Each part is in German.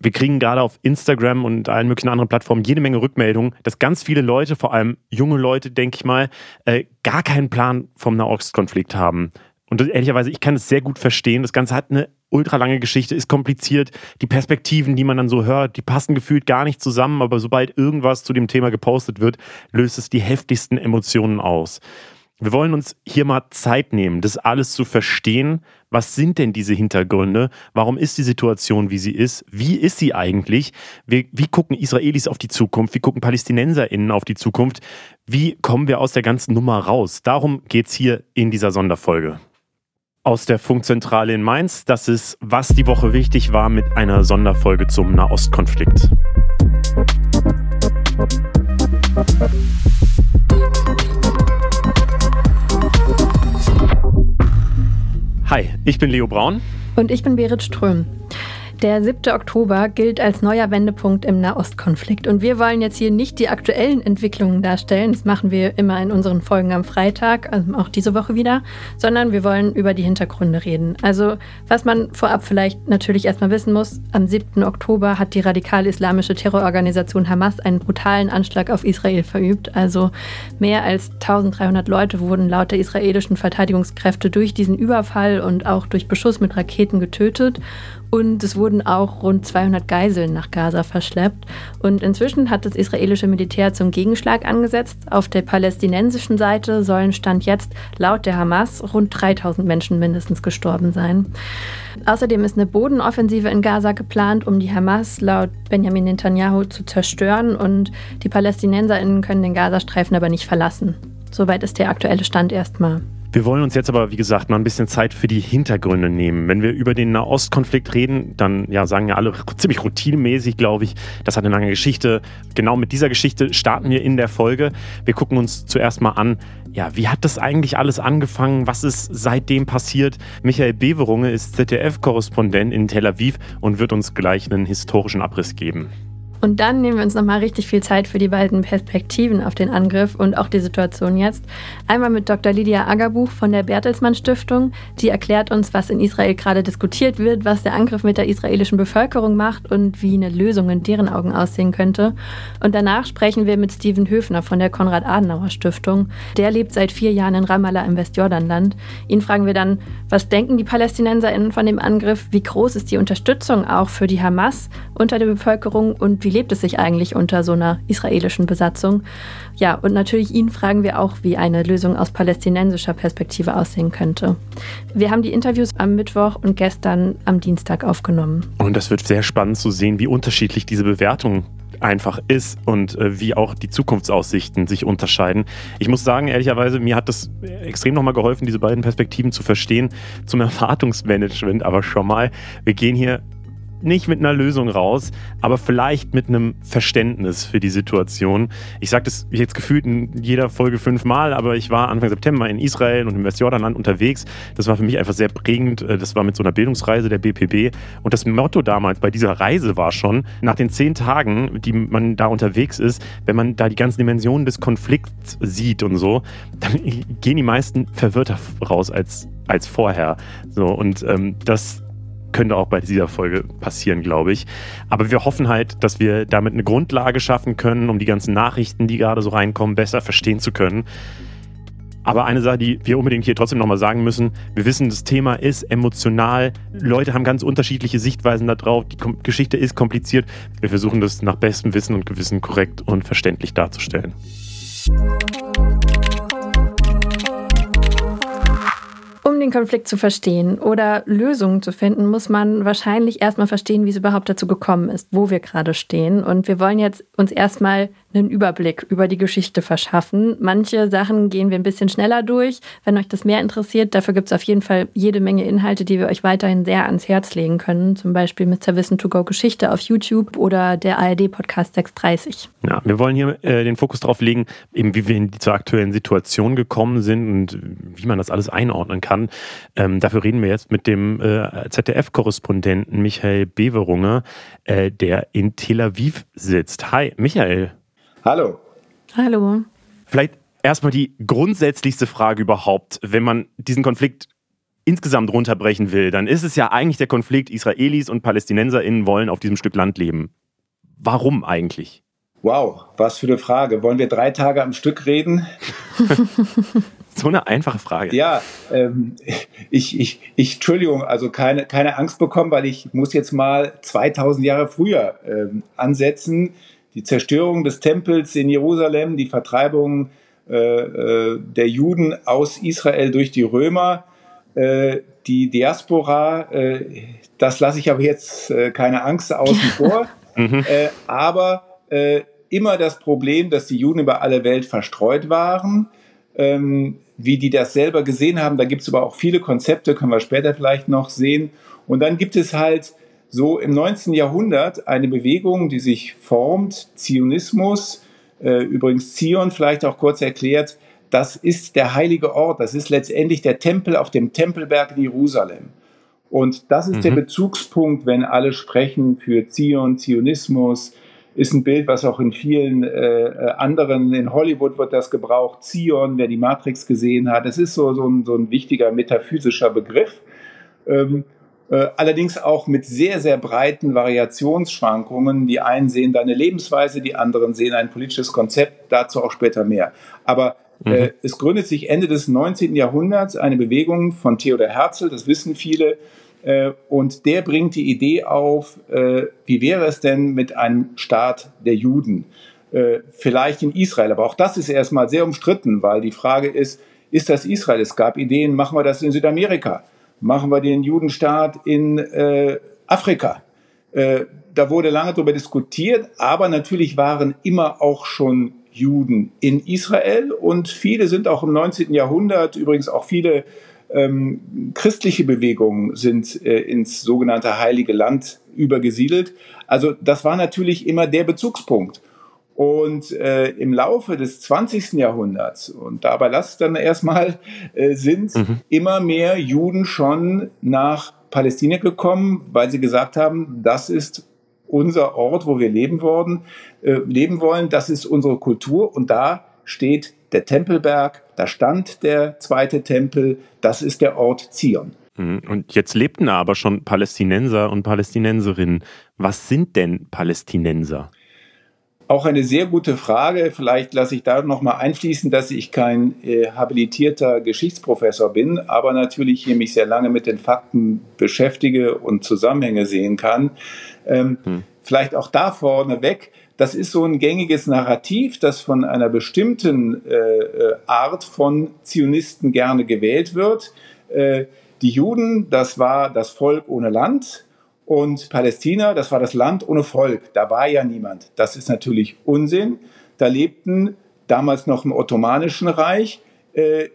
wir kriegen gerade auf Instagram und allen möglichen anderen Plattformen jede Menge Rückmeldungen, dass ganz viele Leute, vor allem junge Leute, denke ich mal, äh, gar keinen Plan vom Nahostkonflikt haben. Und ehrlicherweise, ich kann es sehr gut verstehen. Das Ganze hat eine ultralange Geschichte, ist kompliziert. Die Perspektiven, die man dann so hört, die passen gefühlt gar nicht zusammen. Aber sobald irgendwas zu dem Thema gepostet wird, löst es die heftigsten Emotionen aus. Wir wollen uns hier mal Zeit nehmen, das alles zu verstehen. Was sind denn diese Hintergründe? Warum ist die Situation, wie sie ist? Wie ist sie eigentlich? Wie, wie gucken Israelis auf die Zukunft? Wie gucken PalästinenserInnen auf die Zukunft? Wie kommen wir aus der ganzen Nummer raus? Darum geht es hier in dieser Sonderfolge aus der Funkzentrale in Mainz. Das ist, was die Woche wichtig war mit einer Sonderfolge zum Nahostkonflikt. Hi, ich bin Leo Braun. Und ich bin Berit Ström. Der 7. Oktober gilt als neuer Wendepunkt im Nahostkonflikt. Und wir wollen jetzt hier nicht die aktuellen Entwicklungen darstellen, das machen wir immer in unseren Folgen am Freitag, also auch diese Woche wieder, sondern wir wollen über die Hintergründe reden. Also was man vorab vielleicht natürlich erstmal wissen muss, am 7. Oktober hat die radikale islamische Terrororganisation Hamas einen brutalen Anschlag auf Israel verübt. Also mehr als 1300 Leute wurden laut der israelischen Verteidigungskräfte durch diesen Überfall und auch durch Beschuss mit Raketen getötet. Und es wurden auch rund 200 Geiseln nach Gaza verschleppt. Und inzwischen hat das israelische Militär zum Gegenschlag angesetzt. Auf der palästinensischen Seite sollen Stand jetzt laut der Hamas rund 3000 Menschen mindestens gestorben sein. Außerdem ist eine Bodenoffensive in Gaza geplant, um die Hamas laut Benjamin Netanyahu zu zerstören. Und die PalästinenserInnen können den Gazastreifen aber nicht verlassen. Soweit ist der aktuelle Stand erstmal. Wir wollen uns jetzt aber, wie gesagt, mal ein bisschen Zeit für die Hintergründe nehmen. Wenn wir über den Nahostkonflikt reden, dann ja, sagen ja alle ziemlich routinemäßig, glaube ich, das hat eine lange Geschichte. Genau mit dieser Geschichte starten wir in der Folge. Wir gucken uns zuerst mal an, ja, wie hat das eigentlich alles angefangen? Was ist seitdem passiert? Michael Beverunge ist ZDF-Korrespondent in Tel Aviv und wird uns gleich einen historischen Abriss geben. Und dann nehmen wir uns nochmal richtig viel Zeit für die beiden Perspektiven auf den Angriff und auch die Situation jetzt. Einmal mit Dr. Lydia Agerbuch von der Bertelsmann Stiftung. Die erklärt uns, was in Israel gerade diskutiert wird, was der Angriff mit der israelischen Bevölkerung macht und wie eine Lösung in deren Augen aussehen könnte. Und danach sprechen wir mit Steven Höfner von der Konrad-Adenauer Stiftung. Der lebt seit vier Jahren in Ramallah im Westjordanland. Ihn fragen wir dann, was denken die PalästinenserInnen von dem Angriff? Wie groß ist die Unterstützung auch für die Hamas unter der Bevölkerung und wie wie lebt es sich eigentlich unter so einer israelischen Besatzung? Ja, und natürlich ihn fragen wir auch, wie eine Lösung aus palästinensischer Perspektive aussehen könnte. Wir haben die Interviews am Mittwoch und gestern am Dienstag aufgenommen. Und das wird sehr spannend zu sehen, wie unterschiedlich diese Bewertung einfach ist und äh, wie auch die Zukunftsaussichten sich unterscheiden. Ich muss sagen, ehrlicherweise, mir hat das extrem nochmal geholfen, diese beiden Perspektiven zu verstehen, zum Erwartungsmanagement aber schon mal. Wir gehen hier nicht mit einer Lösung raus, aber vielleicht mit einem Verständnis für die Situation. Ich sage das jetzt gefühlt in jeder Folge fünfmal, aber ich war Anfang September in Israel und im Westjordanland unterwegs. Das war für mich einfach sehr prägend. Äh, das war mit so einer Bildungsreise der BPB. Und das Motto damals bei dieser Reise war schon, nach den zehn Tagen, die man da unterwegs ist, wenn man da die ganzen Dimensionen des Konflikts sieht und so, dann gehen die meisten verwirrter raus als, als vorher. So, und ähm, das könnte auch bei dieser Folge passieren, glaube ich. Aber wir hoffen halt, dass wir damit eine Grundlage schaffen können, um die ganzen Nachrichten, die gerade so reinkommen, besser verstehen zu können. Aber eine Sache, die wir unbedingt hier trotzdem nochmal sagen müssen, wir wissen, das Thema ist emotional. Leute haben ganz unterschiedliche Sichtweisen darauf. Die Geschichte ist kompliziert. Wir versuchen das nach bestem Wissen und Gewissen korrekt und verständlich darzustellen. Um den Konflikt zu verstehen oder Lösungen zu finden, muss man wahrscheinlich erstmal verstehen, wie es überhaupt dazu gekommen ist, wo wir gerade stehen. Und wir wollen jetzt uns erstmal einen Überblick über die Geschichte verschaffen. Manche Sachen gehen wir ein bisschen schneller durch. Wenn euch das mehr interessiert, dafür gibt es auf jeden Fall jede Menge Inhalte, die wir euch weiterhin sehr ans Herz legen können. Zum Beispiel Mr. Wissen to Go Geschichte auf YouTube oder der ARD-Podcast 630. Ja, wir wollen hier äh, den Fokus darauf legen, eben wie wir in die, zur aktuellen Situation gekommen sind und wie man das alles einordnen kann. Ähm, dafür reden wir jetzt mit dem äh, ZDF-Korrespondenten Michael Beverunge, äh, der in Tel Aviv sitzt. Hi, Michael. Hallo. Hallo. Vielleicht erstmal die grundsätzlichste Frage überhaupt, wenn man diesen Konflikt insgesamt runterbrechen will, dann ist es ja eigentlich der Konflikt, Israelis und PalästinenserInnen wollen auf diesem Stück Land leben. Warum eigentlich? Wow, was für eine Frage. Wollen wir drei Tage am Stück reden? so eine einfache Frage. Ja, ähm, ich, ich, ich, Entschuldigung, also keine, keine Angst bekommen, weil ich muss jetzt mal 2000 Jahre früher ähm, ansetzen. Die Zerstörung des Tempels in Jerusalem, die Vertreibung äh, äh, der Juden aus Israel durch die Römer, äh, die Diaspora, äh, das lasse ich aber jetzt äh, keine Angst außen vor. mhm. Äh, aber immer das Problem, dass die Juden über alle Welt verstreut waren. Ähm, wie die das selber gesehen haben. Da gibt es aber auch viele Konzepte, können wir später vielleicht noch sehen. Und dann gibt es halt so im 19. Jahrhundert eine Bewegung, die sich formt, Zionismus, äh, übrigens Zion vielleicht auch kurz erklärt, das ist der heilige Ort, das ist letztendlich der Tempel auf dem Tempelberg in Jerusalem. Und das ist mhm. der Bezugspunkt, wenn alle sprechen für Zion, Zionismus, ist ein Bild, was auch in vielen äh, äh, anderen, in Hollywood wird das gebraucht, Zion, wer die Matrix gesehen hat. Es ist so, so, ein, so ein wichtiger metaphysischer Begriff. Ähm, äh, allerdings auch mit sehr, sehr breiten Variationsschwankungen. Die einen sehen da eine Lebensweise, die anderen sehen ein politisches Konzept, dazu auch später mehr. Aber äh, mhm. äh, es gründet sich Ende des 19. Jahrhunderts eine Bewegung von Theodor Herzl, das wissen viele, äh, und der bringt die Idee auf, äh, wie wäre es denn mit einem Staat der Juden? Äh, vielleicht in Israel, aber auch das ist erstmal sehr umstritten, weil die Frage ist, ist das Israel? Es gab Ideen, machen wir das in Südamerika? Machen wir den Judenstaat in Afrika? da wurde lange darüber diskutiert, aber natürlich waren immer auch schon Juden in Israel und viele sind auch im 19. Jahrhundert, übrigens auch viele ähm, christliche Bewegungen sind äh, ins sogenannte Heilige Land übergesiedelt. Also das war natürlich immer der Bezugspunkt. Und äh, im Laufe des 20. Jahrhunderts, und dabei lass es dann erstmal, äh, sind mhm. immer mehr Juden schon nach Palästina gekommen, weil sie gesagt haben, das ist unser Ort, wo wir leben, worden, äh, leben wollen, das ist unsere Kultur und da steht der Tempelberg, da stand der zweite Tempel, das ist der Ort Zion. Mhm. Und jetzt lebten da aber schon Palästinenser und Palästinenserinnen. Was sind denn Palästinenser? Auch eine sehr gute Frage. Vielleicht lasse ich da noch mal einfließen, dass ich kein äh, habilitierter Geschichtsprofessor bin, aber natürlich hier mich sehr lange mit den Fakten beschäftige und Zusammenhänge sehen kann. Ähm, hm. Vielleicht auch da vorneweg. Das ist so ein gängiges Narrativ, das von einer bestimmten äh, äh, Art von Zionisten gerne gewählt wird. Äh, die Juden, das war das Volk ohne Land und Palästina, das war das Land ohne Volk. Da war ja niemand. Das ist natürlich Unsinn. Da lebten damals noch im Ottomanischen Reich, äh,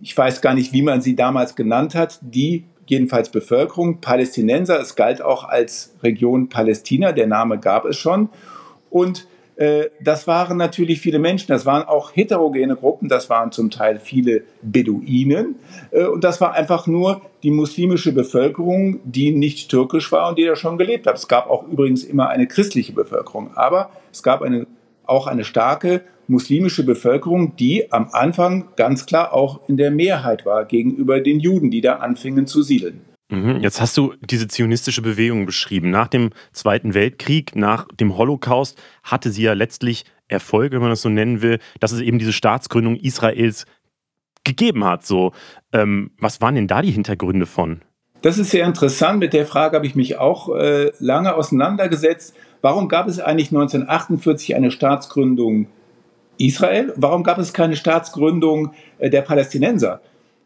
ich weiß gar nicht, wie man sie damals genannt hat, die jedenfalls Bevölkerung, Palästinenser. Es galt auch als Region Palästina, der Name gab es schon. Und das waren natürlich viele Menschen, das waren auch heterogene Gruppen, das waren zum Teil viele Beduinen. Äh, und das war einfach nur die muslimische Bevölkerung, die nicht türkisch war und die da schon gelebt hat. Es gab auch übrigens immer eine christliche Bevölkerung, aber es gab eine, auch eine starke muslimische Bevölkerung, die am Anfang ganz klar auch in der Mehrheit war gegenüber den Juden, die da anfingen zu siedeln. Mhm, jetzt hast du diese zionistische Bewegung beschrieben. Nach dem Zweiten Weltkrieg, nach dem Holocaust hatte sie ja letztlich Erfolg, wenn man das so nennen will, dass es eben diese Staatsgründung Israels gegeben hat. So, ähm, was waren denn da die Hintergründe von? Das ist sehr interessant. Mit der Frage habe ich mich auch äh, lange auseinandergesetzt. Warum gab es eigentlich 1948 eine Staatsgründung Israel? Warum gab es keine Staatsgründung äh, der Palästinenser?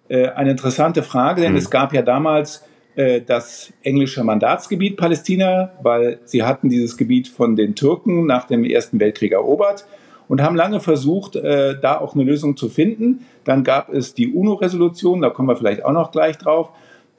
Äh, eine interessante Frage, denn mhm. es gab ja damals äh, das englische Mandatsgebiet Palästina, weil sie hatten dieses Gebiet von den Türken nach dem Ersten Weltkrieg erobert und haben lange versucht, da auch eine Lösung zu finden. Dann gab es die UNO-Resolution, da kommen wir vielleicht auch noch gleich drauf.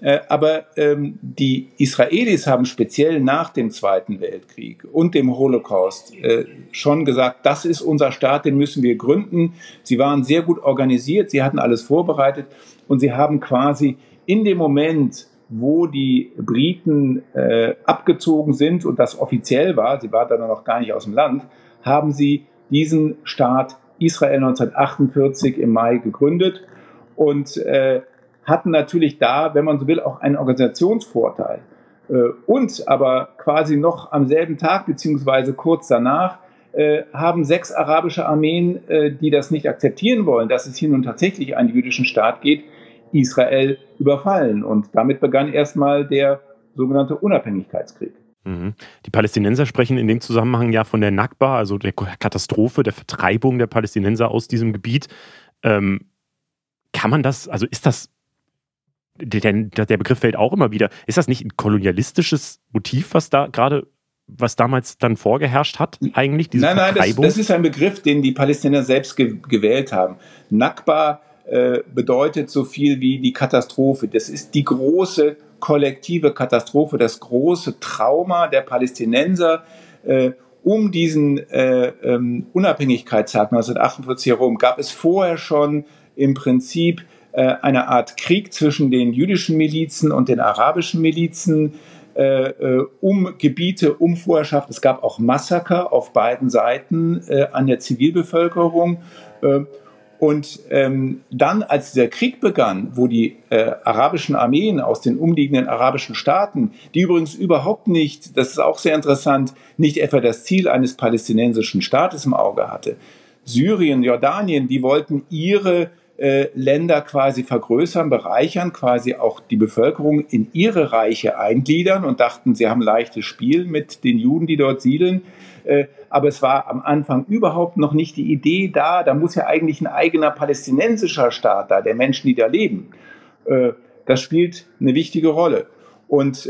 Äh, aber ähm, die Israelis haben speziell nach dem Zweiten Weltkrieg und dem Holocaust äh, schon gesagt, das ist unser Staat, den müssen wir gründen. Sie waren sehr gut organisiert, sie hatten alles vorbereitet und sie haben quasi in dem Moment, wo die Briten äh, abgezogen sind und das offiziell war, sie waren dann noch gar nicht aus dem Land, haben sie diesen Staat Israel 1948 im Mai gegründet und äh, hatten natürlich da, wenn man so will, auch einen Organisationsvorteil. Äh, und aber quasi noch am selben Tag beziehungsweise kurz danach äh, haben sechs arabische Armeen, äh, die das nicht akzeptieren wollen, dass es hier nun tatsächlich einen jüdischen Staat geht, Israel überfallen. Und damit begann erstmal der sogenannte Unabhängigkeitskrieg. Mhm. Die Palästinenser sprechen in dem Zusammenhang ja von der Nakba, also der Katastrophe, der Vertreibung der Palästinenser aus diesem Gebiet. Ähm, kann man das, also ist das, der, der Begriff fällt auch immer wieder, ist das nicht ein kolonialistisches Motiv, was da gerade was damals dann vorgeherrscht hat, eigentlich? Diese nein, nein, das, das, ist ein Begriff, den die Palästinenser selbst ge gewählt haben. Nakba bedeutet so viel wie die Katastrophe. Das ist die große kollektive Katastrophe, das große Trauma der Palästinenser. Äh, um diesen äh, ähm, Unabhängigkeitstag 1948 herum gab es vorher schon im Prinzip äh, eine Art Krieg zwischen den jüdischen Milizen und den arabischen Milizen äh, äh, um Gebiete, um Vorherrschaft. Es gab auch Massaker auf beiden Seiten äh, an der Zivilbevölkerung. Und ähm, dann, als dieser Krieg begann, wo die äh, arabischen Armeen aus den umliegenden arabischen Staaten, die übrigens überhaupt nicht, das ist auch sehr interessant, nicht etwa das Ziel eines palästinensischen Staates im Auge hatte. Syrien, Jordanien, die wollten ihre äh, Länder quasi vergrößern, bereichern, quasi auch die Bevölkerung in ihre Reiche eingliedern und dachten, sie haben leichtes Spiel mit den Juden, die dort siedeln. Äh, aber es war am Anfang überhaupt noch nicht die Idee da, da muss ja eigentlich ein eigener palästinensischer Staat da, der Menschen, die da leben. Äh, das spielt eine wichtige Rolle. Und,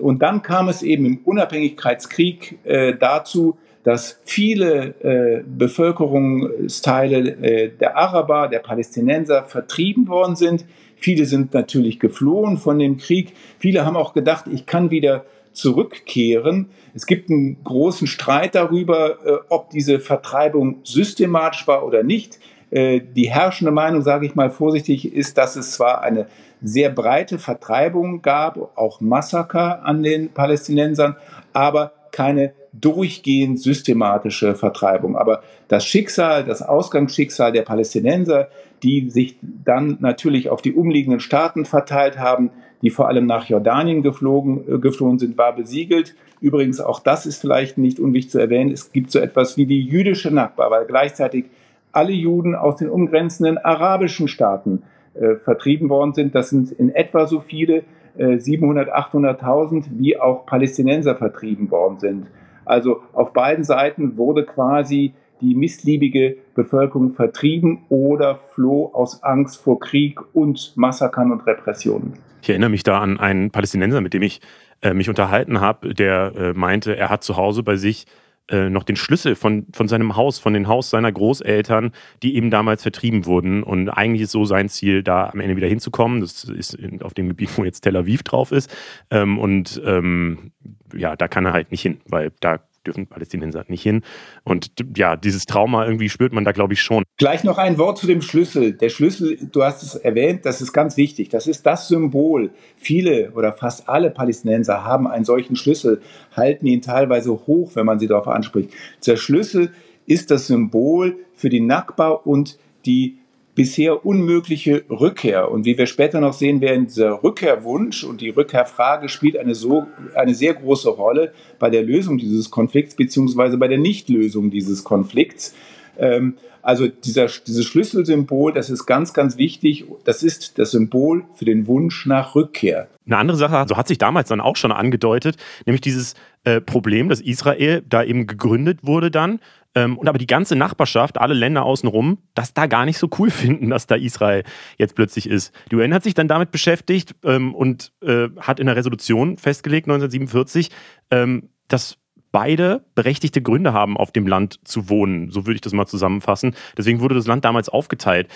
und dann kam es eben im Unabhängigkeitskrieg dazu, dass viele äh, Bevölkerungsteile äh, der Araber, der Palästinenser vertrieben worden sind. Viele sind natürlich geflohen von dem Krieg. Viele haben auch gedacht, ich kann wieder zurückkehren. Es gibt einen großen Streit darüber, äh, ob diese Vertreibung systematisch war oder nicht. Äh, die herrschende Meinung, sage ich mal vorsichtig, ist, dass es zwar eine sehr breite Vertreibung gab, auch Massaker an den Palästinensern, aber keine durchgehend systematische Vertreibung. Aber das Schicksal, das Ausgangsschicksal der Palästinenser, die sich dann natürlich auf die umliegenden Staaten verteilt haben, die vor allem nach Jordanien geflogen, äh, geflohen sind, war besiegelt. Übrigens, auch das ist vielleicht nicht unwichtig zu erwähnen, es gibt so etwas wie die jüdische Nakba, weil gleichzeitig alle Juden aus den umgrenzenden arabischen Staaten äh, vertrieben worden sind. Das sind in etwa so viele, äh, 700, 800.000, wie auch Palästinenser vertrieben worden sind. Also auf beiden Seiten wurde quasi die missliebige Bevölkerung vertrieben oder floh aus Angst vor Krieg und Massakern und Repressionen. Ich erinnere mich da an einen Palästinenser, mit dem ich äh, mich unterhalten habe, der äh, meinte, er hat zu Hause bei sich äh, noch den Schlüssel von, von seinem Haus, von dem Haus seiner Großeltern, die eben damals vertrieben wurden. Und eigentlich ist so sein Ziel, da am Ende wieder hinzukommen. Das ist in, auf dem Gebiet, wo jetzt Tel Aviv drauf ist. Ähm, und ähm, ja, da kann er halt nicht hin, weil da dürfen Palästinenser nicht hin. Und ja, dieses Trauma irgendwie spürt man da, glaube ich, schon. Gleich noch ein Wort zu dem Schlüssel. Der Schlüssel, du hast es erwähnt, das ist ganz wichtig. Das ist das Symbol. Viele oder fast alle Palästinenser haben einen solchen Schlüssel, halten ihn teilweise hoch, wenn man sie darauf anspricht. Der Schlüssel ist das Symbol für die Nakba und die bisher unmögliche Rückkehr. Und wie wir später noch sehen werden, dieser Rückkehrwunsch und die Rückkehrfrage spielt eine, so, eine sehr große Rolle bei der Lösung dieses Konflikts beziehungsweise bei der Nichtlösung dieses Konflikts. Ähm, also dieser, dieses Schlüsselsymbol, das ist ganz, ganz wichtig. Das ist das Symbol für den Wunsch nach Rückkehr. Eine andere Sache, so hat sich damals dann auch schon angedeutet, nämlich dieses äh, Problem, dass Israel da eben gegründet wurde dann ähm, und aber die ganze Nachbarschaft, alle Länder außenrum, das da gar nicht so cool finden, dass da Israel jetzt plötzlich ist. Die UN hat sich dann damit beschäftigt ähm, und äh, hat in der Resolution festgelegt, 1947, ähm, dass beide berechtigte Gründe haben, auf dem Land zu wohnen. So würde ich das mal zusammenfassen. Deswegen wurde das Land damals aufgeteilt.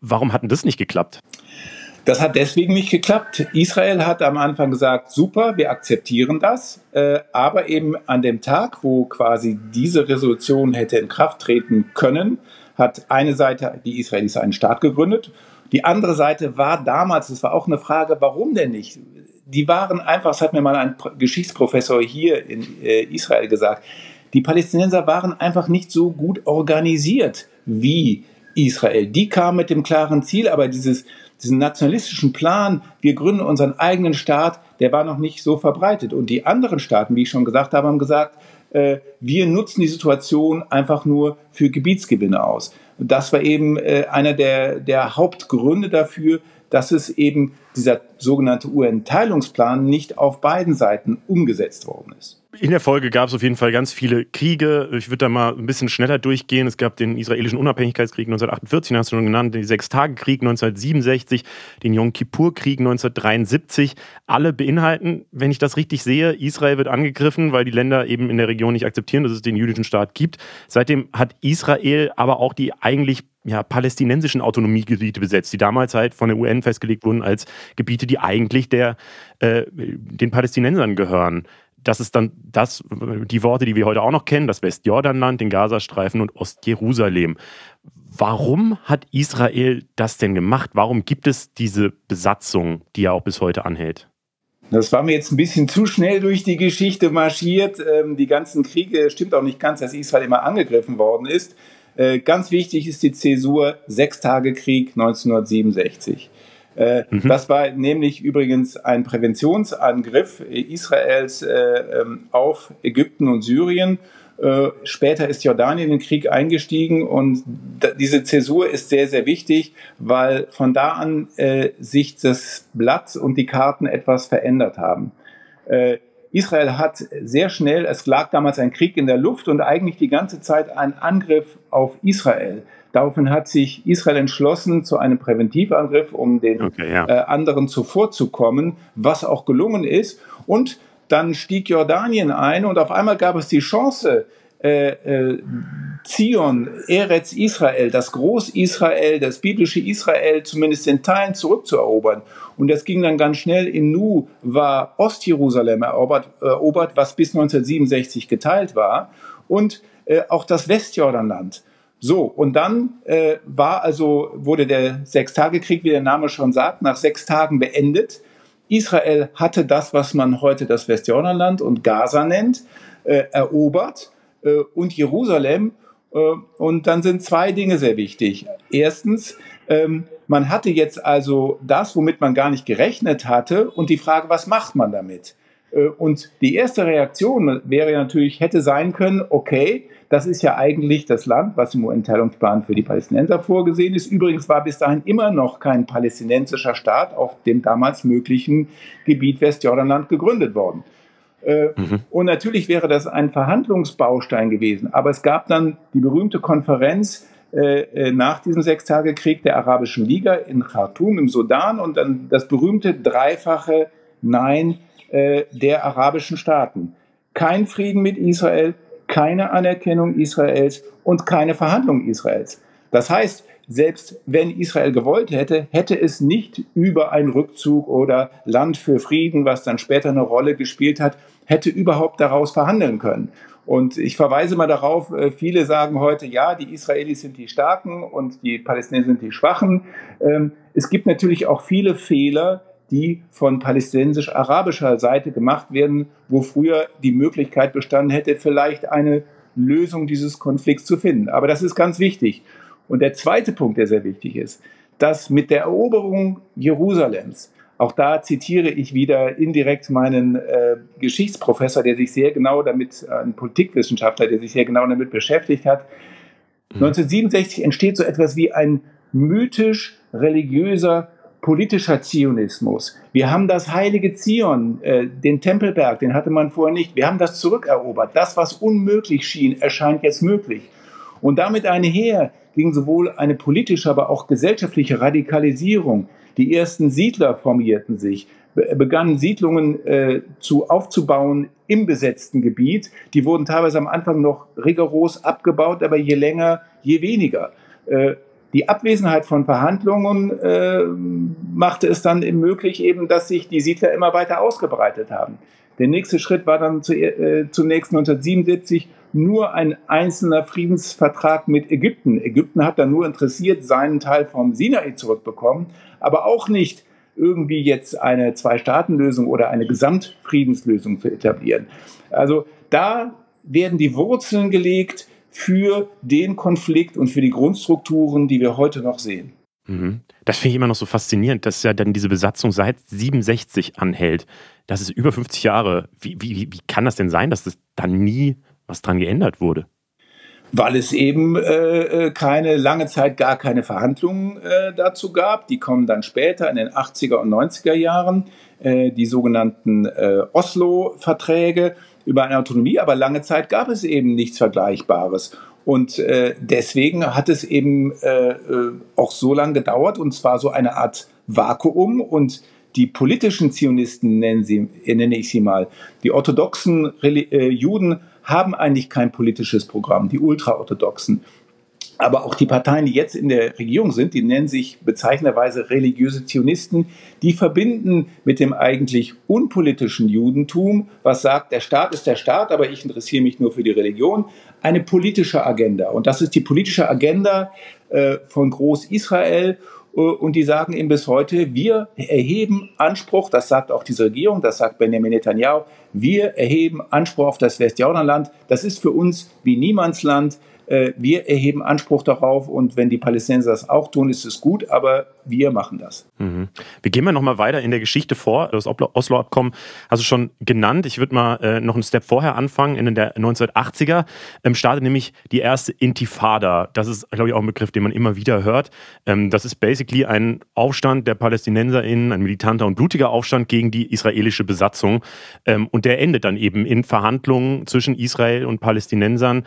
Warum hat denn das nicht geklappt? Das hat deswegen nicht geklappt. Israel hat am Anfang gesagt, super, wir akzeptieren das, äh, aber eben an dem Tag, wo quasi diese Resolution hätte in Kraft treten können, hat eine Seite, die Israelis, einen Staat gegründet. Die andere Seite war damals, das war auch eine Frage, warum denn nicht? Die waren einfach, das hat mir mal ein Geschichtsprofessor hier in äh, Israel gesagt, die Palästinenser waren einfach nicht so gut organisiert wie Israel. Die kamen mit dem klaren Ziel, aber dieses diesen nationalistischen Plan, wir gründen unseren eigenen Staat, der war noch nicht so verbreitet. Und die anderen Staaten, wie ich schon gesagt habe, haben gesagt, äh, wir nutzen die Situation einfach nur für Gebietsgewinne aus. Das war eben äh, einer der, der Hauptgründe dafür, dass es eben dieser sogenannte UN-Teilungsplan nicht auf beiden Seiten umgesetzt worden ist. In der Folge gab es auf jeden Fall ganz viele Kriege. Ich würde da mal ein bisschen schneller durchgehen. Es gab den israelischen Unabhängigkeitskrieg 1948, den hast du schon genannt, den Sechstagekrieg 1967, den Yom Kippur-Krieg 1973. Alle beinhalten, wenn ich das richtig sehe, Israel wird angegriffen, weil die Länder eben in der Region nicht akzeptieren, dass es den jüdischen Staat gibt. Seitdem hat Israel aber auch die eigentlich ja, palästinensischen Autonomiegebiete besetzt, die damals halt von der UN festgelegt wurden als Gebiete, die eigentlich der, äh, den Palästinensern gehören. Das ist dann das, die Worte, die wir heute auch noch kennen, das Westjordanland, den Gazastreifen und Ostjerusalem. Warum hat Israel das denn gemacht? Warum gibt es diese Besatzung, die ja auch bis heute anhält? Das war mir jetzt ein bisschen zu schnell durch die Geschichte marschiert. Ähm, die ganzen Kriege stimmt auch nicht ganz, dass Israel immer angegriffen worden ist. Äh, ganz wichtig ist die Zäsur Sechstagekrieg 1967. Äh, mhm. Das war nämlich übrigens ein Präventionsangriff Israels äh, ähm, auf Ägypten und Syrien. Äh, später ist Jordanien in den Krieg eingestiegen und diese Zäsur ist sehr, sehr wichtig, weil von da an äh, sich das Blatt und die Karten etwas verändert haben. Äh, Israel hat sehr schnell, es lag damals ein Krieg in der Luft und eigentlich die ganze Zeit ein Angriff auf Israel. Daraufhin hat sich Israel entschlossen zu einem Präventivangriff, um den okay, ja. äh, anderen zuvorzukommen, was auch gelungen ist. Und dann stieg Jordanien ein und auf einmal gab es die Chance, äh, äh, Zion, Eretz Israel, das Groß-Israel, das biblische Israel zumindest in Teilen zurückzuerobern. Und das ging dann ganz schnell. In Nu war Ostjerusalem erobert, erobert was bis 1967 geteilt war. Und äh, auch das Westjordanland. So, und dann äh, war also, wurde der Sechstagekrieg, wie der Name schon sagt, nach sechs Tagen beendet. Israel hatte das, was man heute das Westjordanland und Gaza nennt, äh, erobert äh, und Jerusalem. Äh, und dann sind zwei Dinge sehr wichtig. Erstens, ähm, man hatte jetzt also das, womit man gar nicht gerechnet hatte, und die Frage, was macht man damit? Äh, und die erste Reaktion wäre natürlich, hätte sein können, okay, das ist ja eigentlich das Land, was im UN-Teilungsplan für die Palästinenser vorgesehen ist. Übrigens war bis dahin immer noch kein palästinensischer Staat auf dem damals möglichen Gebiet Westjordanland gegründet worden. Äh, mhm. Und natürlich wäre das ein Verhandlungsbaustein gewesen. Aber es gab dann die berühmte Konferenz äh, nach diesem Sechstagekrieg der Arabischen Liga in Khartoum im Sudan und dann das berühmte dreifache Nein äh, der arabischen Staaten. Kein Frieden mit Israel, keine Anerkennung Israels und keine Verhandlung Israels. Das heißt, selbst wenn Israel gewollt hätte, hätte es nicht über einen Rückzug oder Land für Frieden, was dann später eine Rolle gespielt hat, hätte überhaupt daraus verhandeln können. Und ich verweise mal darauf, äh, viele sagen heute, ja, die Israelis sind die Starken und die Palästinenser sind die Schwachen. Ähm, es gibt natürlich auch viele Fehler, die von palästinensisch-arabischer Seite gemacht werden, wo früher die Möglichkeit bestanden hätte, vielleicht eine Lösung dieses Konflikts zu finden. Aber das ist ganz wichtig. Und der zweite Punkt, der sehr wichtig ist, dass mit der Eroberung Jerusalems, auch da zitiere ich wieder indirekt meinen äh, Geschichtsprofessor, der sich sehr genau damit, äh, ein Politikwissenschaftler, der sich sehr genau damit beschäftigt hat. Mhm. 1967 entsteht so etwas wie ein mythisch religiöser politischer Zionismus. Wir haben das heilige Zion, äh, den Tempelberg, den hatte man vorher nicht. Wir haben das zurückerobert. Das, was unmöglich schien, erscheint jetzt möglich. Und damit einher ging sowohl eine politische, aber auch gesellschaftliche Radikalisierung. Die ersten Siedler formierten sich, begannen Siedlungen äh, zu aufzubauen im besetzten Gebiet. Die wurden teilweise am Anfang noch rigoros abgebaut, aber je länger, je weniger. Äh, die Abwesenheit von Verhandlungen äh, machte es dann möglich, eben, dass sich die Siedler immer weiter ausgebreitet haben. Der nächste Schritt war dann zu, äh, zunächst 1977 nur ein einzelner Friedensvertrag mit Ägypten. Ägypten hat dann nur interessiert seinen Teil vom Sinai zurückbekommen, aber auch nicht irgendwie jetzt eine Zwei-Staaten-Lösung oder eine Gesamtfriedenslösung zu etablieren. Also da werden die Wurzeln gelegt für den Konflikt und für die Grundstrukturen, die wir heute noch sehen. Mhm. Das finde ich immer noch so faszinierend, dass ja dann diese Besatzung seit 67 anhält. Das ist über 50 Jahre. Wie, wie, wie kann das denn sein, dass das dann nie was dran geändert wurde? Weil es eben äh, äh keine lange Zeit gar keine Verhandlungen äh, dazu gab. Die kommen dann später in den 80er und 90er Jahren, äh, die sogenannten äh, Oslo-Verträge über eine Autonomie. Aber lange Zeit gab es eben nichts Vergleichbares. Und äh, deswegen hat es eben äh, äh, auch so lange gedauert, und zwar so eine Art Vakuum. Und die politischen Zionisten, nennen sie, nenne ich sie mal, die orthodoxen äh, Juden haben eigentlich kein politisches Programm, die ultraorthodoxen. Aber auch die Parteien, die jetzt in der Regierung sind, die nennen sich bezeichnenderweise religiöse Zionisten, die verbinden mit dem eigentlich unpolitischen Judentum, was sagt, der Staat ist der Staat, aber ich interessiere mich nur für die Religion, eine politische Agenda. Und das ist die politische Agenda äh, von Groß-Israel. Äh, und die sagen eben bis heute, wir erheben Anspruch, das sagt auch diese Regierung, das sagt Benjamin Netanyahu, wir erheben Anspruch auf das Westjordanland. Das ist für uns wie Niemandsland. Äh, wir erheben Anspruch darauf und wenn die Palästinenser das auch tun, ist es gut, aber wir machen das. Mhm. Wir gehen mal nochmal weiter in der Geschichte vor. Das Oslo-Abkommen hast du schon genannt. Ich würde mal äh, noch einen Step vorher anfangen. In der 1980er ähm, startet nämlich die erste Intifada. Das ist, glaube ich, auch ein Begriff, den man immer wieder hört. Ähm, das ist basically ein Aufstand der PalästinenserInnen, ein militanter und blutiger Aufstand gegen die israelische Besatzung. Ähm, und der endet dann eben in Verhandlungen zwischen Israel und Palästinensern.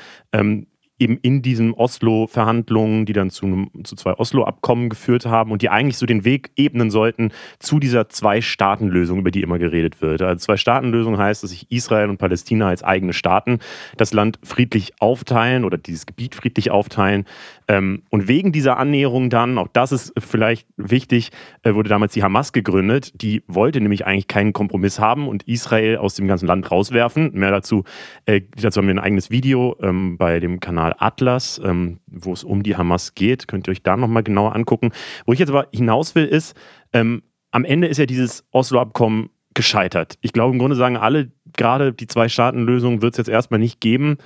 Eben in diesen Oslo-Verhandlungen, die dann zu, zu zwei Oslo-Abkommen geführt haben und die eigentlich so den Weg ebnen sollten zu dieser Zwei-Staaten-Lösung, über die immer geredet wird. Also Zwei-Staaten-Lösung heißt, dass sich Israel und Palästina als eigene Staaten das Land friedlich aufteilen oder dieses Gebiet friedlich aufteilen. Ähm, und wegen dieser Annäherung dann, auch das ist vielleicht wichtig, äh, wurde damals die Hamas gegründet. Die wollte nämlich eigentlich keinen Kompromiss haben und Israel aus dem ganzen Land rauswerfen. Mehr dazu, äh, dazu haben wir ein eigenes Video ähm, bei dem Kanal Atlas, ähm, wo es um die Hamas geht. Könnt ihr euch da nochmal genauer angucken. Wo ich jetzt aber hinaus will, ist, ähm, am Ende ist ja dieses Oslo-Abkommen gescheitert. Ich glaube, im Grunde sagen alle, gerade die Zwei-Staaten-Lösung wird es jetzt erstmal nicht geben.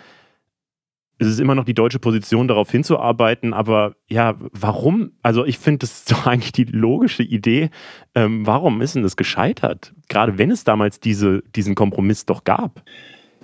Es ist immer noch die deutsche Position, darauf hinzuarbeiten, aber ja, warum? Also ich finde, das ist doch eigentlich die logische Idee. Ähm, warum ist denn das gescheitert? Gerade wenn es damals diese, diesen Kompromiss doch gab.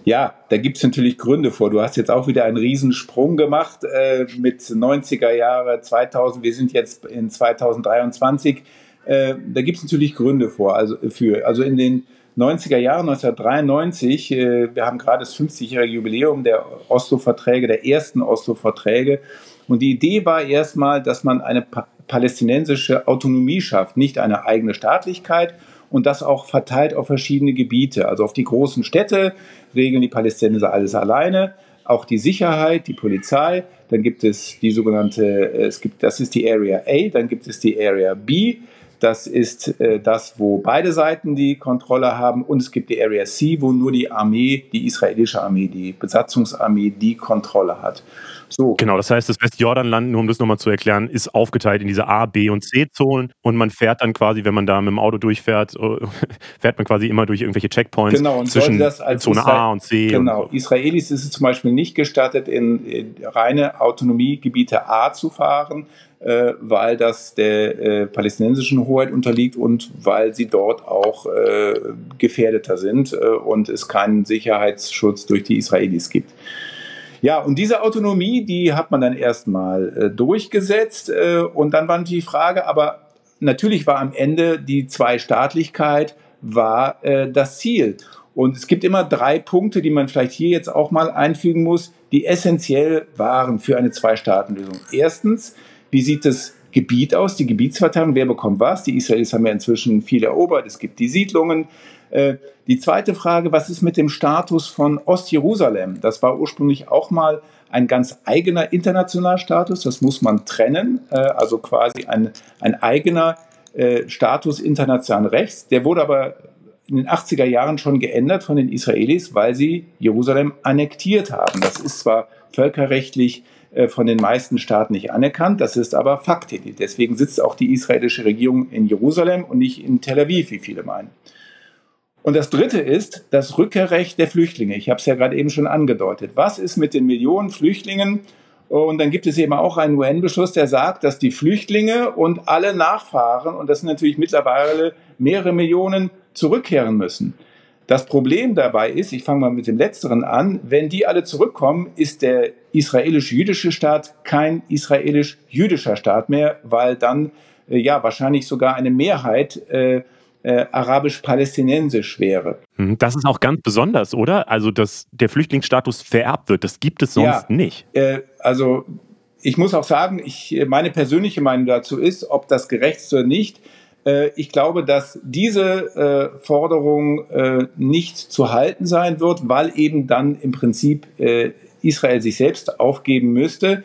Ja, da gibt es natürlich Gründe vor. Du hast jetzt auch wieder einen Riesensprung gemacht äh, mit 90er Jahre, 2000, wir sind jetzt in 2023. Äh, da gibt es natürlich Gründe vor, also für. Also in den 90er Jahren, 1993, äh, wir haben gerade das 50-jährige Jubiläum der Oslo-Verträge, der ersten Oslo-Verträge. Und die Idee war erstmal, dass man eine pa palästinensische Autonomie schafft, nicht eine eigene Staatlichkeit, und das auch verteilt auf verschiedene Gebiete. Also auf die großen Städte regeln die Palästinenser alles alleine, auch die Sicherheit, die Polizei. Dann gibt es die sogenannte, äh, es gibt, das ist die Area A, dann gibt es die Area B. Das ist äh, das, wo beide Seiten die Kontrolle haben. Und es gibt die Area C, wo nur die Armee, die israelische Armee, die Besatzungsarmee, die Kontrolle hat. So. Genau, das heißt, das Westjordanland, nur um das nochmal zu erklären, ist aufgeteilt in diese A, B und C-Zonen und man fährt dann quasi, wenn man da mit dem Auto durchfährt, äh, fährt man quasi immer durch irgendwelche Checkpoints genau, und zwischen Zone Israel A und C. Genau, und Israelis ist es zum Beispiel nicht gestattet, in, in reine Autonomiegebiete A zu fahren, äh, weil das der äh, palästinensischen Hoheit unterliegt und weil sie dort auch äh, gefährdeter sind äh, und es keinen Sicherheitsschutz durch die Israelis gibt. Ja, und diese Autonomie, die hat man dann erstmal äh, durchgesetzt. Äh, und dann war die Frage, aber natürlich war am Ende die Zweistaatlichkeit war äh, das Ziel. Und es gibt immer drei Punkte, die man vielleicht hier jetzt auch mal einfügen muss, die essentiell waren für eine Zwei-Staaten-Lösung. Erstens, wie sieht das Gebiet aus, die Gebietsverteilung, wer bekommt was? Die Israelis haben ja inzwischen viel erobert, es gibt die Siedlungen, die zweite Frage, was ist mit dem Status von Ostjerusalem? Das war ursprünglich auch mal ein ganz eigener internationaler Status, das muss man trennen, äh, also quasi ein, ein eigener äh, Status internationalen Rechts. Der wurde aber in den 80er Jahren schon geändert von den Israelis, weil sie Jerusalem annektiert haben. Das ist zwar völkerrechtlich von den meisten Staaten nicht anerkannt, das ist aber Fakt. Deswegen sitzt auch die israelische Regierung in Jerusalem und nicht in Tel Aviv, wie viele meinen. Und das Dritte ist das Rückkehrrecht der Flüchtlinge. Ich habe es ja gerade eben schon angedeutet. Was ist mit den Millionen Flüchtlingen Und dann gibt es eben auch einen UN-Beschluss, der sagt, dass die Flüchtlinge und alle Nachfahren, und das sind natürlich mittlerweile mehrere Millionen, zurückkehren müssen. Das Problem dabei ist, ich fange mal mit dem Letzteren an, wenn die alle zurückkommen, ist der israelisch-jüdische Staat kein israelisch-jüdischer Staat mehr, weil dann äh, ja wahrscheinlich sogar eine Mehrheit äh, äh, arabisch-palästinensisch wäre. Hm, das ist auch ganz besonders, oder? Also, dass der Flüchtlingsstatus vererbt wird, das gibt es sonst ja, nicht. Äh, also, ich muss auch sagen, ich, meine persönliche Meinung dazu ist, ob das gerecht ist oder nicht. Äh, ich glaube, dass diese äh, Forderung äh, nicht zu halten sein wird, weil eben dann im Prinzip Israel sich selbst aufgeben müsste.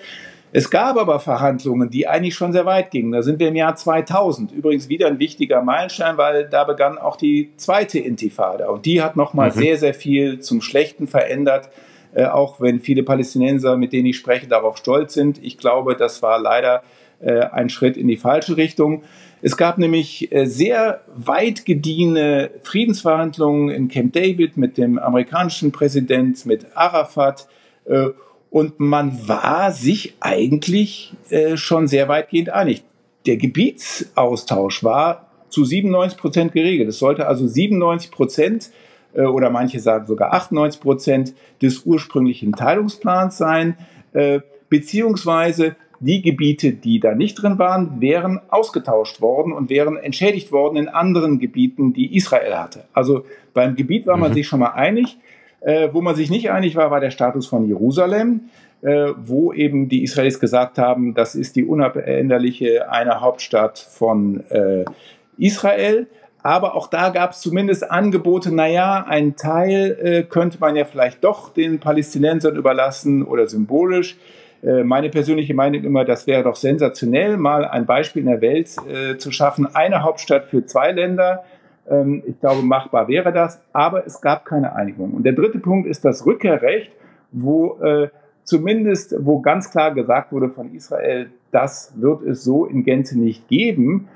Es gab aber Verhandlungen, die eigentlich schon sehr weit gingen. Da sind wir im Jahr 2000. Übrigens wieder ein wichtiger Meilenstein, weil da begann auch die zweite Intifada. Und die hat nochmal mhm. sehr, sehr viel zum Schlechten verändert. Äh, auch wenn viele Palästinenser, mit denen ich spreche, darauf stolz sind. Ich glaube, das war leider äh, ein Schritt in die falsche Richtung. Es gab nämlich äh, sehr weit gediehene Friedensverhandlungen in Camp David mit dem amerikanischen Präsident, mit Arafat. Und man war sich eigentlich äh, schon sehr weitgehend einig. Der Gebietsaustausch war zu 97 Prozent geregelt. Es sollte also 97 Prozent äh, oder manche sagen sogar 98 Prozent des ursprünglichen Teilungsplans sein, äh, beziehungsweise die Gebiete, die da nicht drin waren, wären ausgetauscht worden und wären entschädigt worden in anderen Gebieten, die Israel hatte. Also beim Gebiet war man mhm. sich schon mal einig. Äh, wo man sich nicht einig war, war der Status von Jerusalem, äh, wo eben die Israelis gesagt haben, das ist die unabänderliche eine Hauptstadt von äh, Israel. Aber auch da gab es zumindest Angebote, naja, ein Teil äh, könnte man ja vielleicht doch den Palästinensern überlassen oder symbolisch. Äh, meine persönliche Meinung immer, das wäre doch sensationell, mal ein Beispiel in der Welt äh, zu schaffen. Eine Hauptstadt für zwei Länder, ich glaube, machbar wäre das, aber es gab keine Einigung. Und der dritte Punkt ist das Rückkehrrecht, wo äh, zumindest, wo ganz klar gesagt wurde von Israel, das wird es so in Gänze nicht geben.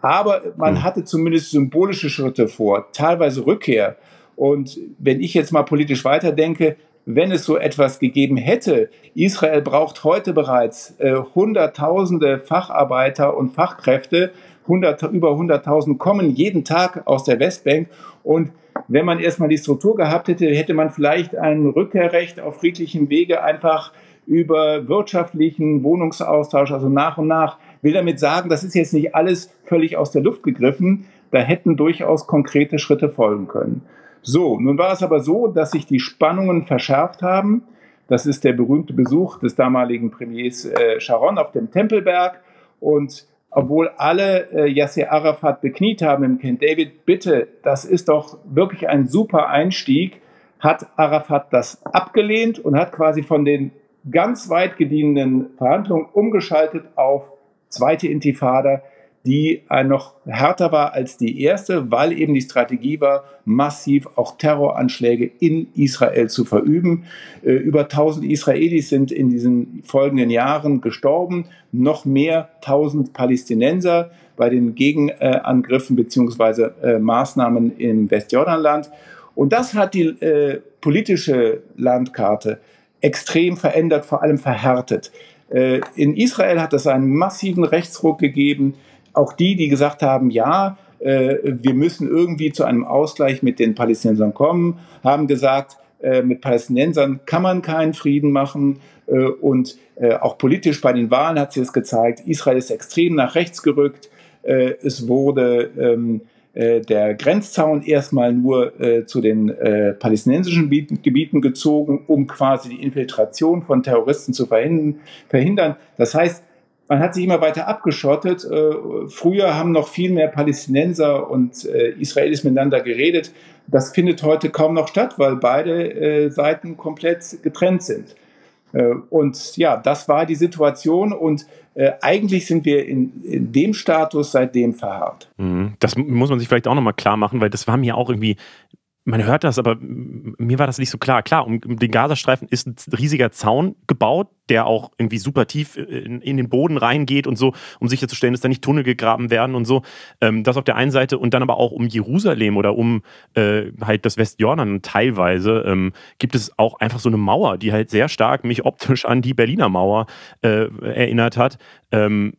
Aber man hm. hatte zumindest symbolische Schritte vor, teilweise Rückkehr. Und wenn ich jetzt mal politisch weiterdenke, wenn es so etwas gegeben hätte, Israel braucht heute bereits äh, Hunderttausende Facharbeiter und Fachkräfte, 100, über 100.000 kommen jeden Tag aus der Westbank. Und wenn man erstmal die Struktur gehabt hätte, hätte man vielleicht ein Rückkehrrecht auf friedlichem Wege einfach über wirtschaftlichen Wohnungsaustausch, also nach und nach. Will damit sagen, das ist jetzt nicht alles völlig aus der Luft gegriffen. Da hätten durchaus konkrete Schritte folgen können. So, nun war es aber so, dass sich die Spannungen verschärft haben. Das ist der berühmte Besuch des damaligen Premiers äh, Sharon auf dem Tempelberg. Und obwohl alle äh, Yasser Arafat bekniet haben im Camp David, bitte, das ist doch wirklich ein super Einstieg, hat Arafat das abgelehnt und hat quasi von den ganz weit gediehenen Verhandlungen umgeschaltet auf zweite Intifada die noch härter war als die erste, weil eben die Strategie war, massiv auch Terroranschläge in Israel zu verüben. Äh, über 1000 Israelis sind in diesen folgenden Jahren gestorben, noch mehr 1000 Palästinenser bei den Gegenangriffen bzw. Äh, Maßnahmen im Westjordanland. Und das hat die äh, politische Landkarte extrem verändert, vor allem verhärtet. in Israel hat es einen massiven Rechtsruck gegeben auch die, die gesagt haben, ja, äh, wir müssen irgendwie zu einem Ausgleich mit den Palästinensern kommen, haben gesagt, äh, mit Palästinensern kann man keinen Frieden machen. Äh, und äh, auch politisch bei den Wahlen hat sich das gezeigt, Israel ist extrem nach rechts gerückt. Äh, es wurde ähm, äh, der Grenzzaun erstmal nur zu den palästinensischen Gebieten gezogen, um quasi die Infiltration von Terroristen zu verhindern. Das heißt, man hat sich immer weiter abgeschottet. Äh, früher haben noch viel mehr Palästinenser und äh, Israelis miteinander geredet. Das findet heute kaum noch statt, weil beide äh, Seiten komplett getrennt sind. Und ja, das war die Situation und eigentlich sind wir in, in dem Status seitdem verharrt. Mhm. Das muss man sich vielleicht auch nochmal klar machen, weil das war mir auch irgendwie man hört das, aber mir war das nicht so klar. Klar, um den Gazastreifen ist ein riesiger Zaun gebaut, der auch irgendwie super tief in, in den Boden reingeht und so, um sicherzustellen, dass da nicht Tunnel gegraben werden und so. Ähm, das auf der einen Seite und dann aber auch um Jerusalem oder um äh, halt das Westjordan teilweise ähm, gibt es auch einfach so eine Mauer, die halt sehr stark mich optisch an die Berliner Mauer äh, erinnert hat. Ähm,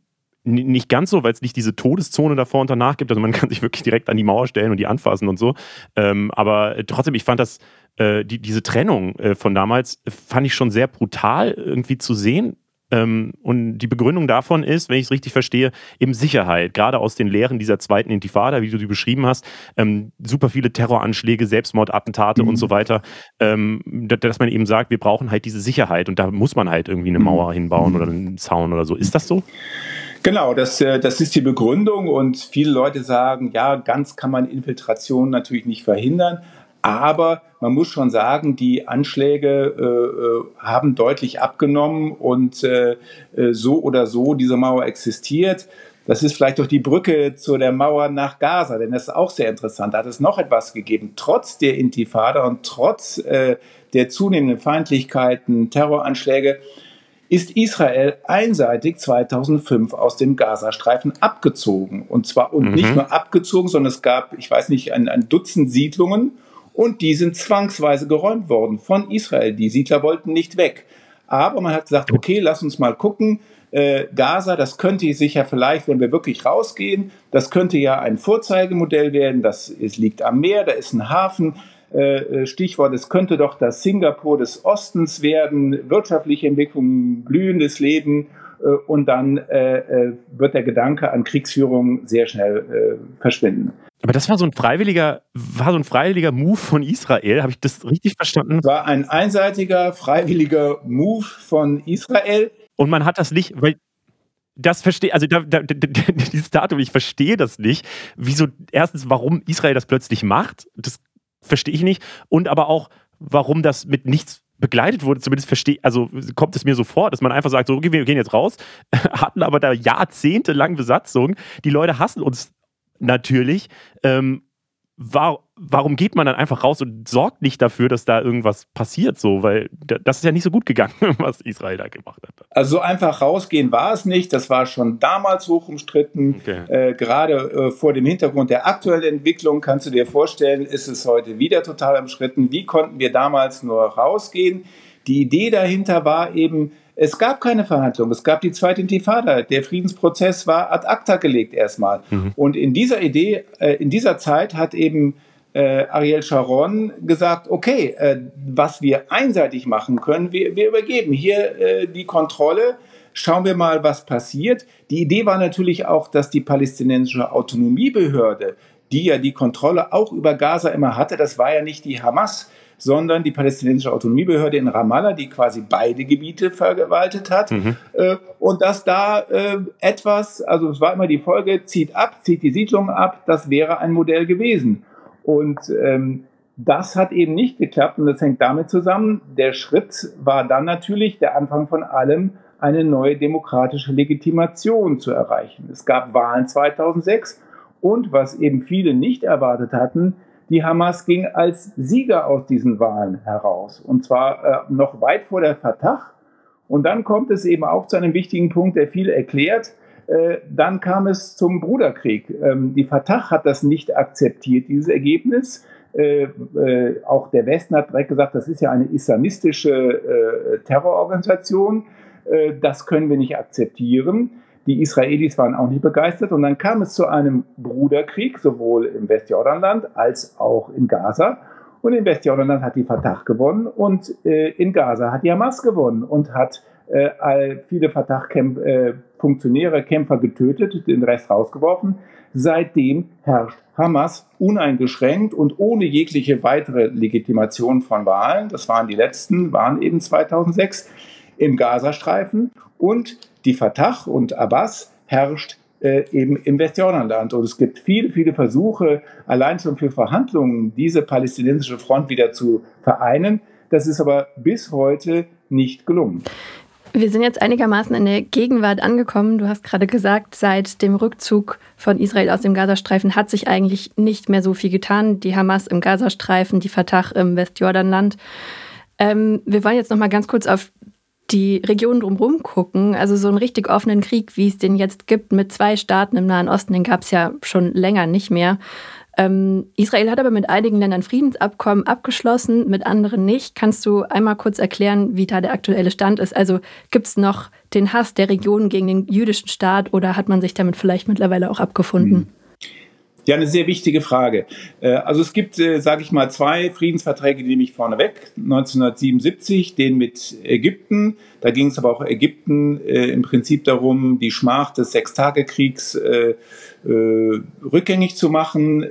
nicht ganz so, weil es nicht diese Todeszone davor und danach gibt. Also man kann sich wirklich direkt an die Mauer stellen und die anfassen und so. Ähm, aber trotzdem, ich fand das, äh, die, diese Trennung äh, von damals, fand ich schon sehr brutal irgendwie zu sehen. Ähm, und die Begründung davon ist, wenn ich es richtig verstehe, eben Sicherheit. Gerade aus den Lehren dieser zweiten Intifada, wie du die beschrieben hast, ähm, super viele Terroranschläge, Selbstmordattentate mhm. und so weiter, ähm, dass man eben sagt, wir brauchen halt diese Sicherheit und da muss man halt irgendwie eine mhm. Mauer hinbauen mhm. oder einen Zaun oder so. Ist das so? Genau, das, äh, das ist die Begründung und viele Leute sagen, ja, ganz kann man Infiltration natürlich nicht verhindern, aber man muss schon sagen, die Anschläge äh, äh haben deutlich abgenommen und äh, äh, so oder so diese Mauer existiert. Das ist vielleicht durch die Brücke zu der Mauer nach Gaza, denn das ist auch sehr interessant. Da hat es noch etwas gegeben, trotz der Intifada und trotz äh, der zunehmenden Feindlichkeiten, Terroranschläge ist Israel einseitig 2005 aus dem Gazastreifen abgezogen. Und zwar und mhm. nicht nur abgezogen, sondern es gab, ich weiß nicht, ein, ein Dutzend Siedlungen und die sind zwangsweise geräumt worden von Israel. Die Siedler wollten nicht weg. Aber man hat gesagt, okay, lass uns mal gucken. Äh, Gaza, das könnte sich ja vielleicht, wenn wir wirklich rausgehen, das könnte ja ein Vorzeigemodell werden. Das ist, liegt am Meer, da ist ein Hafen Stichwort, es könnte doch das Singapur des Ostens werden, wirtschaftliche Entwicklung, blühendes Leben äh, und dann wird der Gedanke an Kriegsführung sehr schnell verschwinden. Aber das war so ein freiwilliger, war so ein freiwilliger Move von Israel. Habe ich das richtig verstanden? War ein einseitiger, freiwilliger Move von Israel. Und man hat das nicht, weil das verstehe, also da, da, dieses Datum, ich verstehe das nicht. Wieso, erstens, warum Israel das plötzlich macht, das verstehe ich nicht. Und aber auch, warum das mit nichts begleitet wurde, zumindest verstehe, also kommt es mir so vor, dass man einfach sagt, so, okay, wir gehen jetzt raus, hatten aber da jahrzehntelang Besatzung, die Leute hassen uns natürlich, ähm, war, warum geht man dann einfach raus und sorgt nicht dafür, dass da irgendwas passiert, so, weil das ist ja nicht so gut gegangen, was Israel da gemacht hat. Also so einfach rausgehen war es nicht, das war schon damals hoch umstritten. Okay. Äh, gerade äh, vor dem Hintergrund der aktuellen Entwicklung kannst du dir vorstellen, ist es heute wieder total umstritten. Wie konnten wir damals nur rausgehen? Die Idee dahinter war eben, es gab keine Verhandlungen, es gab die zweite Intifada. Der Friedensprozess war ad acta gelegt erstmal. Mhm. Und in dieser Idee, äh, in dieser Zeit hat eben äh, Ariel Sharon gesagt, okay, äh, was wir einseitig machen können, wir, wir übergeben hier äh, die Kontrolle. Schauen wir mal, was passiert. Die Idee war natürlich auch, dass die palästinensische Autonomiebehörde, die ja die Kontrolle auch über Gaza immer hatte, das war ja nicht die Hamas, sondern die palästinensische Autonomiebehörde in Ramallah, die quasi beide Gebiete verwaltet hat. Mhm. Äh, und dass da äh, etwas, also es war immer die Folge, zieht ab, zieht die Siedlung ab, das wäre ein Modell gewesen. Und ähm, das hat eben nicht geklappt und das hängt damit zusammen. Der Schritt war dann natürlich der Anfang von allem, eine neue demokratische Legitimation zu erreichen. Es gab Wahlen 2006 und was eben viele nicht erwartet hatten, die Hamas ging als Sieger aus diesen Wahlen heraus. Und zwar äh, noch weit vor der Fatah. Und dann kommt es eben auch zu einem wichtigen Punkt, der viel erklärt. Äh, dann kam es zum Bruderkrieg. Ähm, die Fatah hat das nicht akzeptiert, dieses Ergebnis. Äh, äh, auch der Westen hat direkt gesagt, das ist ja eine islamistische Terrororganisation. Das können wir nicht akzeptieren. Die Israelis waren auch nicht begeistert und dann kam es zu einem Bruderkrieg, sowohl im Westjordanland als auch in Gaza. Und im Westjordanland hat die Fatah gewonnen und äh, in Gaza hat die Hamas gewonnen und hat äh, viele Fatah-Funktionäre, äh, Kämpfer getötet, den Rest rausgeworfen. Seitdem herrscht Hamas uneingeschränkt und ohne jegliche weitere Legitimation von Wahlen, das waren die letzten, waren eben 2006, im Gazastreifen und die Fatah und Abbas herrscht äh, eben im Westjordanland. Und es gibt viele, viele Versuche, allein schon für Verhandlungen diese palästinensische Front wieder zu vereinen. Das ist aber bis heute nicht gelungen. Wir sind jetzt einigermaßen in der Gegenwart angekommen. Du hast gerade gesagt, seit dem Rückzug von Israel aus dem Gazastreifen hat sich eigentlich nicht mehr so viel getan. Die Hamas im Gazastreifen, die Fatah im Westjordanland. Ähm, wir wollen jetzt noch mal ganz kurz auf die Region drumherum gucken. Also so einen richtig offenen Krieg, wie es den jetzt gibt, mit zwei Staaten im Nahen Osten, den gab es ja schon länger nicht mehr. Ähm, Israel hat aber mit einigen Ländern Friedensabkommen abgeschlossen, mit anderen nicht. Kannst du einmal kurz erklären, wie da der aktuelle Stand ist? Also gibt es noch den Hass der Region gegen den jüdischen Staat oder hat man sich damit vielleicht mittlerweile auch abgefunden? Mhm. Ja, eine sehr wichtige Frage. Äh, also es gibt, äh, sage ich mal, zwei Friedensverträge, die nehme ich vorneweg. 1977, den mit Ägypten. Da ging es aber auch Ägypten äh, im Prinzip darum, die Schmach des Sechstagekriegs rückgängig zu machen,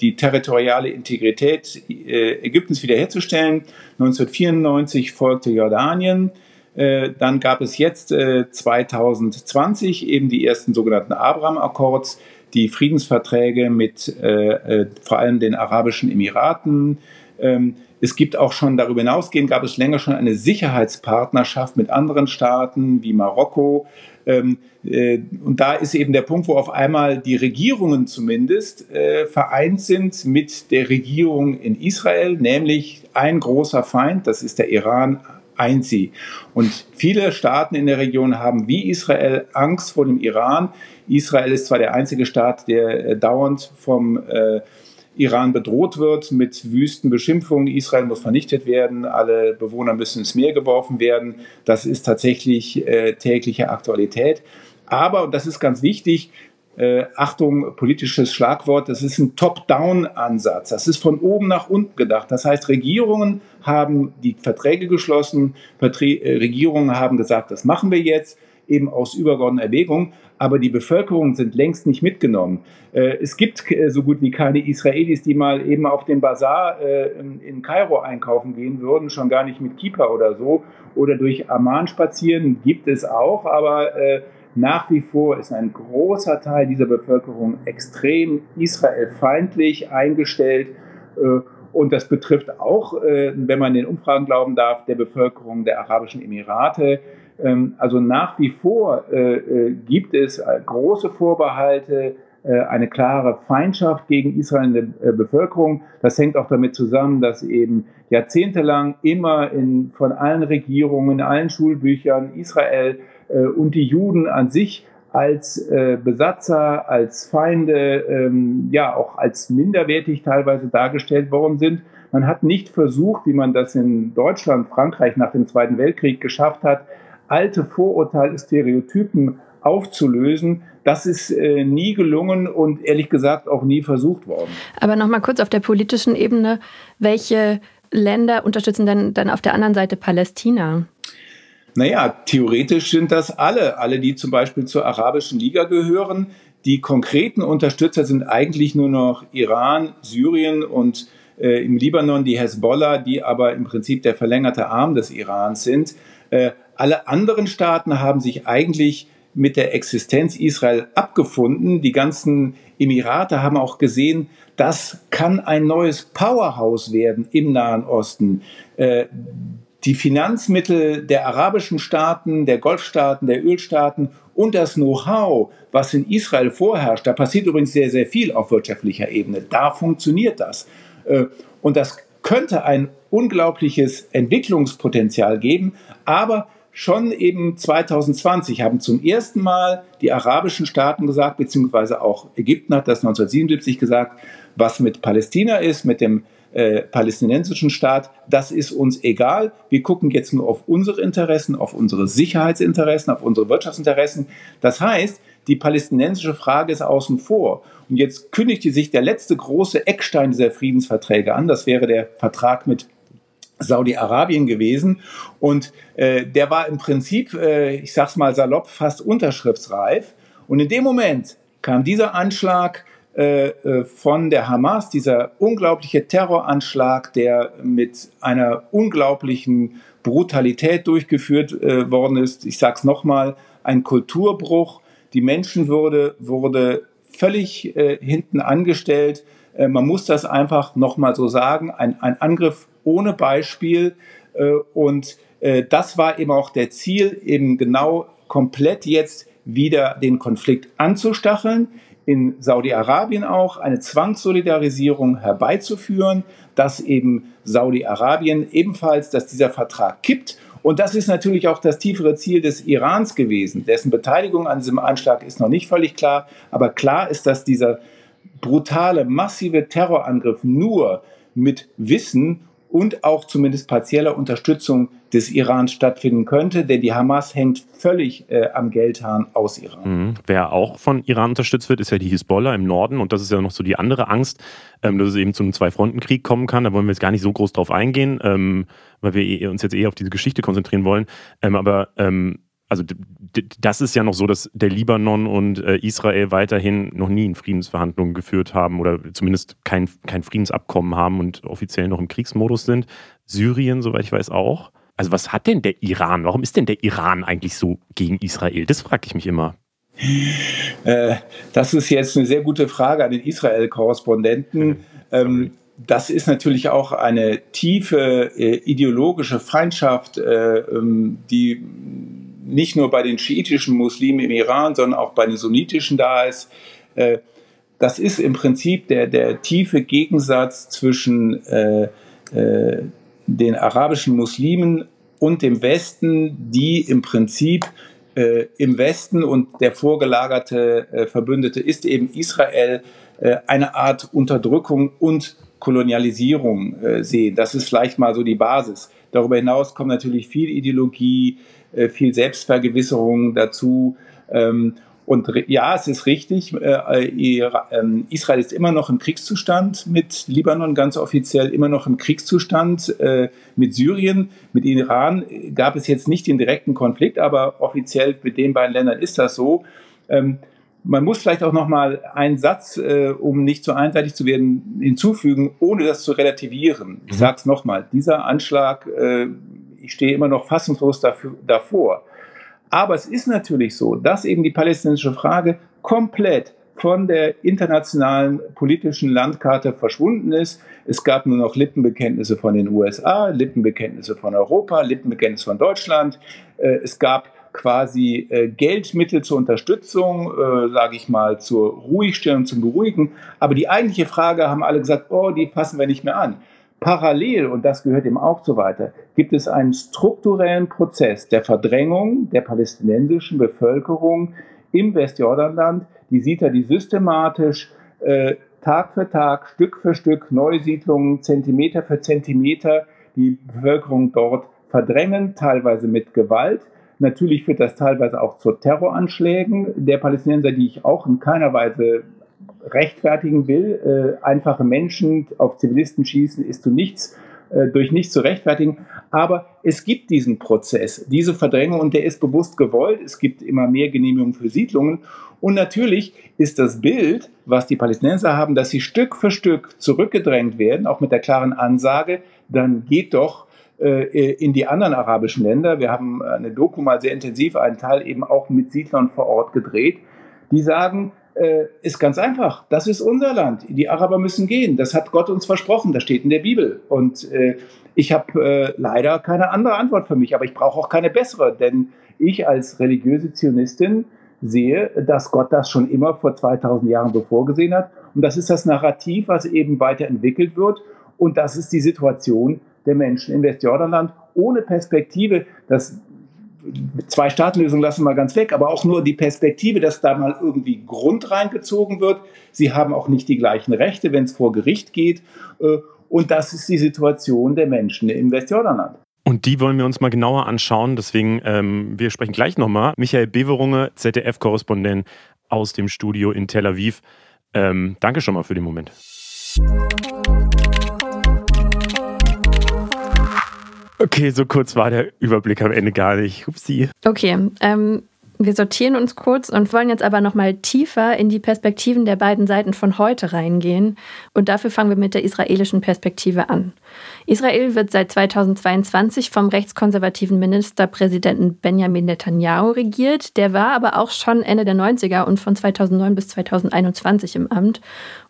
die territoriale Integrität Ägyptens wiederherzustellen. 1994 folgte Jordanien. Dann gab es jetzt 2020 eben die ersten sogenannten Abraham-Akkords, die Friedensverträge mit vor allem den Arabischen Emiraten. Ähm, es gibt auch schon darüber hinausgehend, gab es länger schon eine Sicherheitspartnerschaft mit anderen Staaten wie Marokko. Ähm, äh, und da ist eben der Punkt, wo auf einmal die Regierungen zumindest äh, vereint sind mit der Regierung in Israel, nämlich ein großer Feind, das ist der Iran, eint sie. Und viele Staaten in der Region haben wie Israel Angst vor dem Iran. Israel ist zwar der einzige Staat, der äh, dauernd vom äh, Iran bedroht wird mit wüsten Beschimpfungen. Israel muss vernichtet werden, alle Bewohner müssen ins Meer geworfen werden. Das ist tatsächlich äh, tägliche Aktualität. Aber, und das ist ganz wichtig, äh, Achtung, politisches Schlagwort, das ist ein Top-Down-Ansatz. Das ist von oben nach unten gedacht. Das heißt, Regierungen haben die Verträge geschlossen, Vertre äh, Regierungen haben gesagt, das machen wir jetzt eben aus übergeordneter Erwägung, aber die Bevölkerung sind längst nicht mitgenommen. Äh, es gibt äh, so gut wie keine Israelis, die mal eben auf den Bazar äh, in Kairo einkaufen gehen würden, schon gar nicht mit Kippa oder so, oder durch Amman spazieren, gibt es auch, aber nach wie vor ist ein großer Teil dieser Bevölkerung extrem israelfeindlich eingestellt. Und das betrifft auch, wenn man den Umfragen glauben darf, der Bevölkerung der Arabischen Emirate. Ähm, also nach wie vor äh, äh, gibt es äh, große Vorbehalte, eine klare Feindschaft gegen Israel in der Bevölkerung. Das hängt auch damit zusammen, dass eben jahrzehntelang immer in, von allen Regierungen, in allen Schulbüchern Israel und die Juden an sich als Besatzer, als Feinde, ähm, ja auch als minderwertig teilweise dargestellt worden sind. Man hat nicht versucht, wie man das in Deutschland, Frankreich nach dem Zweiten Weltkrieg geschafft hat, alte Vorurteile, Stereotypen aufzulösen. Das ist äh, nie gelungen und ehrlich gesagt auch nie versucht worden. Aber nochmal kurz auf der politischen Ebene, welche Länder unterstützen denn dann auf der anderen Seite Palästina? Naja, theoretisch sind das alle, alle, die zum Beispiel zur Arabischen Liga gehören. Die konkreten Unterstützer sind eigentlich nur noch Iran, Syrien und äh, im Libanon die Hezbollah, die aber im Prinzip der verlängerte Arm des Irans sind. Äh, alle anderen Staaten haben sich eigentlich mit der Existenz Israel abgefunden. Die ganzen Emirate haben auch gesehen, das kann ein neues Powerhouse werden im Nahen Osten. Äh, die Finanzmittel der arabischen Staaten, der Golfstaaten, der Ölstaaten und das Know-how, was in Israel vorherrscht, da passiert übrigens sehr, sehr viel auf wirtschaftlicher Ebene. Da funktioniert das. Äh, und das könnte ein unglaubliches Entwicklungspotenzial geben, aber schon eben 2020 haben zum ersten Mal die arabischen Staaten gesagt, beziehungsweise auch Ägypten hat das 1977 gesagt, was mit Palästina ist, mit dem äh, palästinensischen Staat, das ist uns egal. Wir gucken jetzt nur auf unsere Interessen, auf unsere Sicherheitsinteressen, auf unsere Wirtschaftsinteressen. Das heißt, die palästinensische Frage ist außen vor. Und jetzt kündigte sich der letzte große Eckstein dieser Friedensverträge an. Das wäre der Vertrag mit Saudi-Arabien gewesen und äh, der war im Prinzip, äh, ich sag's mal salopp, fast unterschriftsreif. Und in dem Moment kam dieser Anschlag äh, äh, von der Hamas, dieser unglaubliche Terroranschlag, der mit einer unglaublichen Brutalität durchgeführt äh, worden ist. Ich sag's nochmal, ein Kulturbruch. Die Menschenwürde wurde völlig äh, hinten angestellt. Man muss das einfach nochmal so sagen. Ein, ein Angriff ohne Beispiel. Äh, und äh, das war eben auch der Ziel, eben genau komplett jetzt wieder den Konflikt anzustacheln, in Saudi-Arabien auch eine Zwangssolidarisierung herbeizuführen, dass eben Saudi-Arabien ebenfalls, dass dieser Vertrag kippt. Und das ist natürlich auch das tiefere Ziel des Irans gewesen. Dessen Beteiligung an diesem Anschlag ist noch nicht völlig klar. Aber klar ist, dass dieser brutale, massive Terrorangriff nur mit Wissen und auch zumindest partieller Unterstützung des Iran stattfinden könnte, denn die Hamas hängt völlig äh, am Geldhahn aus Iran. Mhm. Wer auch von Iran unterstützt wird, ist ja die Hisbollah im Norden und das ist ja noch so die andere Angst, ähm, dass es eben zu einem Zwei-Fronten-Krieg kommen kann. Da wollen wir jetzt gar nicht so groß drauf eingehen, ähm, weil wir eh, uns jetzt eher auf diese Geschichte konzentrieren wollen. Ähm, aber ähm, also das ist ja noch so, dass der Libanon und äh, Israel weiterhin noch nie in Friedensverhandlungen geführt haben oder zumindest kein, kein Friedensabkommen haben und offiziell noch im Kriegsmodus sind. Syrien, soweit ich weiß, auch. Also was hat denn der Iran? Warum ist denn der Iran eigentlich so gegen Israel? Das frage ich mich immer. Äh, das ist jetzt eine sehr gute Frage an den Israel-Korrespondenten. Ähm, das ist natürlich auch eine tiefe äh, ideologische Feindschaft, äh, ähm, die nicht nur bei den schiitischen Muslimen im Iran, sondern auch bei den sunnitischen da ist. Äh, das ist im Prinzip der, der tiefe Gegensatz zwischen äh, äh, den arabischen Muslimen und dem Westen, die im Prinzip im Westen und der vorgelagerte Verbündete ist eben Israel eine Art Unterdrückung und Kolonialisierung sehen. Das ist vielleicht mal so die Basis. Darüber hinaus kommt natürlich viel Ideologie, äh, viel Selbstvergewisserung dazu. Ähm, und ja, es ist richtig, äh, ähm, Israel ist immer noch im Kriegszustand mit Libanon, ganz offiziell immer noch im Kriegszustand äh, mit Syrien. Mit Iran gab es jetzt nicht den direkten Konflikt, aber offiziell mit den beiden Ländern ist das so. Ähm, man muss vielleicht auch noch mal einen Satz, um nicht zu einseitig zu werden, hinzufügen, ohne das zu relativieren. Ich mhm. sage es nochmal, dieser Anschlag ich stehe immer noch fassungslos dafür, davor. Aber es ist natürlich so, dass eben die palästinensische Frage komplett von der internationalen politischen Landkarte verschwunden ist. Es gab nur noch Lippenbekenntnisse von den USA, Lippenbekenntnisse von Europa, Lippenbekenntnisse von Deutschland. Äh, es gab quasi äh, Geldmittel zur Unterstützung, äh, sage ich mal, zur Ruhigstellung, zum Beruhigen. Aber die eigentliche Frage haben alle gesagt, oh, die passen wir nicht mehr an. Parallel, und das gehört eben auch so weiter, gibt es einen strukturellen Prozess der Verdrängung der palästinensischen Bevölkerung im Westjordanland. Die sieht er die systematisch äh, Tag für Tag, Stück für Stück, Neusiedlungen, Zentimeter für Zentimeter die Bevölkerung dort verdrängen, teilweise mit Gewalt. Natürlich führt das teilweise auch zu Terroranschlägen der Palästinenser, die ich auch in keiner Weise rechtfertigen will. Äh, einfache Menschen auf Zivilisten schießen ist zu nichts, äh, durch nichts zu rechtfertigen. Aber es gibt diesen Prozess, diese Verdrängung und der ist bewusst gewollt. Es gibt immer mehr Genehmigungen für Siedlungen. Und natürlich ist das Bild, was die Palästinenser haben, dass sie Stück für Stück zurückgedrängt werden, auch mit der klaren Ansage, dann geht doch äh, in die anderen arabischen Länder. Wir haben eine Doku mal sehr intensiv, einen Teil eben auch mit Siedlern vor Ort gedreht. Die sagen, äh, ist ganz einfach. Das ist unser Land. Die Araber müssen gehen. Das hat Gott uns versprochen. Das steht in der Bibel. Und äh, ich habe äh, leider keine andere Antwort für mich, aber ich brauche auch keine bessere, denn ich als religiöse Zionistin sehe, dass Gott das schon immer vor 2000 Jahren so vorgesehen hat. Und das ist das Narrativ, was eben weiterentwickelt wird. Und das ist die Situation der Menschen im Westjordanland ohne Perspektive. Das Zwei-Staaten-Lösung lassen wir ganz weg, aber auch nur die Perspektive, dass da mal irgendwie Grund reingezogen wird. Sie haben auch nicht die gleichen Rechte, wenn es vor Gericht geht. Äh, und das ist die Situation der Menschen im Westjordanland. Und die wollen wir uns mal genauer anschauen. Deswegen, ähm, wir sprechen gleich nochmal. Michael Beverunge, ZDF-Korrespondent aus dem Studio in Tel Aviv. Ähm, danke schon mal für den Moment. Okay, so kurz war der Überblick am Ende gar nicht. Upsi. Okay, ähm, wir sortieren uns kurz und wollen jetzt aber nochmal tiefer in die Perspektiven der beiden Seiten von heute reingehen. Und dafür fangen wir mit der israelischen Perspektive an. Israel wird seit 2022 vom rechtskonservativen Ministerpräsidenten Benjamin Netanyahu regiert. Der war aber auch schon Ende der 90er und von 2009 bis 2021 im Amt.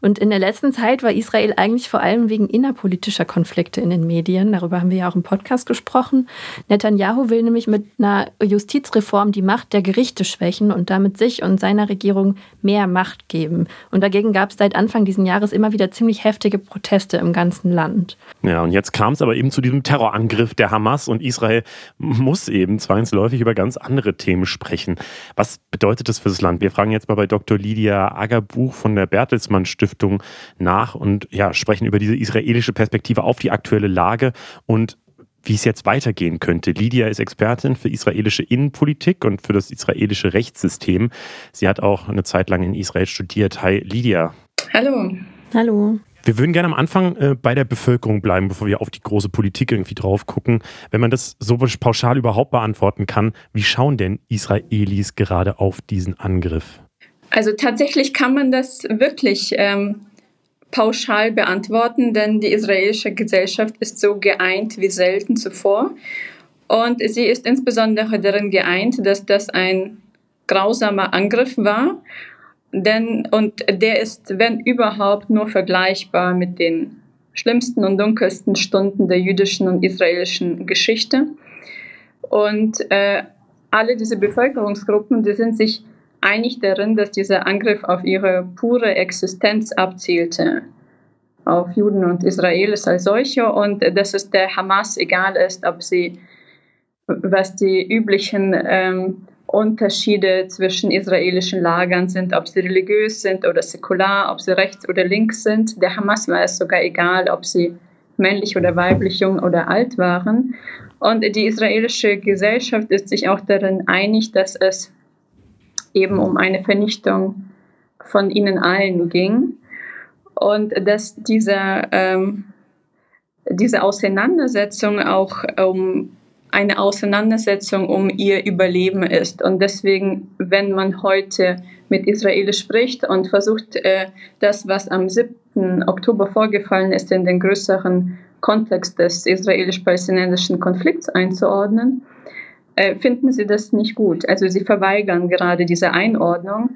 Und in der letzten Zeit war Israel eigentlich vor allem wegen innerpolitischer Konflikte in den Medien. Darüber haben wir ja auch im Podcast gesprochen. Netanyahu will nämlich mit einer Justizreform die Macht der Gerichte schwächen und damit sich und seiner Regierung mehr Macht geben. Und dagegen gab es seit Anfang dieses Jahres immer wieder ziemlich heftige Proteste im ganzen Land. Ja, und jetzt Jetzt kam es aber eben zu diesem Terrorangriff der Hamas und Israel muss eben zwangsläufig über ganz andere Themen sprechen. Was bedeutet das für das Land? Wir fragen jetzt mal bei Dr. Lydia Agerbuch von der Bertelsmann Stiftung nach und ja, sprechen über diese israelische Perspektive auf die aktuelle Lage und wie es jetzt weitergehen könnte. Lydia ist Expertin für israelische Innenpolitik und für das israelische Rechtssystem. Sie hat auch eine Zeit lang in Israel studiert. Hi, Lydia. Hallo. Hallo. Wir würden gerne am Anfang äh, bei der Bevölkerung bleiben, bevor wir auf die große Politik irgendwie drauf gucken. Wenn man das so pauschal überhaupt beantworten kann, wie schauen denn Israelis gerade auf diesen Angriff? Also tatsächlich kann man das wirklich ähm, pauschal beantworten, denn die israelische Gesellschaft ist so geeint wie selten zuvor. Und sie ist insbesondere darin geeint, dass das ein grausamer Angriff war denn, und der ist, wenn überhaupt, nur vergleichbar mit den schlimmsten und dunkelsten Stunden der jüdischen und israelischen Geschichte. Und äh, alle diese Bevölkerungsgruppen, die sind sich einig darin, dass dieser Angriff auf ihre pure Existenz abzielte, auf Juden und Israelis als solche und dass es der Hamas egal ist, ob sie, was die üblichen ähm, Unterschiede zwischen israelischen Lagern sind, ob sie religiös sind oder säkular, ob sie rechts oder links sind. Der Hamas war es sogar egal, ob sie männlich oder weiblich, jung oder alt waren. Und die israelische Gesellschaft ist sich auch darin einig, dass es eben um eine Vernichtung von ihnen allen ging und dass diese, ähm, diese Auseinandersetzung auch um eine Auseinandersetzung um ihr Überleben ist. Und deswegen, wenn man heute mit Israel spricht und versucht, äh, das, was am 7. Oktober vorgefallen ist, in den größeren Kontext des israelisch-palästinensischen Konflikts einzuordnen, äh, finden sie das nicht gut. Also sie verweigern gerade diese Einordnung,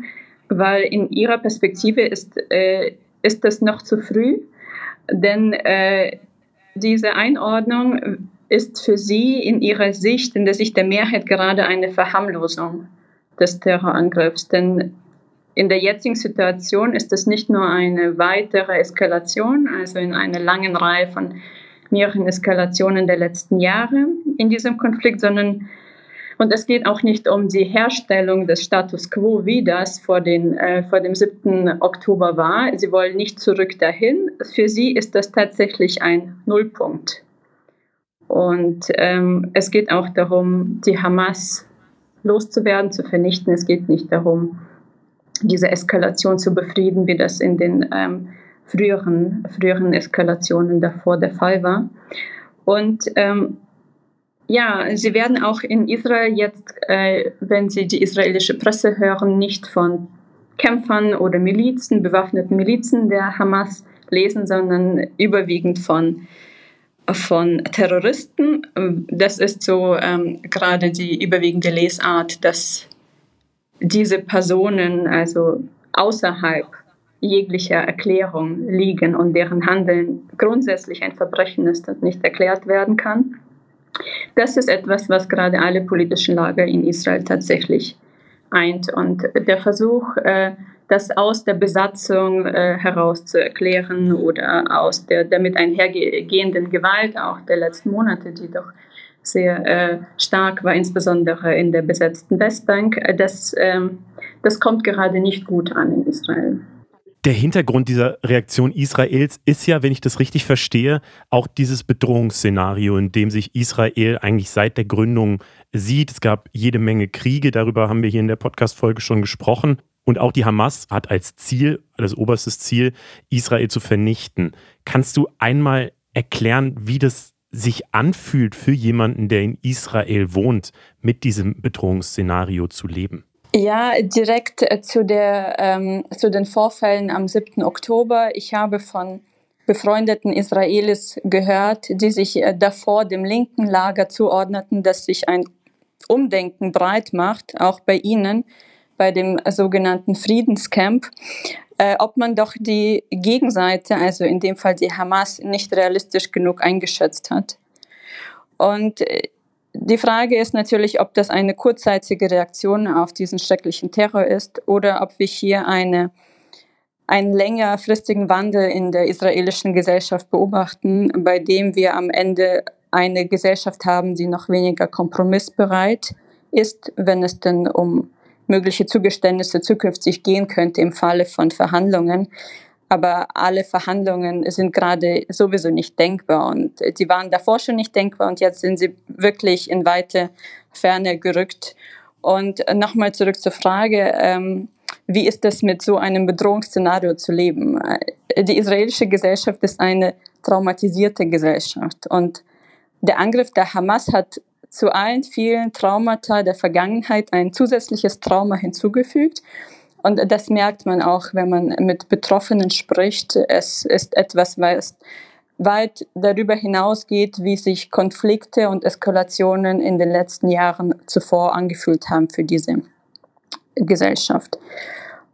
weil in ihrer Perspektive ist, äh, ist das noch zu früh, denn diese Einordnung ist für Sie in Ihrer Sicht, in der Sicht der Mehrheit gerade eine Verharmlosung des Terrorangriffs. Denn in der jetzigen Situation ist es nicht nur eine weitere Eskalation, also in einer langen Reihe von mehreren Eskalationen der letzten Jahre in diesem Konflikt, sondern und es geht auch nicht um die Herstellung des Status quo, wie das vor, den, äh, vor dem 7. Oktober war. Sie wollen nicht zurück dahin. Für sie ist das tatsächlich ein Nullpunkt. Und ähm, es geht auch darum, die Hamas loszuwerden, zu vernichten. Es geht nicht darum, diese Eskalation zu befrieden, wie das in den ähm, früheren, früheren Eskalationen davor der Fall war. Und ähm, ja, sie werden auch in Israel jetzt, äh, wenn sie die israelische Presse hören, nicht von Kämpfern oder Milizen, bewaffneten Milizen der Hamas lesen, sondern überwiegend von von Terroristen. Das ist so ähm, gerade die überwiegende Lesart, dass diese Personen also außerhalb jeglicher Erklärung liegen und deren Handeln grundsätzlich ein Verbrechen ist und nicht erklärt werden kann. Das ist etwas, was gerade alle politischen Lager in Israel tatsächlich eint. Und der Versuch, äh, das aus der Besatzung äh, heraus zu erklären oder aus der damit einhergehenden Gewalt auch der letzten Monate, die doch sehr äh, stark war, insbesondere in der besetzten Westbank, äh, das, ähm, das kommt gerade nicht gut an in Israel. Der Hintergrund dieser Reaktion Israels ist ja, wenn ich das richtig verstehe, auch dieses Bedrohungsszenario, in dem sich Israel eigentlich seit der Gründung sieht. Es gab jede Menge Kriege, darüber haben wir hier in der Podcast-Folge schon gesprochen. Und auch die Hamas hat als Ziel, als oberstes Ziel, Israel zu vernichten. Kannst du einmal erklären, wie das sich anfühlt für jemanden, der in Israel wohnt, mit diesem Bedrohungsszenario zu leben? Ja, direkt äh, zu, der, ähm, zu den Vorfällen am 7. Oktober. Ich habe von befreundeten Israelis gehört, die sich äh, davor dem linken Lager zuordneten, dass sich ein Umdenken breit macht, auch bei ihnen, bei dem sogenannten Friedenscamp, äh, ob man doch die Gegenseite, also in dem Fall die Hamas, nicht realistisch genug eingeschätzt hat. Und äh, die Frage ist natürlich, ob das eine kurzzeitige Reaktion auf diesen schrecklichen Terror ist oder ob wir hier eine einen längerfristigen Wandel in der israelischen Gesellschaft beobachten, bei dem wir am Ende eine Gesellschaft haben, die noch weniger kompromissbereit ist, wenn es denn um mögliche Zugeständnisse zukünftig gehen könnte im Falle von Verhandlungen. Aber alle Verhandlungen sind gerade sowieso nicht denkbar und die waren davor schon nicht denkbar und jetzt sind sie wirklich in weite Ferne gerückt. Und nochmal zurück zur Frage, ähm, wie ist es mit so einem Bedrohungsszenario zu leben? Äh, die israelische Gesellschaft ist eine traumatisierte Gesellschaft und der Angriff der Hamas hat zu allen vielen Traumata der Vergangenheit ein zusätzliches Trauma hinzugefügt. Und das merkt man auch, wenn man mit Betroffenen spricht. Es ist etwas, was weit darüber hinausgeht, wie sich Konflikte und Eskalationen in den letzten Jahren zuvor angefühlt haben für diese Gesellschaft.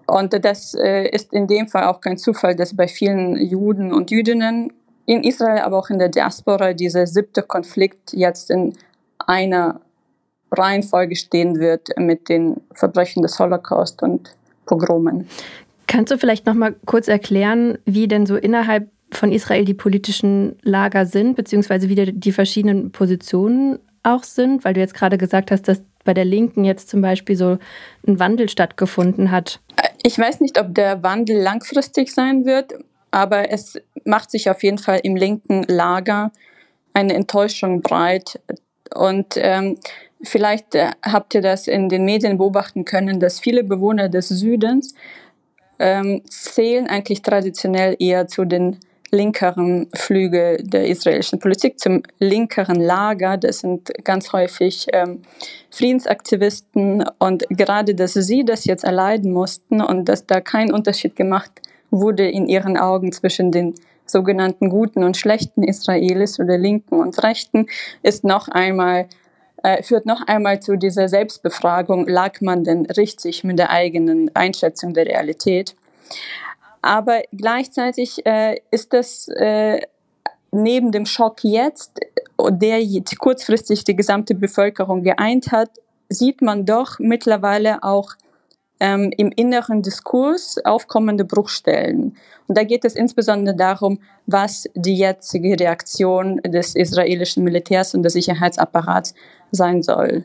Und das äh, ist in dem Fall auch kein Zufall, dass bei vielen Juden und Jüdinnen in Israel, aber auch in der Diaspora dieser siebte Konflikt jetzt in einer Reihenfolge stehen wird mit den Verbrechen des Holocaust und Pogromen. Kannst du vielleicht noch mal kurz erklären, wie denn so innerhalb von Israel die politischen Lager sind, beziehungsweise wie die verschiedenen Positionen auch sind? Weil du jetzt gerade gesagt hast, dass bei der Linken jetzt zum Beispiel so ein Wandel stattgefunden hat. Ich weiß nicht, ob der Wandel langfristig sein wird, aber es macht sich auf jeden Fall im linken Lager eine Enttäuschung breit. Und ähm, vielleicht äh, habt ihr das in den Medien beobachten können, dass viele Bewohner des Südens ähm, zählen eigentlich traditionell eher zu den linkeren Flüge der israelischen Politik, zum linkeren Lager. Das sind ganz häufig ähm, Friedensaktivisten und gerade, dass sie das jetzt erleiden mussten und dass da kein Unterschied gemacht wurde in ihren Augen zwischen den sogenannten guten und schlechten Israelis oder linken und rechten, ist noch einmal äh, führt noch einmal zu dieser Selbstbefragung, lag man denn richtig mit der eigenen Einschätzung der Realität? Aber gleichzeitig äh, ist das äh, neben dem Schock jetzt, der kurzfristig die gesamte Bevölkerung geeint hat, sieht man doch mittlerweile auch ähm, im inneren Diskurs aufkommende Bruchstellen. Und da geht es insbesondere darum, was die jetzige Reaktion des israelischen Militärs und des Sicherheitsapparats sein soll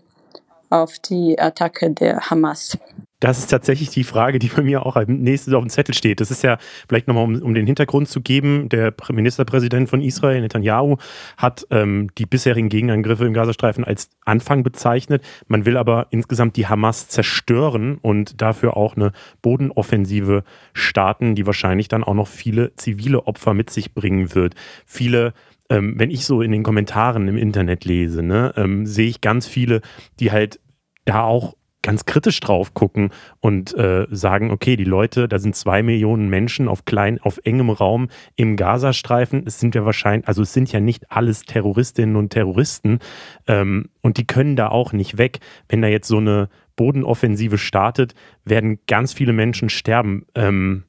auf die Attacke der Hamas. Das ist tatsächlich die Frage, die bei mir auch als nächstes auf dem Zettel steht. Das ist ja vielleicht nochmal, um, um den Hintergrund zu geben. Der Ministerpräsident von Israel, Netanyahu, hat ähm, die bisherigen Gegenangriffe im Gazastreifen als Anfang bezeichnet. Man will aber insgesamt die Hamas zerstören und dafür auch eine Bodenoffensive starten, die wahrscheinlich dann auch noch viele zivile Opfer mit sich bringen wird. Viele ähm, wenn ich so in den Kommentaren im Internet lese, ne, ähm, sehe ich ganz viele, die halt da auch ganz kritisch drauf gucken und äh, sagen, okay, die Leute, da sind zwei Millionen Menschen auf klein, auf engem Raum im Gazastreifen. Es sind ja wahrscheinlich, also es sind ja nicht alles Terroristinnen und Terroristen ähm, und die können da auch nicht weg. Wenn da jetzt so eine Bodenoffensive startet, werden ganz viele Menschen sterben. Ähm,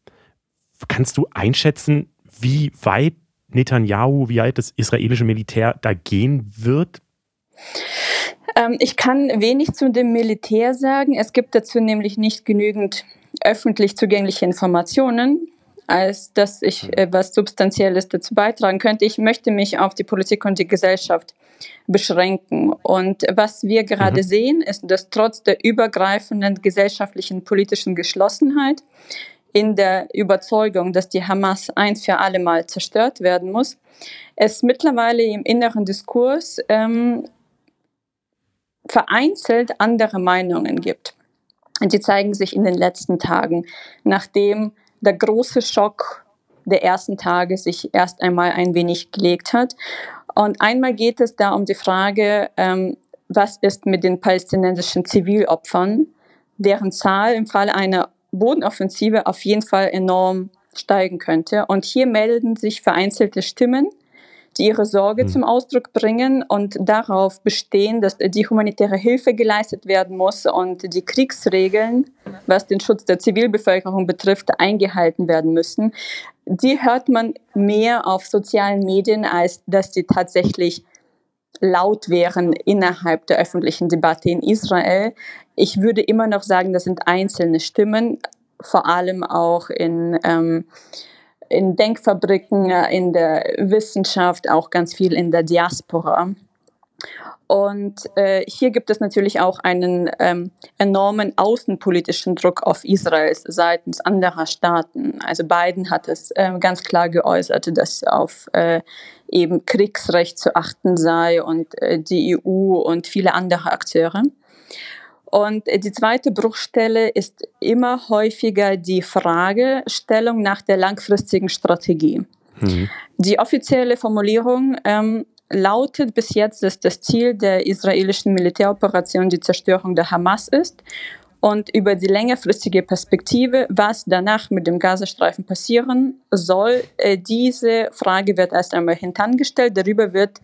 kannst du einschätzen, wie weit Netanyahu, wie weit das israelische Militär da gehen wird? Ähm, ich kann wenig zu dem Militär sagen. Es gibt dazu nämlich nicht genügend öffentlich zugängliche Informationen, als dass ich äh, was Substanzielles dazu beitragen könnte. Ich möchte mich auf die Politik und die Gesellschaft beschränken. Und was wir gerade mhm. sehen, ist, dass trotz der übergreifenden gesellschaftlichen politischen Geschlossenheit in der Überzeugung, dass die Hamas ein für alle Mal zerstört werden muss, es mittlerweile im inneren Diskurs ähm, vereinzelt andere Meinungen gibt. Und die zeigen sich in den letzten Tagen, nachdem der große Schock der ersten Tage sich erst einmal ein wenig gelegt hat. Und einmal geht es da um die Frage, ähm, was ist mit den palästinensischen Zivilopfern, deren Zahl im Falle einer Bodenoffensive auf jeden Fall enorm steigen könnte. Und hier melden sich vereinzelte Stimmen, die ihre Sorge mhm. zum Ausdruck bringen und darauf bestehen, dass die humanitäre Hilfe geleistet werden muss und die Kriegsregeln, was den Schutz der Zivilbevölkerung betrifft, eingehalten werden müssen. Die hört man mehr auf sozialen Medien, als dass die tatsächlich laut wären innerhalb der öffentlichen Debatte in Israel. Ich würde immer noch sagen, das sind einzelne Stimmen, vor allem auch in ähm, in Denkfabriken, äh, in der Wissenschaft, auch ganz viel in der Diaspora. Und äh, hier gibt es natürlich auch einen ähm, enormen außenpolitischen Druck auf Israel seitens anderer Staaten. Also Biden hat es äh, ganz klar geäußert, dass auf äh, eben Kriegsrecht zu achten sei und äh, die EU und viele andere Akteure. Und die zweite Bruchstelle ist immer häufiger die Fragestellung nach der langfristigen Strategie. Mhm. Die offizielle Formulierung ähm, lautet bis jetzt, dass das Ziel der israelischen Militäroperation die Zerstörung der Hamas ist. Und über die längerfristige Perspektive, was danach mit dem Gazastreifen passieren soll, äh, diese Frage wird erst einmal hintangestellt. Darüber wird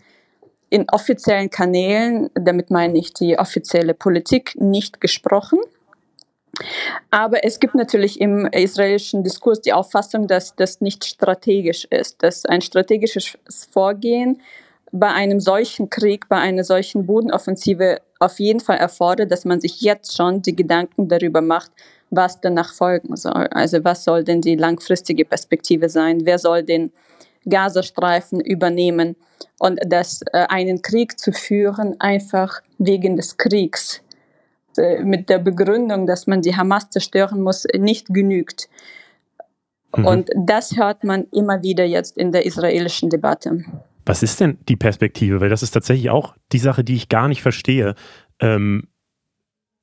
in offiziellen Kanälen, damit meine ich die offizielle Politik, nicht gesprochen. Aber es gibt natürlich im israelischen Diskurs die Auffassung, dass das nicht strategisch ist, dass ein strategisches Vorgehen bei einem solchen Krieg, bei einer solchen Bodenoffensive auf jeden Fall erfordert, dass man sich jetzt schon die Gedanken darüber macht, was danach folgen soll. Also was soll denn die langfristige Perspektive sein? Wer soll den Gazastreifen übernehmen? Und dass äh, einen Krieg zu führen, einfach wegen des Kriegs, äh, mit der Begründung, dass man die Hamas zerstören muss, nicht genügt. Mhm. Und das hört man immer wieder jetzt in der israelischen Debatte. Was ist denn die Perspektive? Weil das ist tatsächlich auch die Sache, die ich gar nicht verstehe. Ähm,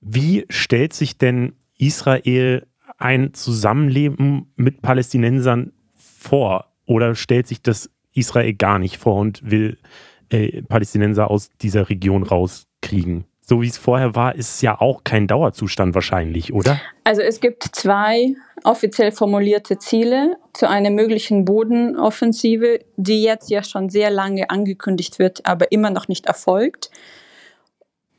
wie stellt sich denn Israel ein Zusammenleben mit Palästinensern vor? Oder stellt sich das Israel gar nicht vor und will äh, Palästinenser aus dieser Region rauskriegen. So wie es vorher war, ist es ja auch kein Dauerzustand wahrscheinlich, oder? Also es gibt zwei offiziell formulierte Ziele zu einer möglichen Bodenoffensive, die jetzt ja schon sehr lange angekündigt wird, aber immer noch nicht erfolgt.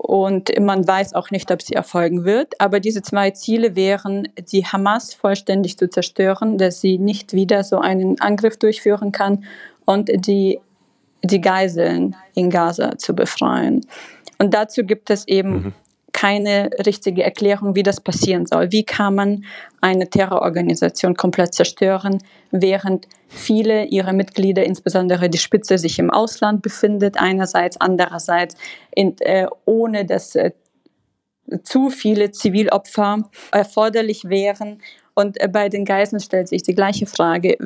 Und man weiß auch nicht, ob sie erfolgen wird. Aber diese zwei Ziele wären, die Hamas vollständig zu zerstören, dass sie nicht wieder so einen Angriff durchführen kann und die, die Geiseln in Gaza zu befreien. Und dazu gibt es eben mhm. Keine richtige Erklärung, wie das passieren soll. Wie kann man eine Terrororganisation komplett zerstören, während viele ihrer Mitglieder, insbesondere die Spitze, sich im Ausland befindet, einerseits, andererseits, in, äh, ohne dass äh, zu viele Zivilopfer erforderlich wären. Und äh, bei den Geiseln stellt sich die gleiche Frage,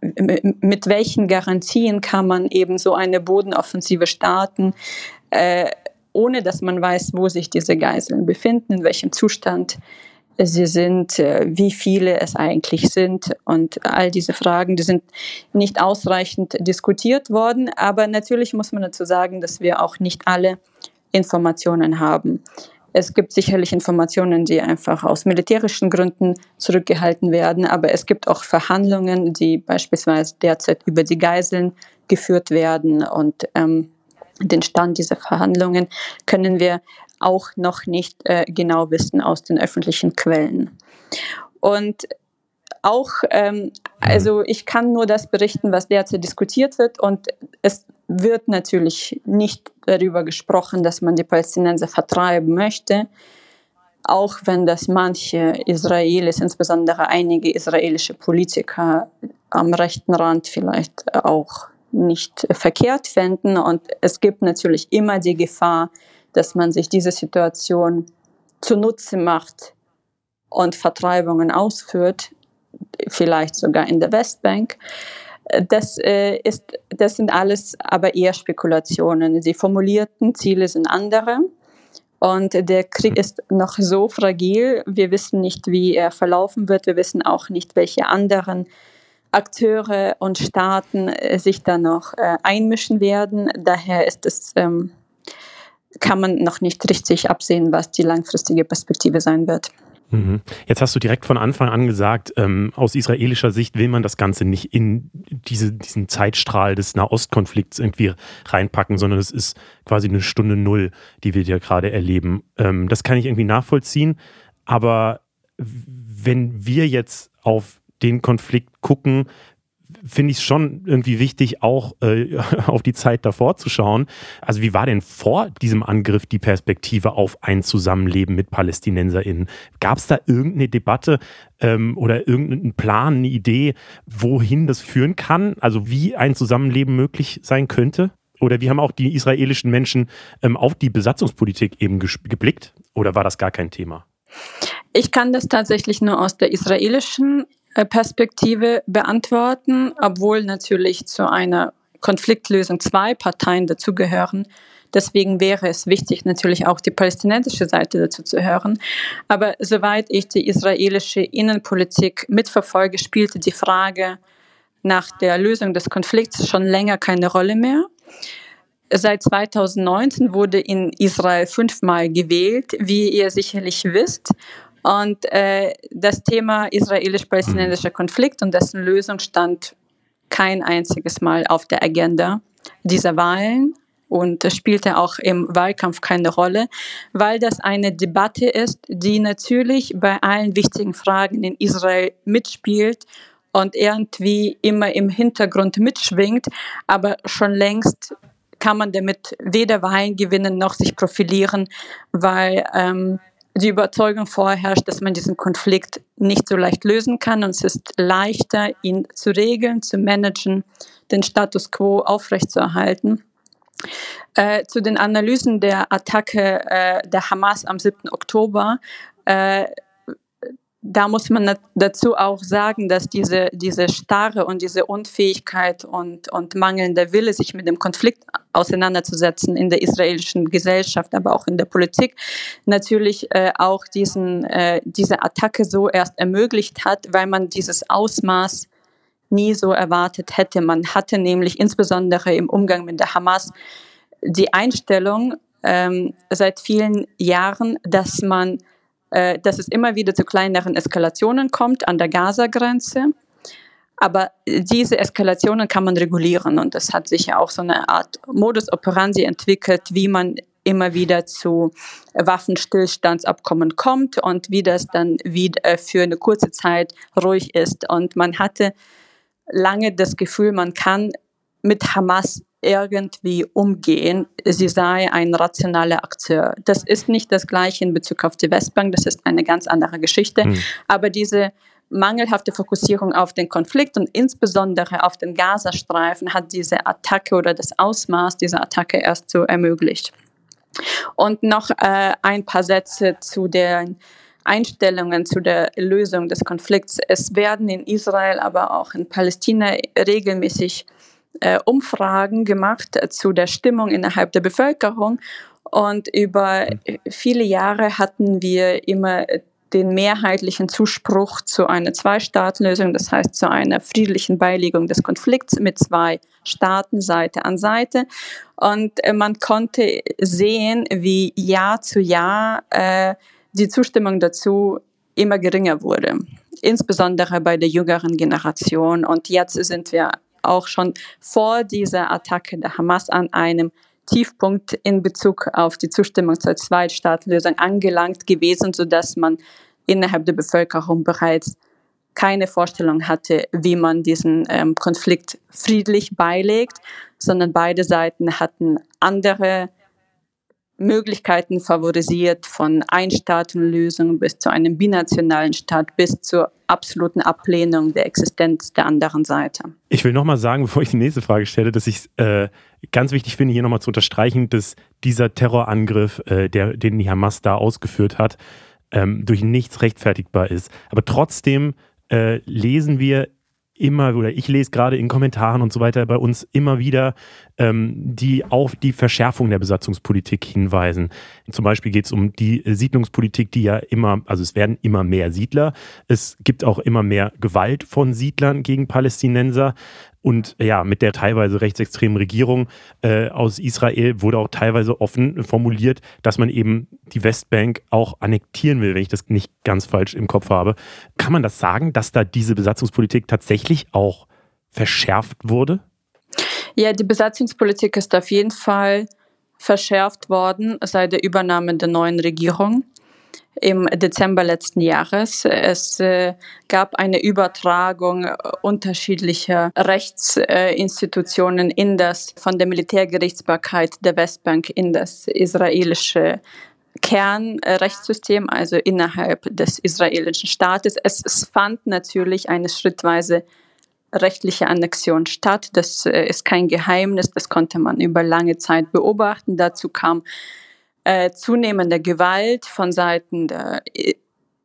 mit welchen Garantien kann man eben so eine Bodenoffensive starten, äh, ohne dass man weiß, wo sich diese Geiseln befinden, in welchem Zustand sie sind, äh, wie viele es eigentlich sind und all diese Fragen, die sind nicht ausreichend diskutiert worden. Aber natürlich muss man dazu sagen, dass wir auch nicht alle Informationen haben. Es gibt sicherlich Informationen, die einfach aus militärischen Gründen zurückgehalten werden, aber es gibt auch Verhandlungen, die beispielsweise derzeit über die Geiseln geführt werden und ähm, den Stand dieser Verhandlungen können wir auch noch nicht äh, genau wissen aus den öffentlichen Quellen. Und auch, ähm, also ich kann nur das berichten, was derzeit diskutiert wird und es wird natürlich nicht darüber gesprochen, dass man die Palästinenser vertreiben möchte, auch wenn das manche Israelis, insbesondere einige israelische Politiker am rechten Rand vielleicht auch nicht verkehrt fänden. Und es gibt natürlich immer die Gefahr, dass man sich diese Situation zunutze macht und Vertreibungen ausführt, vielleicht sogar in der Westbank. Das, äh, ist, das sind alles aber eher Spekulationen. Die formulierten Ziele sind andere. Und der Krieg ist noch so fragil. Wir wissen nicht, wie er verlaufen wird. Wir wissen auch nicht, welche anderen Akteure und Staaten äh, sich da noch äh, einmischen werden. Daher ist es, ähm, kann man noch nicht richtig absehen, was die langfristige Perspektive sein wird. Mhm. Jetzt hast du direkt von Anfang an gesagt, ähm, aus israelischer Sicht will man das Ganze nicht in diese, diesen Zeitstrahl des Nahostkonflikts irgendwie reinpacken, sondern es ist quasi eine Stunde Null, die wir hier gerade erleben. Ähm, das kann ich irgendwie nachvollziehen, aber wenn wir jetzt auf den Konflikt gucken, finde ich es schon irgendwie wichtig, auch äh, auf die Zeit davor zu schauen. Also wie war denn vor diesem Angriff die Perspektive auf ein Zusammenleben mit PalästinenserInnen? Gab es da irgendeine Debatte ähm, oder irgendeinen Plan, eine Idee, wohin das führen kann? Also wie ein Zusammenleben möglich sein könnte? Oder wie haben auch die israelischen Menschen ähm, auf die Besatzungspolitik eben geblickt? Oder war das gar kein Thema? Ich kann das tatsächlich nur aus der israelischen Perspektive beantworten, obwohl natürlich zu einer Konfliktlösung zwei Parteien dazugehören. Deswegen wäre es wichtig, natürlich auch die palästinensische Seite dazu zu hören. Aber soweit ich die israelische Innenpolitik mitverfolge, spielte die Frage nach der Lösung des Konflikts schon länger keine Rolle mehr. Seit 2019 wurde in Israel fünfmal gewählt, wie ihr sicherlich wisst. Und äh, das Thema israelisch-palästinensischer Konflikt und dessen Lösung stand kein einziges Mal auf der Agenda dieser Wahlen. Und spielte auch im Wahlkampf keine Rolle, weil das eine Debatte ist, die natürlich bei allen wichtigen Fragen in Israel mitspielt und irgendwie immer im Hintergrund mitschwingt, aber schon längst kann man damit weder Wahlen gewinnen noch sich profilieren, weil ähm, die Überzeugung vorherrscht, dass man diesen Konflikt nicht so leicht lösen kann und es ist leichter, ihn zu regeln, zu managen, den Status quo aufrechtzuerhalten. Äh, zu den Analysen der Attacke äh, der Hamas am 7. Oktober äh, da muss man dazu auch sagen, dass diese, diese Starre und diese Unfähigkeit und, und mangelnder Wille, sich mit dem Konflikt auseinanderzusetzen in der israelischen Gesellschaft, aber auch in der Politik, natürlich äh, auch diesen, äh, diese Attacke so erst ermöglicht hat, weil man dieses Ausmaß nie so erwartet hätte. Man hatte nämlich insbesondere im Umgang mit der Hamas die Einstellung ähm, seit vielen Jahren, dass man äh, dass es immer wieder zu kleineren Eskalationen kommt an der Gaza-Grenze. Aber diese Eskalationen kann man regulieren und es hat sich ja auch so eine Art Modus operandi entwickelt, wie man immer wieder zu Waffenstillstandsabkommen kommt und wie das dann wieder äh, für eine kurze Zeit ruhig ist. Und man hatte lange das Gefühl, man kann mit Hamas irgendwie umgehen, sie sei ein rationaler Akteur. Das ist nicht das Gleiche in Bezug auf die Westbank, das ist eine ganz andere Geschichte. Mhm. Aber diese mangelhafte Fokussierung auf den Konflikt und insbesondere auf den Gazastreifen hat diese Attacke oder das Ausmaß dieser Attacke erst so ermöglicht. Und noch äh, ein paar Sätze zu den Einstellungen zu der Lösung des Konflikts. Es werden in Israel, aber auch in Palästina regelmäßig äh, Umfragen gemacht äh, zu der Stimmung innerhalb der Bevölkerung. Und über viele Jahre hatten wir immer den mehrheitlichen Zuspruch zu einer Zwei-Staaten-Lösung, das heißt zu einer friedlichen Beilegung des Konflikts mit zwei Staaten Seite an Seite. Und äh, man konnte sehen, wie Jahr zu Jahr äh, die Zustimmung dazu immer geringer wurde, insbesondere bei der jüngeren Generation. Und jetzt sind wir auch schon vor dieser Attacke der Hamas an einem Tiefpunkt in Bezug auf die Zustimmung zur Zweitstaatlösung angelangt gewesen, sodass man innerhalb der Bevölkerung bereits keine Vorstellung hatte, wie man diesen ähm, Konflikt friedlich beilegt, sondern beide Seiten hatten andere Möglichkeiten favorisiert, von Einstaatenlösungen bis zu einem binationalen Staat, bis zur absoluten Ablehnung der Existenz der anderen Seite. Ich will nochmal sagen, bevor ich die nächste Frage stelle, dass ich es äh, ganz wichtig finde, hier nochmal zu unterstreichen, dass dieser Terrorangriff, äh, der, den die Hamas da ausgeführt hat, ähm, durch nichts rechtfertigbar ist. Aber trotzdem äh, lesen wir immer, oder ich lese gerade in Kommentaren und so weiter bei uns immer wieder, ähm, die auf die Verschärfung der Besatzungspolitik hinweisen. Zum Beispiel geht es um die Siedlungspolitik, die ja immer, also es werden immer mehr Siedler. Es gibt auch immer mehr Gewalt von Siedlern gegen Palästinenser. Und ja, mit der teilweise rechtsextremen Regierung äh, aus Israel wurde auch teilweise offen formuliert, dass man eben die Westbank auch annektieren will, wenn ich das nicht ganz falsch im Kopf habe. Kann man das sagen, dass da diese Besatzungspolitik tatsächlich auch verschärft wurde? Ja, die Besatzungspolitik ist auf jeden Fall verschärft worden seit der Übernahme der neuen Regierung im Dezember letzten Jahres. Es äh, gab eine Übertragung äh, unterschiedlicher Rechtsinstitutionen in das von der Militärgerichtsbarkeit der Westbank in das israelische Kernrechtssystem, also innerhalb des israelischen Staates. Es, fand natürlich eine schrittweise rechtliche Annexion statt. Das äh, ist kein Geheimnis, das konnte man über lange Zeit beobachten. Dazu kam äh, zunehmende Gewalt von Seiten der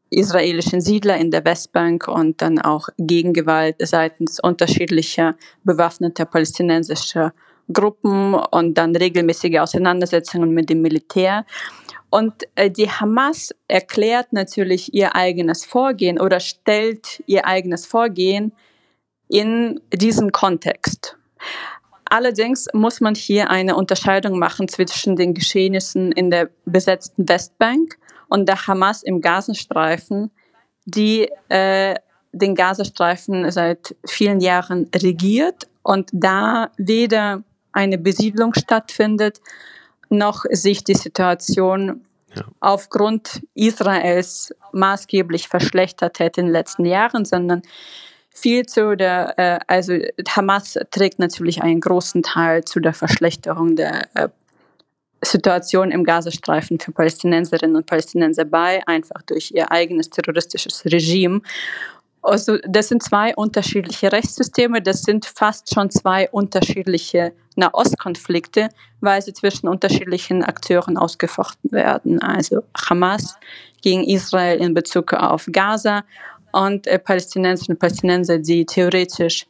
israelischen Siedler in der Westbank und dann auch Gegengewalt seitens unterschiedlicher bewaffneter palästinensischer Gruppen und dann regelmäßige Auseinandersetzungen mit dem Militär. Und äh, die Hamas erklärt natürlich ihr eigenes Vorgehen oder stellt ihr eigenes Vorgehen in diesen Kontext. Allerdings muss man hier eine Unterscheidung machen zwischen den Geschehnissen in der besetzten Westbank und der Hamas im Gazastreifen, die äh, den Gazastreifen seit vielen Jahren regiert und da weder eine Besiedlung stattfindet, noch sich die Situation ja. aufgrund Israels maßgeblich verschlechtert hätte in den letzten Jahren, sondern viel zu der, äh, also Hamas trägt natürlich einen großen Teil zu der Verschlechterung der äh, Situation im Gazastreifen für Palästinenserinnen und Palästinenser bei, einfach durch ihr eigenes terroristisches Regime. Also das sind zwei unterschiedliche Rechtssysteme, das sind fast schon zwei unterschiedliche Nahostkonflikte, weil sie zwischen unterschiedlichen Akteuren ausgefochten werden. Also Hamas gegen Israel in Bezug auf Gaza und Palästinenserinnen und Palästinenser, die theoretisch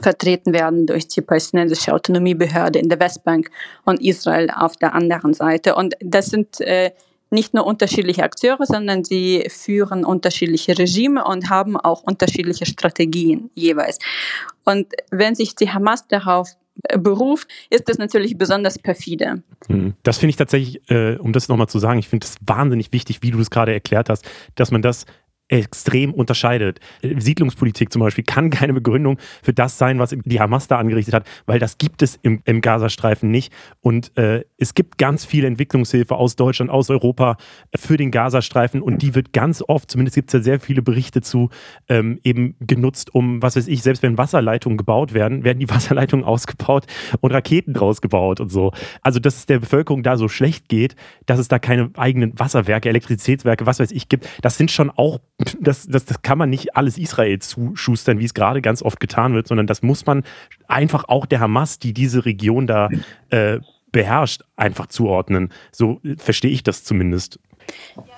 vertreten werden durch die palästinensische Autonomiebehörde in der Westbank und Israel auf der anderen Seite. Und das sind äh, nicht nur unterschiedliche Akteure, sondern sie führen unterschiedliche Regime und haben auch unterschiedliche Strategien jeweils. Und wenn sich die Hamas darauf beruft, ist das natürlich besonders perfide. Hm. Das finde ich tatsächlich, äh, um das nochmal zu sagen, ich finde es wahnsinnig wichtig, wie du es gerade erklärt hast, dass man das extrem unterscheidet. Siedlungspolitik zum Beispiel kann keine Begründung für das sein, was die Hamas da angerichtet hat, weil das gibt es im, im Gazastreifen nicht. Und äh, es gibt ganz viel Entwicklungshilfe aus Deutschland, aus Europa für den Gazastreifen und die wird ganz oft, zumindest gibt es ja sehr viele Berichte zu, ähm, eben genutzt, um, was weiß ich, selbst wenn Wasserleitungen gebaut werden, werden die Wasserleitungen ausgebaut und Raketen draus gebaut und so. Also, dass es der Bevölkerung da so schlecht geht, dass es da keine eigenen Wasserwerke, Elektrizitätswerke, was weiß ich gibt, das sind schon auch das, das, das kann man nicht alles Israel zuschustern, wie es gerade ganz oft getan wird, sondern das muss man einfach auch der Hamas, die diese Region da äh, beherrscht, einfach zuordnen. So verstehe ich das zumindest.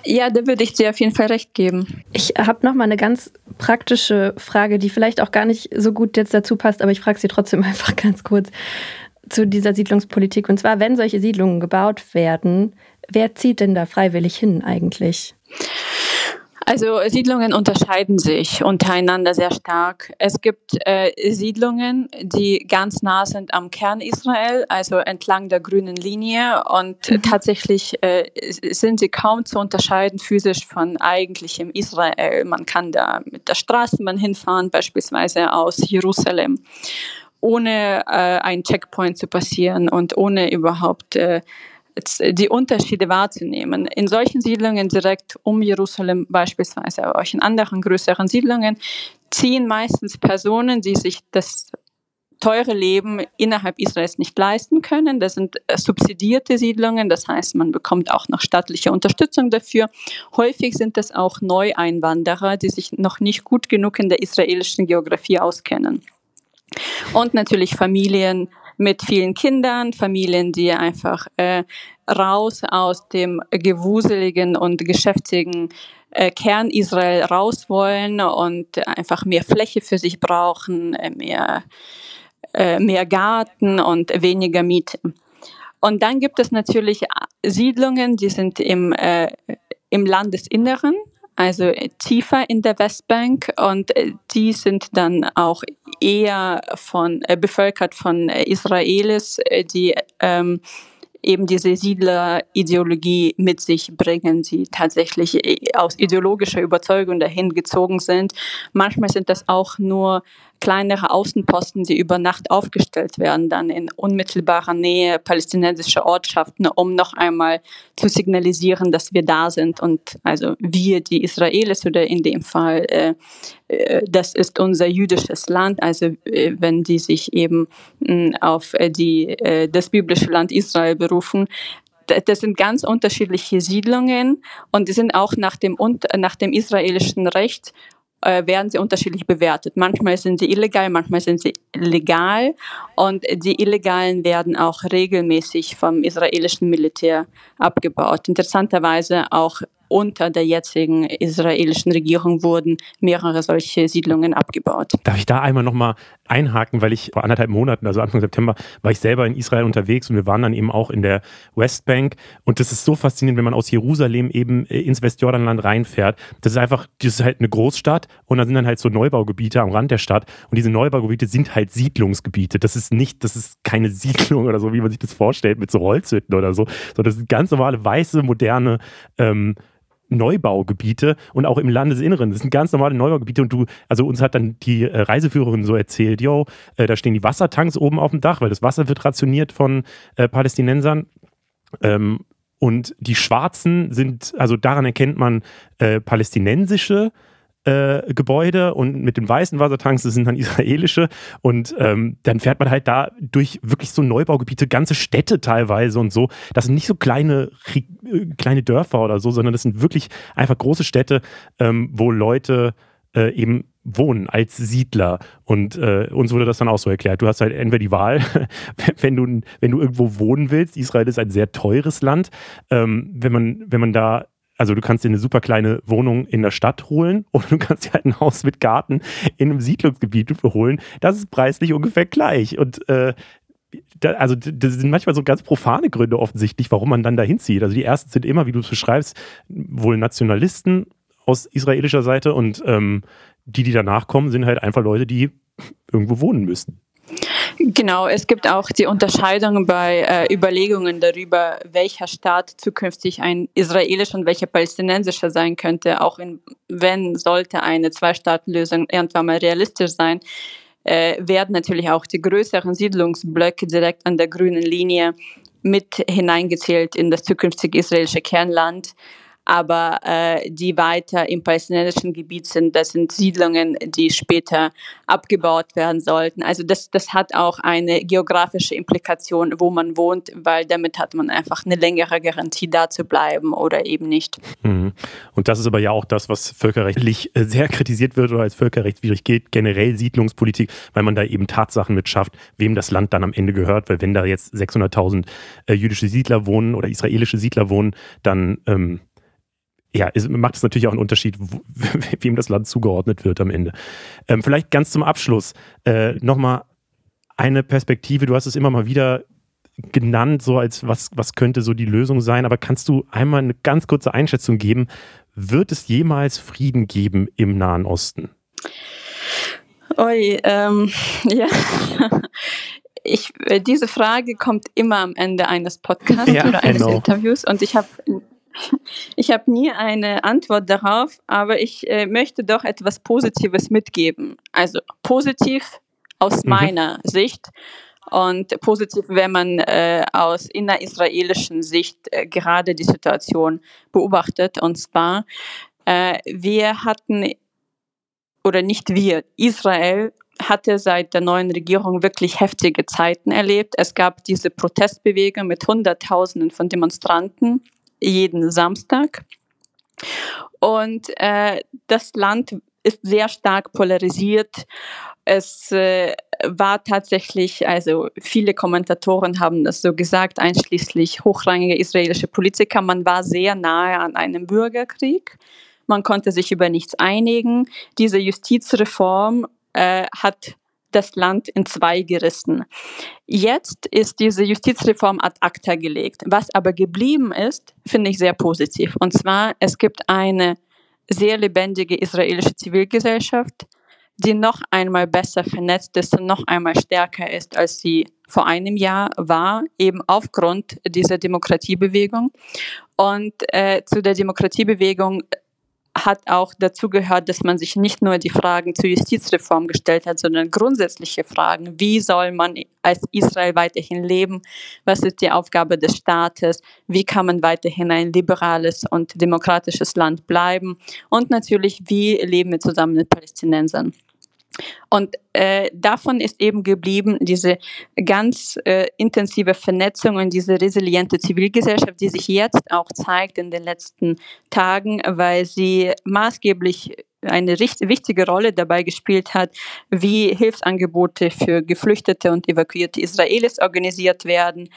Ja, da würde ich dir auf jeden Fall recht geben. Ich habe noch mal eine ganz praktische Frage, die vielleicht auch gar nicht so gut jetzt dazu passt, aber ich frage sie trotzdem einfach ganz kurz zu dieser Siedlungspolitik. Und zwar, wenn solche Siedlungen gebaut werden, wer zieht denn da freiwillig hin eigentlich? Also Siedlungen unterscheiden sich untereinander sehr stark. Es gibt äh, Siedlungen, die ganz nah sind am Kern Israel, also entlang der grünen Linie und mhm. tatsächlich äh, sind sie kaum zu unterscheiden physisch von eigentlichem Israel. Man kann da mit der Straßenbahn hinfahren, beispielsweise aus Jerusalem ohne äh, einen Checkpoint zu passieren und ohne überhaupt äh, die Unterschiede wahrzunehmen. In solchen Siedlungen direkt um Jerusalem beispielsweise, aber auch in anderen größeren Siedlungen, ziehen meistens Personen, die sich das teure Leben innerhalb Israels nicht leisten können. Das sind äh, subsidierte Siedlungen, das heißt, man bekommt auch noch staatliche Unterstützung dafür. Häufig sind es auch Neueinwanderer, die sich noch nicht gut genug in der israelischen Geografie auskennen. Und natürlich Familien, mit vielen Kindern, Familien, die einfach äh, raus aus dem gewuseligen und geschäftigen äh, Kern Israel raus wollen und einfach mehr Fläche für sich brauchen, äh, mehr, äh, mehr Garten und weniger Miete. Und dann gibt es natürlich Siedlungen, die sind im, äh, im Landesinneren, also tiefer in der Westbank und die sind dann auch eher von bevölkert von Israelis, die ähm, eben diese Siedlerideologie mit sich bringen, die tatsächlich aus ideologischer Überzeugung dahin gezogen sind. Manchmal sind das auch nur kleinere Außenposten, die über Nacht aufgestellt werden, dann in unmittelbarer Nähe palästinensischer Ortschaften, um noch einmal zu signalisieren, dass wir da sind und also wir, die Israelis oder in dem Fall, äh, äh das ist unser jüdisches Land. Also äh, wenn die sich eben hm, auf äh, die, äh, das biblische Land Israel berufen, das sind ganz unterschiedliche Siedlungen und die sind auch nach dem, nach dem israelischen Recht äh, werden sie unterschiedlich bewertet. Manchmal sind sie illegal, manchmal sind sie legal und die Illegalen werden auch regelmäßig vom israelischen Militär abgebaut. Interessanterweise auch unter der jetzigen israelischen Regierung wurden mehrere solche Siedlungen abgebaut. Darf ich da einmal nochmal einhaken, weil ich vor anderthalb Monaten, also Anfang September, war ich selber in Israel unterwegs und wir waren dann eben auch in der Westbank und das ist so faszinierend, wenn man aus Jerusalem eben äh, ins Westjordanland reinfährt. Das ist einfach, das ist halt eine Großstadt und da sind dann halt so Neubaugebiete am Rand der Stadt und diese Neubaugebiete sind halt Siedlungsgebiete. Das ist nicht, das ist keine Siedlung oder so, wie man sich das vorstellt mit so Holzhütten oder so, sondern das sind ganz normale, weiße, moderne ähm, Neubaugebiete und auch im Landesinneren. Das sind ganz normale Neubaugebiete und du, also uns hat dann die äh, Reiseführerin so erzählt, yo, äh, da stehen die Wassertanks oben auf dem Dach, weil das Wasser wird rationiert von äh, Palästinensern. Ähm, und die Schwarzen sind, also daran erkennt man äh, palästinensische äh, Gebäude und mit den weißen Wassertanks, das sind dann israelische. Und ähm, dann fährt man halt da durch wirklich so Neubaugebiete, ganze Städte teilweise und so. Das sind nicht so kleine, äh, kleine Dörfer oder so, sondern das sind wirklich einfach große Städte, ähm, wo Leute äh, eben wohnen als Siedler. Und äh, uns wurde das dann auch so erklärt. Du hast halt entweder die Wahl, wenn du, wenn du irgendwo wohnen willst. Israel ist ein sehr teures Land. Ähm, wenn, man, wenn man da also du kannst dir eine super kleine Wohnung in der Stadt holen oder du kannst dir halt ein Haus mit Garten in einem Siedlungsgebiet holen. Das ist preislich ungefähr gleich. Und äh, da, also das sind manchmal so ganz profane Gründe offensichtlich, warum man dann dahin zieht. Also die ersten sind immer, wie du es beschreibst, wohl Nationalisten aus israelischer Seite und ähm, die, die danach kommen, sind halt einfach Leute, die irgendwo wohnen müssen. Genau, es gibt auch die Unterscheidung bei äh, Überlegungen darüber, welcher Staat zukünftig ein israelischer und welcher palästinensischer sein könnte, auch in, wenn sollte eine Zwei-Staaten-Lösung irgendwann mal realistisch sein, äh, werden natürlich auch die größeren Siedlungsblöcke direkt an der grünen Linie mit hineingezählt in das zukünftige israelische Kernland aber äh, die weiter im palästinensischen Gebiet sind, das sind Siedlungen, die später abgebaut werden sollten. Also das, das hat auch eine geografische Implikation, wo man wohnt, weil damit hat man einfach eine längere Garantie, da zu bleiben oder eben nicht. Mhm. Und das ist aber ja auch das, was völkerrechtlich äh, sehr kritisiert wird oder als völkerrechtswidrig gilt, generell Siedlungspolitik, weil man da eben Tatsachen mit schafft, wem das Land dann am Ende gehört, weil wenn da jetzt 600.000 äh, jüdische Siedler wohnen oder israelische Siedler wohnen, dann ähm, ja, es macht es natürlich auch einen Unterschied, wem das Land zugeordnet wird am Ende. Ähm, vielleicht ganz zum Abschluss äh, nochmal eine Perspektive. Du hast es immer mal wieder genannt, so als was, was könnte so die Lösung sein. Aber kannst du einmal eine ganz kurze Einschätzung geben? Wird es jemals Frieden geben im Nahen Osten? Oi, ähm, ja. Ich, äh, diese Frage kommt immer am Ende eines Podcasts ja, oder eines genau. Interviews und ich habe ich habe nie eine Antwort darauf, aber ich äh, möchte doch etwas Positives mitgeben. Also positiv aus mhm. meiner Sicht und positiv, wenn man äh, aus innerisraelischen Sicht äh, gerade die Situation beobachtet. Und zwar, äh, wir hatten, oder nicht wir, Israel hatte seit der neuen Regierung wirklich heftige Zeiten erlebt. Es gab diese Protestbewegung mit Hunderttausenden von Demonstranten jeden Samstag. Und äh, das Land ist sehr stark polarisiert. Es äh, war tatsächlich, also viele Kommentatoren haben das so gesagt, einschließlich hochrangige israelische Politiker, man war sehr nahe an einem Bürgerkrieg. Man konnte sich über nichts einigen. Diese Justizreform äh, hat das Land in zwei gerissen. Jetzt ist diese Justizreform ad acta gelegt. Was aber geblieben ist, finde ich sehr positiv. Und zwar, es gibt eine sehr lebendige israelische Zivilgesellschaft, die noch einmal besser vernetzt ist und noch einmal stärker ist, als sie vor einem Jahr war, eben aufgrund dieser Demokratiebewegung. Und äh, zu der Demokratiebewegung hat auch dazu gehört, dass man sich nicht nur die Fragen zur Justizreform gestellt hat, sondern grundsätzliche Fragen. Wie soll man als Israel weiterhin leben? Was ist die Aufgabe des Staates? Wie kann man weiterhin ein liberales und demokratisches Land bleiben? Und natürlich, wie leben wir zusammen mit Palästinensern? Und äh, davon ist eben geblieben diese ganz äh, intensive Vernetzung und diese resiliente Zivilgesellschaft, die sich jetzt auch zeigt in den letzten Tagen, weil sie maßgeblich eine richtig, wichtige Rolle dabei gespielt hat, wie Hilfsangebote für Geflüchtete und evakuierte Israelis organisiert werden.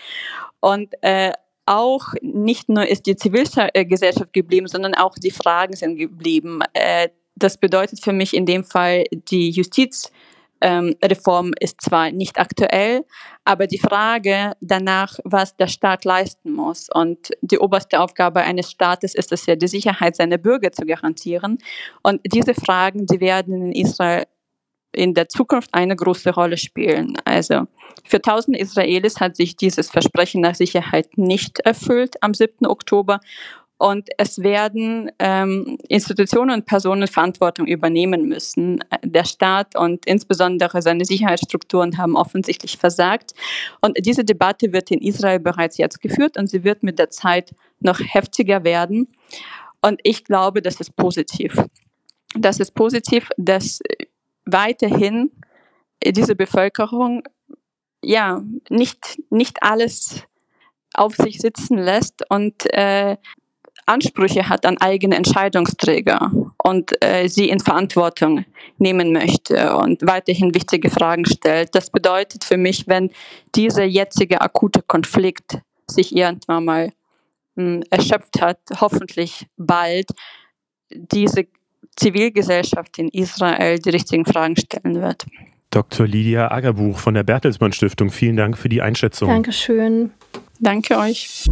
Und äh, auch nicht nur ist die Zivilgesellschaft geblieben, sondern auch die Fragen sind geblieben. Äh, das bedeutet für mich in dem Fall, die Justizreform ähm, ist zwar nicht aktuell, aber die Frage danach, was der Staat leisten muss. Und die oberste Aufgabe eines Staates ist es ja, die Sicherheit seiner Bürger zu garantieren. Und diese Fragen, die werden in Israel in der Zukunft eine große Rolle spielen. Also für tausende Israelis hat sich dieses Versprechen nach Sicherheit nicht erfüllt am 7. Oktober und es werden ähm, Institutionen und Personen Verantwortung übernehmen müssen. Der Staat und insbesondere seine Sicherheitsstrukturen haben offensichtlich versagt. Und diese Debatte wird in Israel bereits jetzt geführt und sie wird mit der Zeit noch heftiger werden. Und ich glaube, das ist positiv. Das ist positiv, dass weiterhin diese Bevölkerung ja nicht, nicht alles auf sich sitzen lässt und äh, Ansprüche hat an eigene Entscheidungsträger und äh, sie in Verantwortung nehmen möchte und weiterhin wichtige Fragen stellt. Das bedeutet für mich, wenn dieser jetzige akute Konflikt sich irgendwann mal mh, hm, erschöpft hat, hoffentlich bald diese Zivilgesellschaft in Israel die richtigen Fragen stellen wird. Dr. Lydia Agerbuch von der Bertelsmann Stiftung, vielen Dank für die Einschätzung. Dankeschön. Danke euch.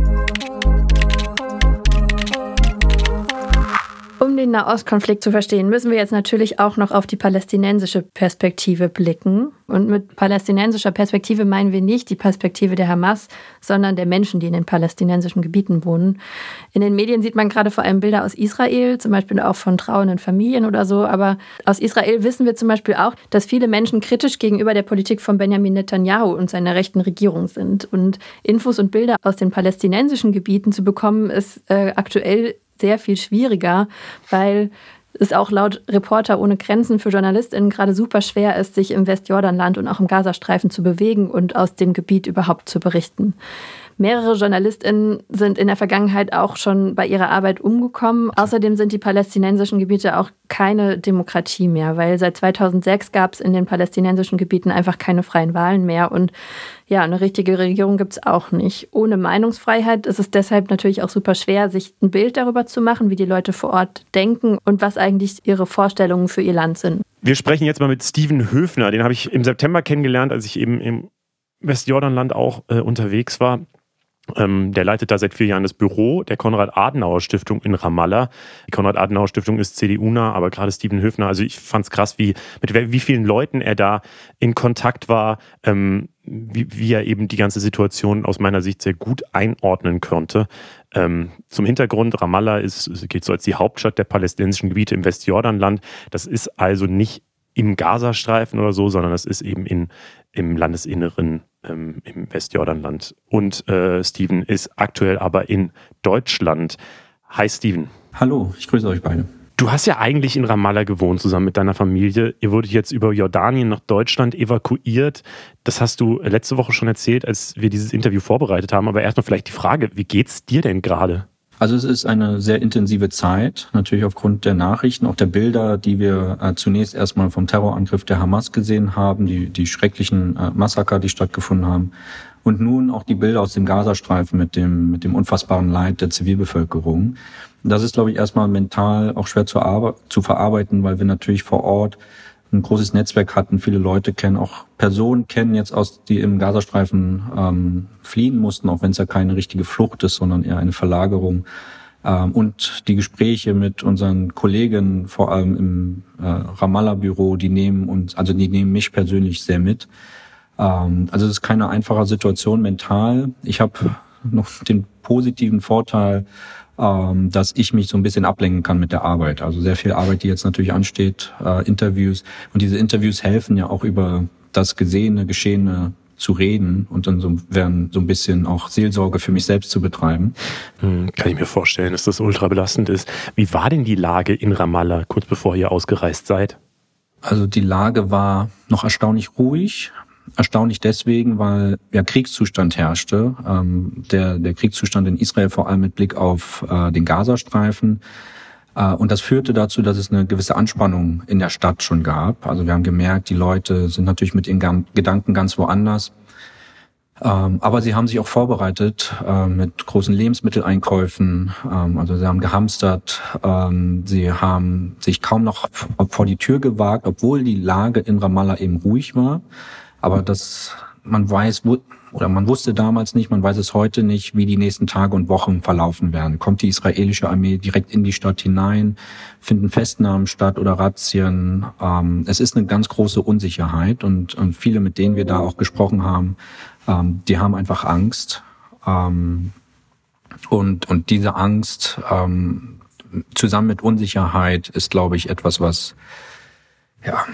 Um den Nahostkonflikt zu verstehen, müssen wir jetzt natürlich auch noch auf die palästinensische Perspektive blicken. Und mit palästinensischer Perspektive meinen wir nicht die Perspektive der Hamas, sondern der Menschen, die in den palästinensischen Gebieten wohnen. In den Medien sieht man gerade vor allem Bilder aus Israel, zum Beispiel auch von trauenden Familien oder so. Aber aus Israel wissen wir zum Beispiel auch, dass viele Menschen kritisch gegenüber der Politik von Benjamin Netanyahu und seiner rechten Regierung sind. Und Infos und Bilder aus den palästinensischen Gebieten zu bekommen, ist äh, aktuell sehr viel schwieriger, weil es auch laut Reporter ohne Grenzen für JournalistInnen gerade super schwer ist, sich im Westjordanland und auch im Gazastreifen zu bewegen und aus dem Gebiet überhaupt zu berichten. Mehrere JournalistInnen sind in der Vergangenheit auch schon bei ihrer Arbeit umgekommen. Außerdem sind die palästinensischen Gebiete auch keine Demokratie mehr, weil seit 2006 gab es in den palästinensischen Gebieten einfach keine freien Wahlen mehr. Und ja, eine richtige Regierung gibt es auch nicht. Ohne Meinungsfreiheit ist es deshalb natürlich auch super schwer, sich ein Bild darüber zu machen, wie die Leute vor Ort denken und was eigentlich ihre Vorstellungen für ihr Land sind. Wir sprechen jetzt mal mit Steven Höfner. Den habe ich im September kennengelernt, als ich eben im Westjordanland auch äh, unterwegs war. Ähm, der leitet da seit vier Jahren das Büro der Konrad-Adenauer-Stiftung in Ramallah. Die Konrad-Adenauer-Stiftung ist CDU-nah, aber gerade Steven Höfner, also ich fand es krass, wie, mit wie vielen Leuten er da in Kontakt war, ähm, wie, wie, er eben die ganze Situation aus meiner Sicht sehr gut einordnen konnte. Ähm, zum Hintergrund, Ramallah ist, geht so als die Hauptstadt der palästinensischen Gebiete im Westjordanland. Das ist also nicht im Gazastreifen oder so, sondern das ist eben in, im Landesinneren ähm, im Westjordanland. Und äh, Steven ist aktuell aber in Deutschland. Hi Steven. Hallo, ich grüße euch beide. Du hast ja eigentlich in Ramallah gewohnt, zusammen mit deiner Familie. Ihr wurdet jetzt über Jordanien nach Deutschland evakuiert. Das hast du letzte Woche schon erzählt, als wir dieses Interview vorbereitet haben. Aber erstmal vielleicht die Frage, wie geht's dir denn gerade? Also es ist eine sehr intensive Zeit, natürlich aufgrund der Nachrichten, auch der Bilder, die wir äh, zunächst erstmal vom Terrorangriff der Hamas gesehen haben, die, die schrecklichen äh, Massaker, die stattgefunden haben. Und nun auch die Bilder aus dem Gazastreifen mit dem, mit dem unfassbaren Leid der Zivilbevölkerung. Das ist, glaube ich, erstmal mental auch schwer zu, zu verarbeiten, weil wir natürlich vor Ort ein großes Netzwerk hatten, viele Leute kennen, auch Personen kennen jetzt aus, die im Gazastreifen ähm, fliehen mussten, auch wenn es ja keine richtige Flucht ist, sondern eher eine Verlagerung Ähm, und die Gespräche mit unseren Kollegen, vor allem im äh, Ramallah-Büro, die nehmen uns, also die nehmen mich persönlich sehr mit. Ähm, also es ist keine einfache Situation mental. Ich habe noch den positiven Vorteil, ähm, dass ich mich so ein bisschen ablenken kann mit der Arbeit. Also sehr viel Arbeit, die jetzt natürlich ansteht, äh, Interviews. Und diese Interviews helfen ja auch über das Gesehene, Geschehene zu reden und dann so, werden so ein bisschen auch Seelsorge für mich selbst zu betreiben. Hm, kann ich mir vorstellen, dass das ultra belastend ist. Wie war denn die Lage in Ramallah kurz bevor ihr ausgereist seid? Also die Lage war noch erstaunlich ruhig. Erstaunlich deswegen, weil ja Kriegszustand herrschte. Ähm, der, der Kriegszustand in Israel vor allem mit Blick auf äh, den Gazastreifen. Äh, und das führte dazu, dass es eine gewisse Anspannung in der Stadt schon gab. Also wir haben gemerkt, die Leute sind natürlich mit ihren Gedanken ganz woanders. Ähm, aber sie haben sich auch vorbereitet äh, mit großen Lebensmitteleinkäufen. Ähm, also sie haben gehamstert. Ähm, sie haben sich kaum noch vor die Tür gewagt, obwohl die Lage in Ramallah eben ruhig war. Aber das, man weiß, oder man wusste damals nicht, man weiß es heute nicht, wie die nächsten Tage und Wochen verlaufen werden. Kommt die israelische Armee direkt in die Stadt hinein? Finden Festnahmen statt oder Razzien? Ähm, es ist eine ganz große Unsicherheit und, und, viele, mit denen wir da auch gesprochen haben, ähm, die haben einfach Angst. Ähm, und, und diese Angst ähm, zusammen mit Unsicherheit ist, glaube ich, etwas, was ja,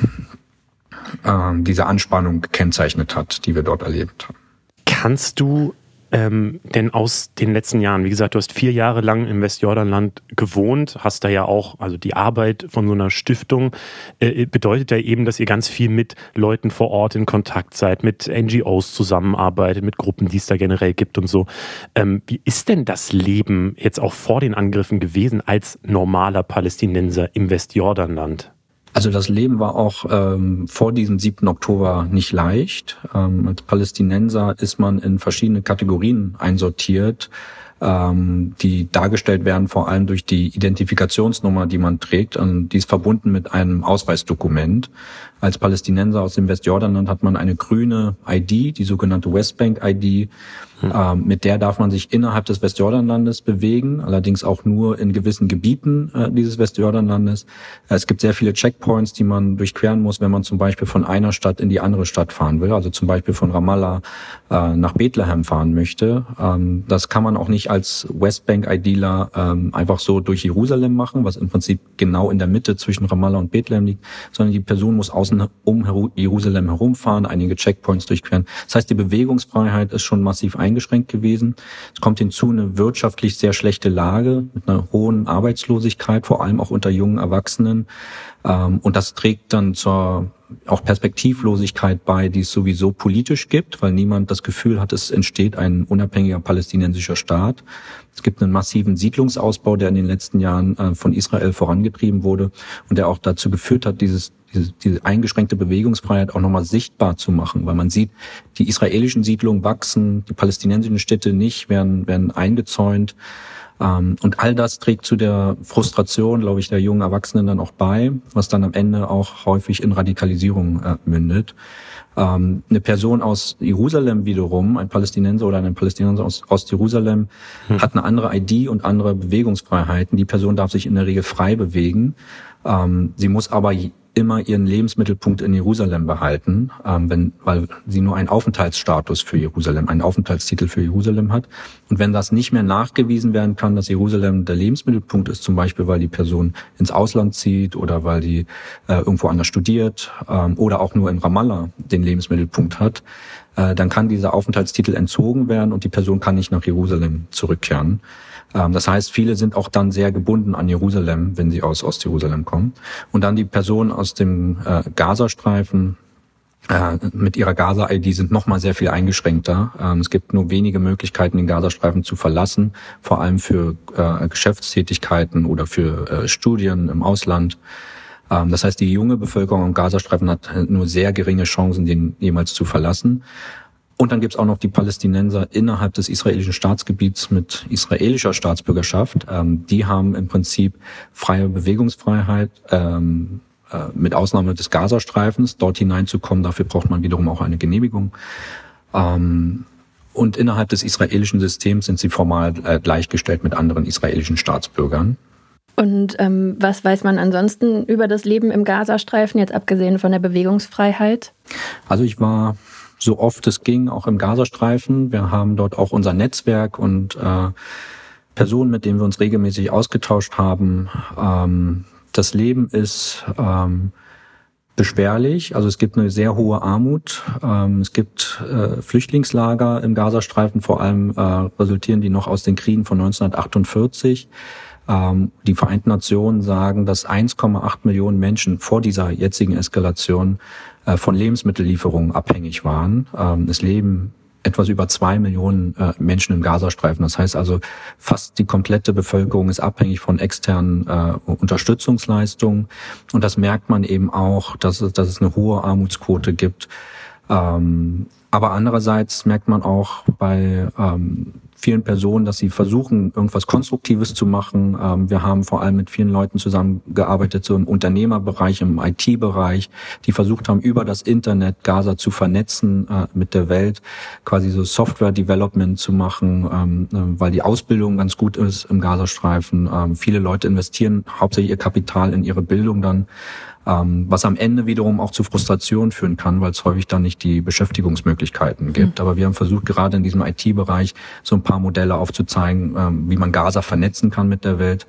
äh, diese Anspannung gekennzeichnet hat, die wir dort erlebt haben. Kannst du ähm, denn aus den letzten Jahren, wie gesagt, du hast vier Jahre lang im Westjordanland gewohnt, hast da ja auch, also die Arbeit von so einer Stiftung äh, bedeutet ja eben, dass ihr ganz viel mit Leuten vor Ort in Kontakt seid, mit NGOs zusammenarbeitet, mit Gruppen, die es da generell gibt und so. Ähm, wie ist denn das Leben jetzt auch vor den Angriffen gewesen als normaler Palästinenser im Westjordanland? Also das Leben war auch ähm, vor diesem 7. Oktober nicht leicht. Ähm, als Palästinenser ist man in verschiedene Kategorien einsortiert, ähm, die dargestellt werden vor allem durch die Identifikationsnummer, die man trägt. Und die ist verbunden mit einem Ausweisdokument. Als Palästinenser aus dem Westjordanland hat man eine grüne ID, die sogenannte Westbank-ID. Hm. Ähm, mit der darf man sich innerhalb des Westjordanlandes bewegen, allerdings auch nur in gewissen Gebieten äh, dieses Westjordanlandes. Es gibt sehr viele Checkpoints, die man durchqueren muss, wenn man zum Beispiel von einer Stadt in die andere Stadt fahren will, also zum Beispiel von Ramallah äh, nach Bethlehem fahren möchte. Ähm, das kann man auch nicht als Westbank-IDler ähm, einfach so durch Jerusalem machen, was im Prinzip genau in der Mitte zwischen Ramallah und Bethlehem liegt, sondern die Person muss außen um Jerusalem herumfahren, einige Checkpoints durchqueren. Das heißt, die Bewegungsfreiheit ist schon massiv eingeschränkt eingeschränkt gewesen. Es kommt hinzu eine wirtschaftlich sehr schlechte Lage mit einer hohen Arbeitslosigkeit, vor allem auch unter jungen Erwachsenen. Ähm, und das trägt dann zur auch Perspektivlosigkeit bei, die es sowieso politisch gibt, weil niemand das Gefühl hat, es entsteht ein unabhängiger palästinensischer Staat. Es gibt einen massiven Siedlungsausbau, der in den letzten Jahren äh, von Israel vorangetrieben wurde und der auch dazu geführt hat, dieses diese, diese eingeschränkte Bewegungsfreiheit auch nochmal sichtbar zu machen, weil man sieht, die israelischen Siedlungen wachsen, die palästinensischen Städte nicht, werden, werden eingezäunt. Ähm, und all das trägt zu der Frustration, glaube ich, der jungen Erwachsenen dann auch bei, was dann am Ende auch häufig in Radikalisierung äh, mündet. Ähm, eine Person aus Jerusalem wiederum, ein Palästinenser oder ein Palästinenser aus, aus Jerusalem, hm. hat eine andere ID und andere Bewegungsfreiheiten. Die Person darf sich in der Regel frei bewegen. Ähm, sie muss aber immer ihren Lebensmittelpunkt in Jerusalem behalten, ähm, wenn, weil sie nur einen Aufenthaltsstatus für Jerusalem, einen Aufenthaltstitel für Jerusalem hat. Und wenn das nicht mehr nachgewiesen werden kann, dass Jerusalem der Lebensmittelpunkt ist, zum Beispiel weil die Person ins Ausland zieht oder weil die äh, irgendwo anders studiert ähm, oder auch nur in Ramallah den Lebensmittelpunkt hat, äh, dann kann dieser Aufenthaltstitel entzogen werden und die Person kann nicht nach Jerusalem zurückkehren. Ähm, das heißt, viele sind auch dann sehr gebunden an Jerusalem, wenn sie aus Ostjerusalem kommen. Und dann die Personen aus dem äh, Gazastreifen, äh, mit ihrer Gaza-ID sind nochmal sehr viel eingeschränkter. Ähm, es gibt nur wenige Möglichkeiten, den Gazastreifen zu verlassen, vor allem für äh, Geschäftstätigkeiten oder für Studien im Ausland. Ähm, das heißt, die junge Bevölkerung im Gazastreifen hat nur sehr geringe Chancen, den jemals zu verlassen. Und dann gibt's auch noch die Palästinenser innerhalb des israelischen Staatsgebiets mit israelischer Staatsbürgerschaft. Ähm, die haben im Prinzip freie Bewegungsfreiheit, ähm, äh, mit Ausnahme des Gazastreifens. Dort hineinzukommen, dafür braucht man wiederum auch eine Genehmigung. Ähm, und innerhalb des israelischen Systems sind sie formal äh, gleichgestellt mit anderen israelischen Staatsbürgern. Und ähm, was weiß man ansonsten über das Leben im Gazastreifen, jetzt abgesehen von der Bewegungsfreiheit? Also ich war so oft es ging auch im Gazastreifen. Wir haben dort auch unser Netzwerk und äh, Personen, mit denen wir uns regelmäßig ausgetauscht haben. Ähm, das Leben ist ähm, beschwerlich. Also es gibt eine sehr hohe Armut. Ähm, es gibt äh, Flüchtlingslager im Gazastreifen, vor allem äh, resultieren die noch aus den Kriegen von 1948. Ähm, die Vereinten Nationen sagen, dass 1,8 Millionen Menschen vor dieser jetzigen Eskalation äh, von Lebensmittellieferungen abhängig waren. Ähm, es leben etwas über zwei Millionen äh, Menschen im Gazastreifen. Das heißt also, fast die komplette Bevölkerung ist abhängig von externen äh, Unterstützungsleistungen. Und das merkt man eben auch, dass es, dass es eine hohe Armutsquote gibt. Ähm, aber andererseits merkt man auch bei ähm, vielen Personen, dass sie versuchen, irgendwas Konstruktives zu machen. Ähm, wir haben vor allem mit vielen Leuten zusammengearbeitet, so im Unternehmerbereich, im IT-Bereich, die versucht haben, über das Internet Gaza zu vernetzen äh, mit der Welt, quasi so Software-Development zu machen, ähm, äh, weil die Ausbildung ganz gut ist im Gazastreifen. Ähm, viele Leute investieren hauptsächlich ihr Kapital in ihre Bildung dann ähm, was am Ende wiederum auch zu Frustration führen kann, weil es häufig dann nicht die Beschäftigungsmöglichkeiten gibt. Mhm. Aber wir haben versucht, gerade in diesem IT-Bereich so ein paar Modelle aufzuzeigen, ähm, wie man Gaza vernetzen kann mit der Welt.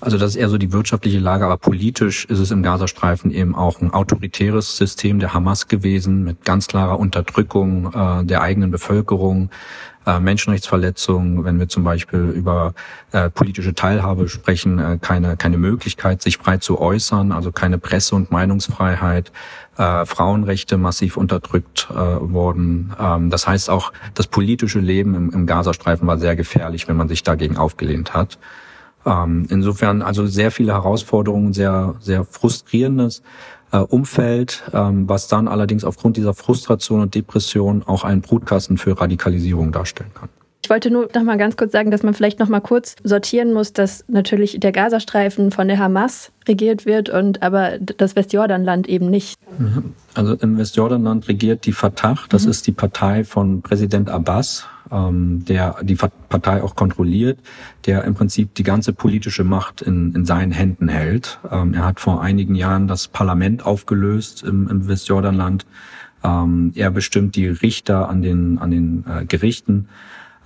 Also das ist eher so die wirtschaftliche Lage, aber politisch ist es im Gazastreifen eben auch ein autoritäres System der Hamas gewesen mit ganz klarer Unterdrückung äh, der eigenen Bevölkerung, äh, Menschenrechtsverletzungen, wenn wir zum Beispiel über äh, politische Teilhabe sprechen, äh, keine, keine Möglichkeit, sich frei zu äußern, also keine Presse- und Meinungsfreiheit, äh, Frauenrechte massiv unterdrückt äh, worden. Ähm, das heißt auch, das politische Leben im, im Gazastreifen war sehr gefährlich, wenn man sich dagegen aufgelehnt hat. Ähm, insofern also sehr viele Herausforderungen, sehr, sehr frustrierendes äh, Umfeld, ähm, was dann allerdings aufgrund dieser Frustration und Depression auch einen Brutkasten für Radikalisierung darstellen kann. Ich wollte nur noch mal ganz kurz sagen, dass man vielleicht noch mal kurz sortieren muss, dass natürlich der Gazastreifen von der Hamas regiert wird und aber das Westjordanland eben nicht. Mhm. Also im Westjordanland regiert die Fatah, das mhm. ist die Partei von Präsident Abbas, ähm, der die Partei auch kontrolliert, der im Prinzip die ganze politische Macht in, in seinen Händen hält. Ähm, er hat vor einigen Jahren das Parlament aufgelöst im, im Westjordanland. Ähm, er bestimmt die Richter an den, an den äh, Gerichten.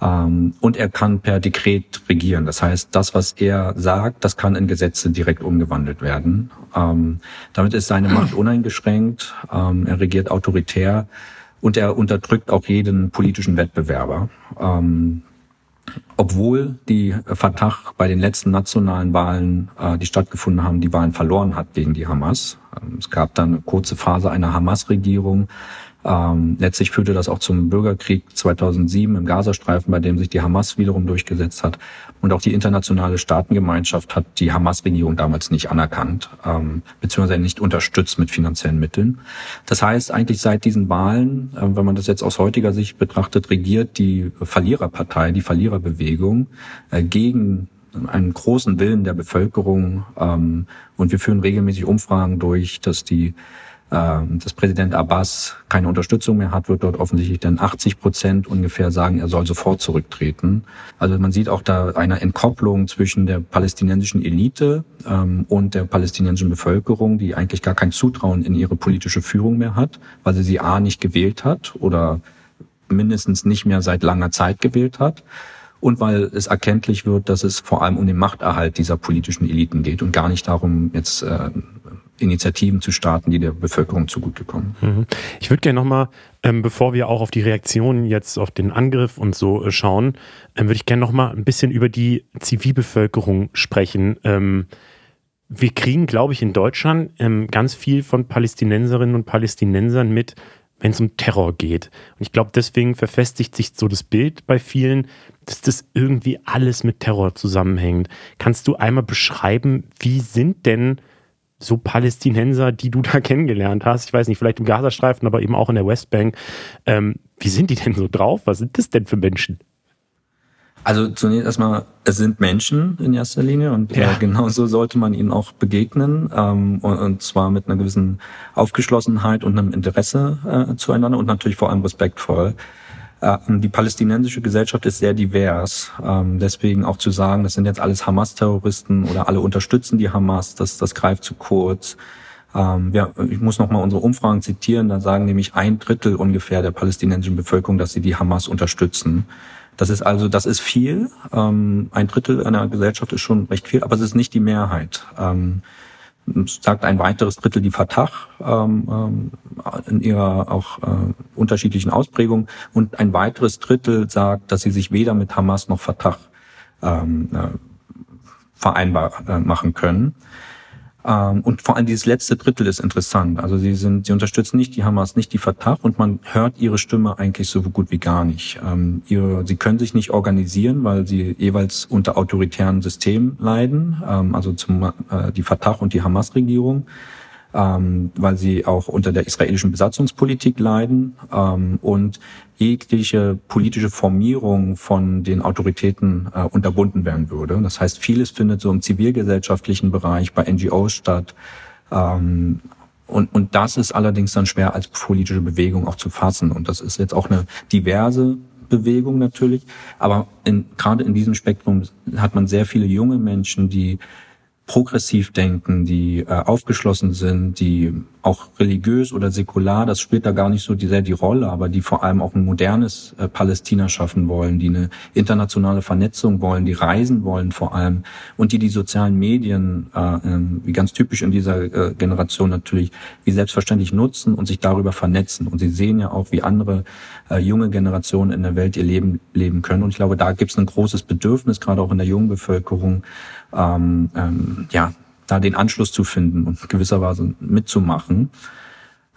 Ähm, und er kann per Dekret regieren. Das heißt, das, was er sagt, das kann in Gesetze direkt umgewandelt werden. Ähm, damit ist seine Macht uneingeschränkt. Ähm, er regiert autoritär und er unterdrückt auch jeden politischen Wettbewerber. Obwohl die Fatah bei den letzten nationalen Wahlen, äh, die stattgefunden haben, die Wahlen verloren hat gegen die Hamas. Es gab dann eine kurze Phase einer Hamas-Regierung. Ähm, letztlich führte das auch zum Bürgerkrieg 2007 im Gazastreifen, bei dem sich die Hamas wiederum durchgesetzt hat. Und auch die internationale Staatengemeinschaft hat die Hamas-Regierung damals nicht anerkannt, ähm, beziehungsweise nicht unterstützt mit finanziellen Mitteln. Das heißt, eigentlich seit diesen Wahlen, äh, wenn man das jetzt aus heutiger Sicht betrachtet, regiert die Verliererpartei, die Verliererbewegung äh, gegen einen großen Willen der Bevölkerung. Ähm, und wir führen regelmäßig Umfragen durch, dass die dass Präsident Abbas keine Unterstützung mehr hat, wird dort offensichtlich dann 80 Prozent ungefähr sagen, er soll sofort zurücktreten. Also man sieht auch da eine Entkopplung zwischen der palästinensischen Elite ähm, und der palästinensischen Bevölkerung, die eigentlich gar kein Zutrauen in ihre politische Führung mehr hat, weil sie sie A nicht gewählt hat oder mindestens nicht mehr seit langer Zeit gewählt hat und weil es erkenntlich wird, dass es vor allem um den Machterhalt dieser politischen Eliten geht und gar nicht darum, jetzt äh, Initiativen zu starten, die der Bevölkerung zugutekommen. Mhm. Ich würde gerne nochmal, ähm, bevor wir auch auf die Reaktionen jetzt auf den Angriff und so äh, schauen, ähm, würde ich gerne nochmal ein bisschen über die Zivilbevölkerung sprechen. Ähm, wir kriegen, glaube ich, in Deutschland ähm, ganz viel von Palästinenserinnen und Palästinensern mit, wenn es um Terror geht. Und ich glaube, deswegen verfestigt sich so das Bild bei vielen, dass das irgendwie alles mit Terror zusammenhängt. Kannst du einmal beschreiben, wie sind denn so Palästinenser, die du da kennengelernt hast, ich weiß nicht, vielleicht im Gazastreifen, aber eben auch in der Westbank, ähm, wie sind die denn so drauf? Was sind das denn für Menschen? Also zunächst erstmal, es sind Menschen in erster Linie und ja. äh, genauso sollte man ihnen auch begegnen ähm, und, und, zwar mit einer gewissen Aufgeschlossenheit und einem Interesse äh, zueinander und natürlich vor allem respektvoll. Ähm, die palästinensische Gesellschaft ist sehr divers. Ähm, deswegen auch zu sagen, das sind jetzt alles Hamas-Terroristen oder alle unterstützen die Hamas, das, das greift zu kurz. Ähm, ja, ich muss noch mal unsere Umfragen zitieren. Da sagen nämlich ein Drittel ungefähr der palästinensischen Bevölkerung, dass sie die Hamas unterstützen. Das ist also, das ist viel. ein Drittel einer Gesellschaft ist schon recht viel, aber es ist nicht die Mehrheit sagt ein weiteres Drittel die Fatah ähm, ähm, in ihrer auch äh, unterschiedlichen Ausprägung und ein weiteres Drittel sagt, dass sie sich weder mit Hamas noch Fatah ähm, äh, vereinbar äh, machen können. Ähm, und vor allem dieses letzte Drittel ist interessant. Also sie sind, sie unterstützen nicht die Hamas, nicht die Fatah und man hört ihre Stimme eigentlich so gut wie gar nicht. Ähm, ihre, sie können sich nicht organisieren, weil sie jeweils unter autoritären Systemen leiden, ähm, also zum, äh, die Fatah und die Hamas-Regierung ähm, weil sie auch unter der israelischen Besatzungspolitik leiden ähm, und jegliche politische Formierung von den Autoritäten äh, unterbunden werden würde. Das heißt, vieles findet so im zivilgesellschaftlichen Bereich bei NGOs statt. Ähm, und, und das ist allerdings dann schwer als politische Bewegung auch zu fassen. Und das ist jetzt auch eine diverse Bewegung natürlich. Aber in, gerade in diesem Spektrum hat man sehr viele junge Menschen, die progressiv denken, die äh, aufgeschlossen sind, die auch religiös oder säkular, das spielt da gar nicht so sehr die Rolle, aber die vor allem auch ein modernes äh, Palästina schaffen wollen, die eine internationale Vernetzung wollen, die reisen wollen vor allem und die die sozialen Medien, äh, äh, wie ganz typisch in dieser äh, Generation natürlich, wie selbstverständlich nutzen und sich darüber vernetzen. Und sie sehen ja auch, wie andere äh, junge Generationen in der Welt ihr Leben leben können. Und ich glaube, da gibt es ein großes Bedürfnis, gerade auch in der jungen Bevölkerung, ähm, ähm, ja, da den Anschluss zu finden und gewisserweise mitzumachen.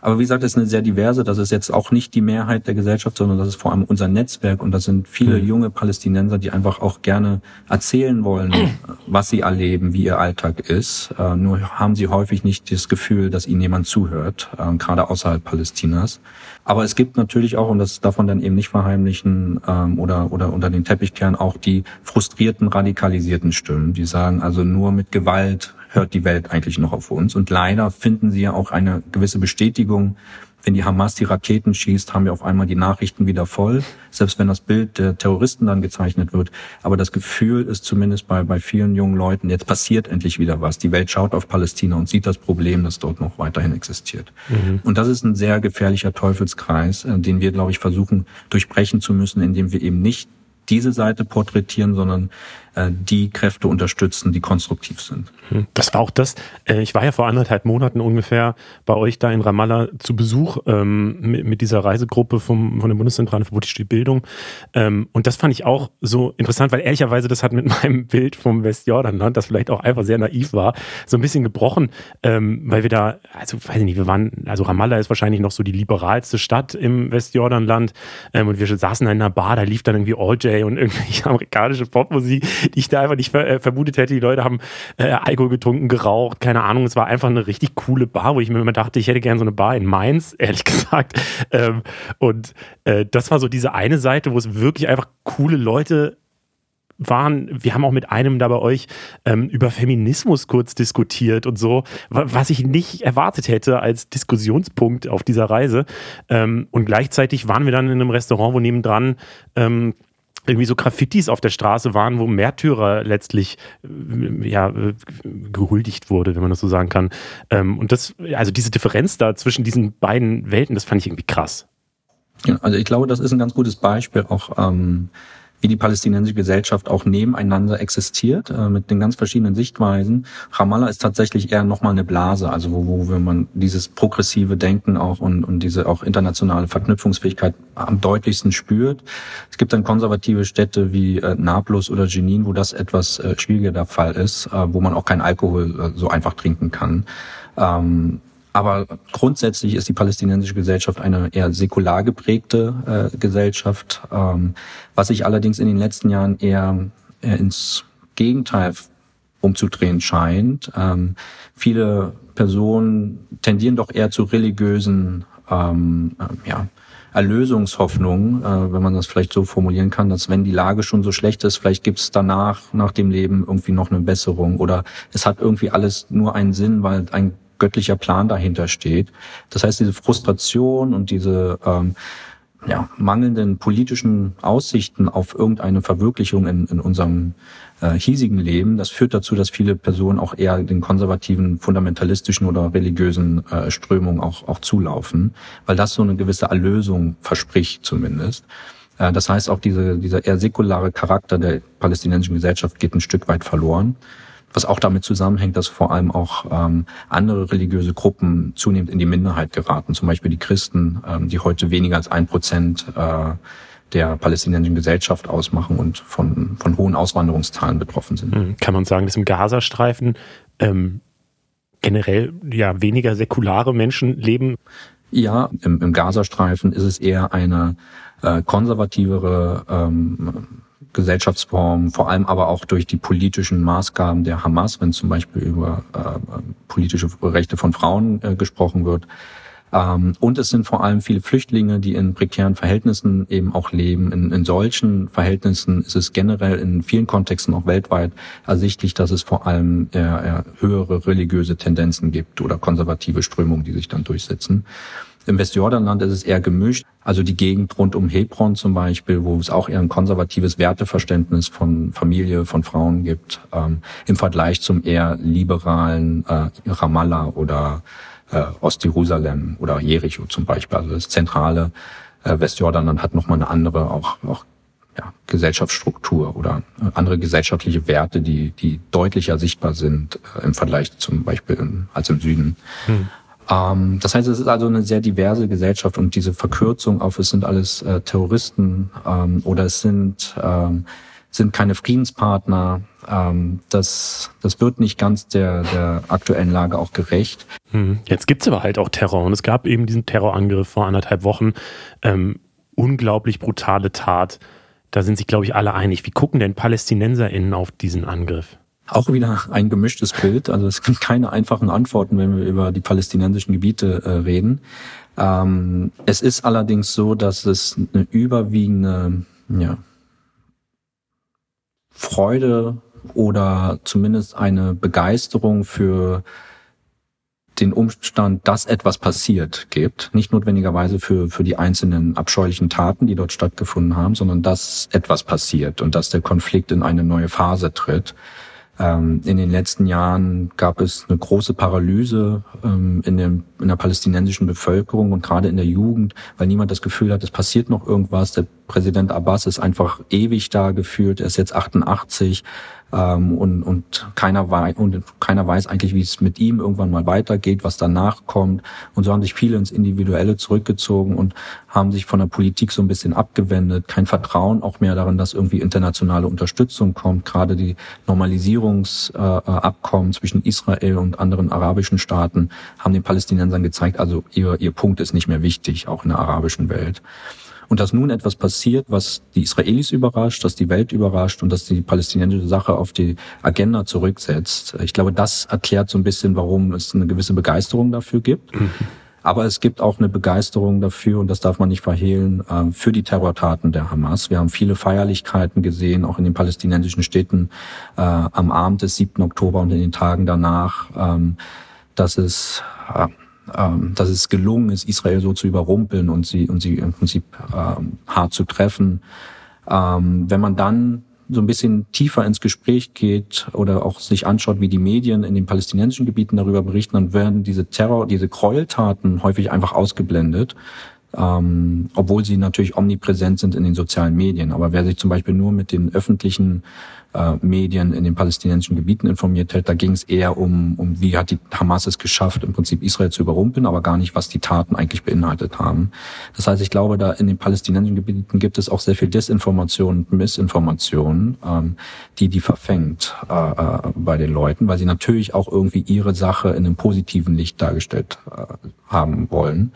Aber wie gesagt, es ist eine sehr diverse, das ist jetzt auch nicht die Mehrheit der Gesellschaft, sondern das ist vor allem unser Netzwerk und das sind viele mhm. junge Palästinenser, die einfach auch gerne erzählen wollen, was sie erleben, wie ihr Alltag ist. Äh, nur haben sie häufig nicht das Gefühl, dass ihnen jemand zuhört, äh, gerade außerhalb Palästinas. Aber es gibt natürlich auch, und das darf man dann eben nicht verheimlichen ähm, oder, oder unter den Teppich kehren, auch die frustrierten, radikalisierten Stimmen, die sagen, also nur mit Gewalt hört die Welt eigentlich noch auf uns. Und leider finden sie ja auch eine gewisse Bestätigung. Wenn die Hamas die Raketen schießt, haben wir auf einmal die Nachrichten wieder voll, selbst wenn das Bild der Terroristen dann gezeichnet wird. Aber das Gefühl ist zumindest bei, bei vielen jungen Leuten, jetzt passiert endlich wieder was. Die Welt schaut auf Palästina und sieht das Problem, das dort noch weiterhin existiert. Mhm. Und das ist ein sehr gefährlicher Teufelskreis, äh, den wir, glaube ich, versuchen durchbrechen zu müssen, indem wir eben nicht diese Seite porträtieren, sondern die Kräfte unterstützen, die konstruktiv sind. Hm. Das war auch das. Äh, ich war ja vor anderthalb Monaten ungefähr bei euch da in Ramallah zu Besuch ähm, mit, mit, dieser Reisegruppe vom, von der Bundeszentrale für politische Bildung. Ähm, und das fand ich auch so interessant, weil ehrlicherweise das hat mit meinem Bild vom Westjordanland, das vielleicht auch einfach sehr naiv war, so ein bisschen gebrochen, ähm, weil wir da, also weiß ich nicht, wir waren, also Ramallah ist wahrscheinlich noch so die liberalste Stadt im Westjordanland ähm, und wir saßen in einer Bar, da lief dann irgendwie All J und irgendwelche amerikanische Popmusik die ich da einfach nicht ver äh, vermutet hätte. Die Leute haben äh, Alkohol getrunken, geraucht, keine Ahnung. Es war einfach eine richtig coole Bar, wo ich mir immer dachte, ich hätte gerne so eine Bar in Mainz, ehrlich gesagt. Ähm, und äh, das war so diese eine Seite, wo es wirklich einfach coole Leute waren, wir haben auch mit einem da bei euch ähm, über Feminismus kurz diskutiert und so, was ich nicht erwartet hätte als Diskussionspunkt auf dieser Reise. Ähm, und gleichzeitig waren wir dann in einem Restaurant, wo nebendran ähm, irgendwie so Graffitis auf der Straße waren, wo Märtyrer letztlich äh, ja, äh, gehuldigt wurde, wenn man das so sagen kann. Ähm, und das, also diese Differenz da zwischen diesen beiden Welten, das fand ich irgendwie krass. Also ich glaube, das ist ein ganz gutes Beispiel auch ähm, wie die palästinensische Gesellschaft auch nebeneinander existiert, äh, mit den ganz verschiedenen Sichtweisen. Ramallah ist tatsächlich eher nochmal eine Blase, also wo, wo wenn man dieses progressive Denken auch und, und diese auch internationale Verknüpfungsfähigkeit am deutlichsten spürt. Es gibt dann konservative Städte wie äh, Nablus oder Jenin, wo das etwas äh, schwieriger der Fall ist, äh, wo man auch keinen Alkohol äh, so einfach trinken kann. Ähm, aber grundsätzlich ist die palästinensische Gesellschaft eine eher säkular geprägte äh, Gesellschaft, ähm, was sich allerdings in den letzten Jahren eher, eher ins Gegenteil umzudrehen scheint. Ähm, viele Personen tendieren doch eher zu religiösen ähm, äh, ja, Erlösungshoffnungen, äh, wenn man das vielleicht so formulieren kann, dass wenn die Lage schon so schlecht ist, vielleicht gibt es danach, nach dem Leben irgendwie noch eine Besserung oder es hat irgendwie alles nur einen Sinn, weil ein göttlicher Plan dahinter steht. Das heißt, diese Frustration und diese ähm, ja, mangelnden politischen Aussichten auf irgendeine Verwirklichung in, in unserem äh, hiesigen Leben, das führt dazu, dass viele Personen auch eher den konservativen, fundamentalistischen oder religiösen äh, Strömungen auch, auch zulaufen, weil das so eine gewisse Erlösung verspricht zumindest. Äh, das heißt, auch diese, dieser eher säkulare Charakter der palästinensischen Gesellschaft geht ein Stück weit verloren was auch damit zusammenhängt, dass vor allem auch ähm, andere religiöse Gruppen zunehmend in die Minderheit geraten, zum Beispiel die Christen, ähm, die heute weniger als ein Prozent äh, der palästinensischen Gesellschaft ausmachen und von, von hohen Auswanderungszahlen betroffen sind. Hm, kann man sagen, dass im Gazastreifen ähm, generell ja weniger säkulare Menschen leben? Ja, im, im Gazastreifen ist es eher eine äh, konservativere ähm, Gesellschaftsform, vor allem aber auch durch die politischen Maßgaben der Hamas, wenn zum Beispiel über äh, politische Rechte von Frauen äh, gesprochen wird. Ähm, und es sind vor allem viele Flüchtlinge, die in prekären Verhältnissen eben auch leben. In, in solchen Verhältnissen ist es generell in vielen Kontexten auch weltweit ersichtlich, dass es vor allem äh, äh, höhere religiöse Tendenzen gibt oder konservative Strömungen, die sich dann durchsetzen. Im Westjordanland ist es eher gemischt. Also die Gegend rund um Hebron zum Beispiel, wo es auch eher ein konservatives Werteverständnis von Familie, von Frauen gibt, ähm, im Vergleich zum eher liberalen äh, Ramallah oder äh, Ostjerusalem oder Jericho zum Beispiel. Also das zentrale äh, Westjordanland hat nochmal eine andere, auch, auch ja, Gesellschaftsstruktur oder äh, andere gesellschaftliche Werte, die, die deutlicher sichtbar sind äh, im Vergleich zum Beispiel als im Süden. Hm. Ähm, das heißt, es ist also eine sehr diverse Gesellschaft und diese Verkürzung auf, es sind alles äh, Terroristen ähm, oder es sind, ähm, sind keine Friedenspartner, ähm, das, das wird nicht ganz der, der aktuellen Lage auch gerecht. Hm. Jetzt gibt's aber halt auch Terror und es gab eben diesen Terrorangriff vor anderthalb Wochen. Ähm, unglaublich brutale Tat. Da sind sich, glaube ich, alle einig. Wie gucken denn PalästinenserInnen auf diesen Angriff? Auch wieder ein gemischtes Bild. Also es gibt keine einfachen Antworten, wenn wir über die palästinensischen Gebiete äh, reden. Ähm, es ist allerdings so, dass es eine überwiegende ja, Freude oder zumindest eine Begeisterung für den Umstand, dass etwas passiert gibt. Nicht notwendigerweise für, für die einzelnen abscheulichen Taten, die dort stattgefunden haben, sondern dass etwas passiert und dass der Konflikt in eine neue Phase tritt. Ähm, in den letzten Jahren gab es eine große Paralyse ähm, in, dem, in der palästinensischen Bevölkerung und gerade in der Jugend, weil niemand das Gefühl hat, es passiert noch irgendwas. Der Präsident Abbas ist einfach ewig da gefühlt. Er ist jetzt 88 ähm, und, und, keiner weiß, und keiner weiß eigentlich, wie es mit ihm irgendwann mal weitergeht, was danach kommt. Und so haben sich viele ins Individuelle zurückgezogen und haben sich von der Politik so ein bisschen abgewendet. Kein Vertrauen auch mehr darin, dass irgendwie internationale Unterstützung kommt. Gerade die Normalisierungsabkommen äh, zwischen Israel und anderen arabischen Staaten haben den Palästinensern gezeigt, also ihr, ihr Punkt ist nicht mehr wichtig, auch in der arabischen Welt. Und dass nun etwas passiert, was die Israelis überrascht, dass die Welt überrascht und dass die palästinensische Sache auf die Agenda zurücksetzt. Ich glaube, das erklärt so ein bisschen, warum es eine gewisse Begeisterung dafür gibt. Mhm. Aber es gibt auch eine Begeisterung dafür, und das darf man nicht verhehlen, äh, für die Terrortaten der Hamas. Wir haben viele Feierlichkeiten gesehen, auch in den palästinensischen Städten äh, am Abend des 7. Oktober und in den Tagen danach, ähm, dass es äh, ähm, dass es gelungen ist, Israel so zu überrumpeln und sie, und sie im Prinzip ähm, hart zu treffen. Ähm, wenn man dann so ein bisschen tiefer ins Gespräch geht oder auch sich anschaut, wie die Medien in den palästinensischen Gebieten darüber berichten, dann werden diese Terror, diese Gräueltaten häufig einfach ausgeblendet, ähm, obwohl sie natürlich omnipräsent sind in den sozialen Medien. Aber wer sich zum Beispiel nur mit den öffentlichen äh, Medien in den palästinensischen Gebieten informiert hält. Da ging es eher um, um, wie hat die Hamas es geschafft, im Prinzip Israel zu überrumpeln, aber gar nicht, was die Taten eigentlich beinhaltet haben. Das heißt, ich glaube, da in den palästinensischen Gebieten gibt es auch sehr viel Desinformation und Missinformation, ähm, die die verfängt äh, äh, bei den Leuten, weil sie natürlich auch irgendwie ihre Sache in einem positiven Licht dargestellt äh, haben wollen.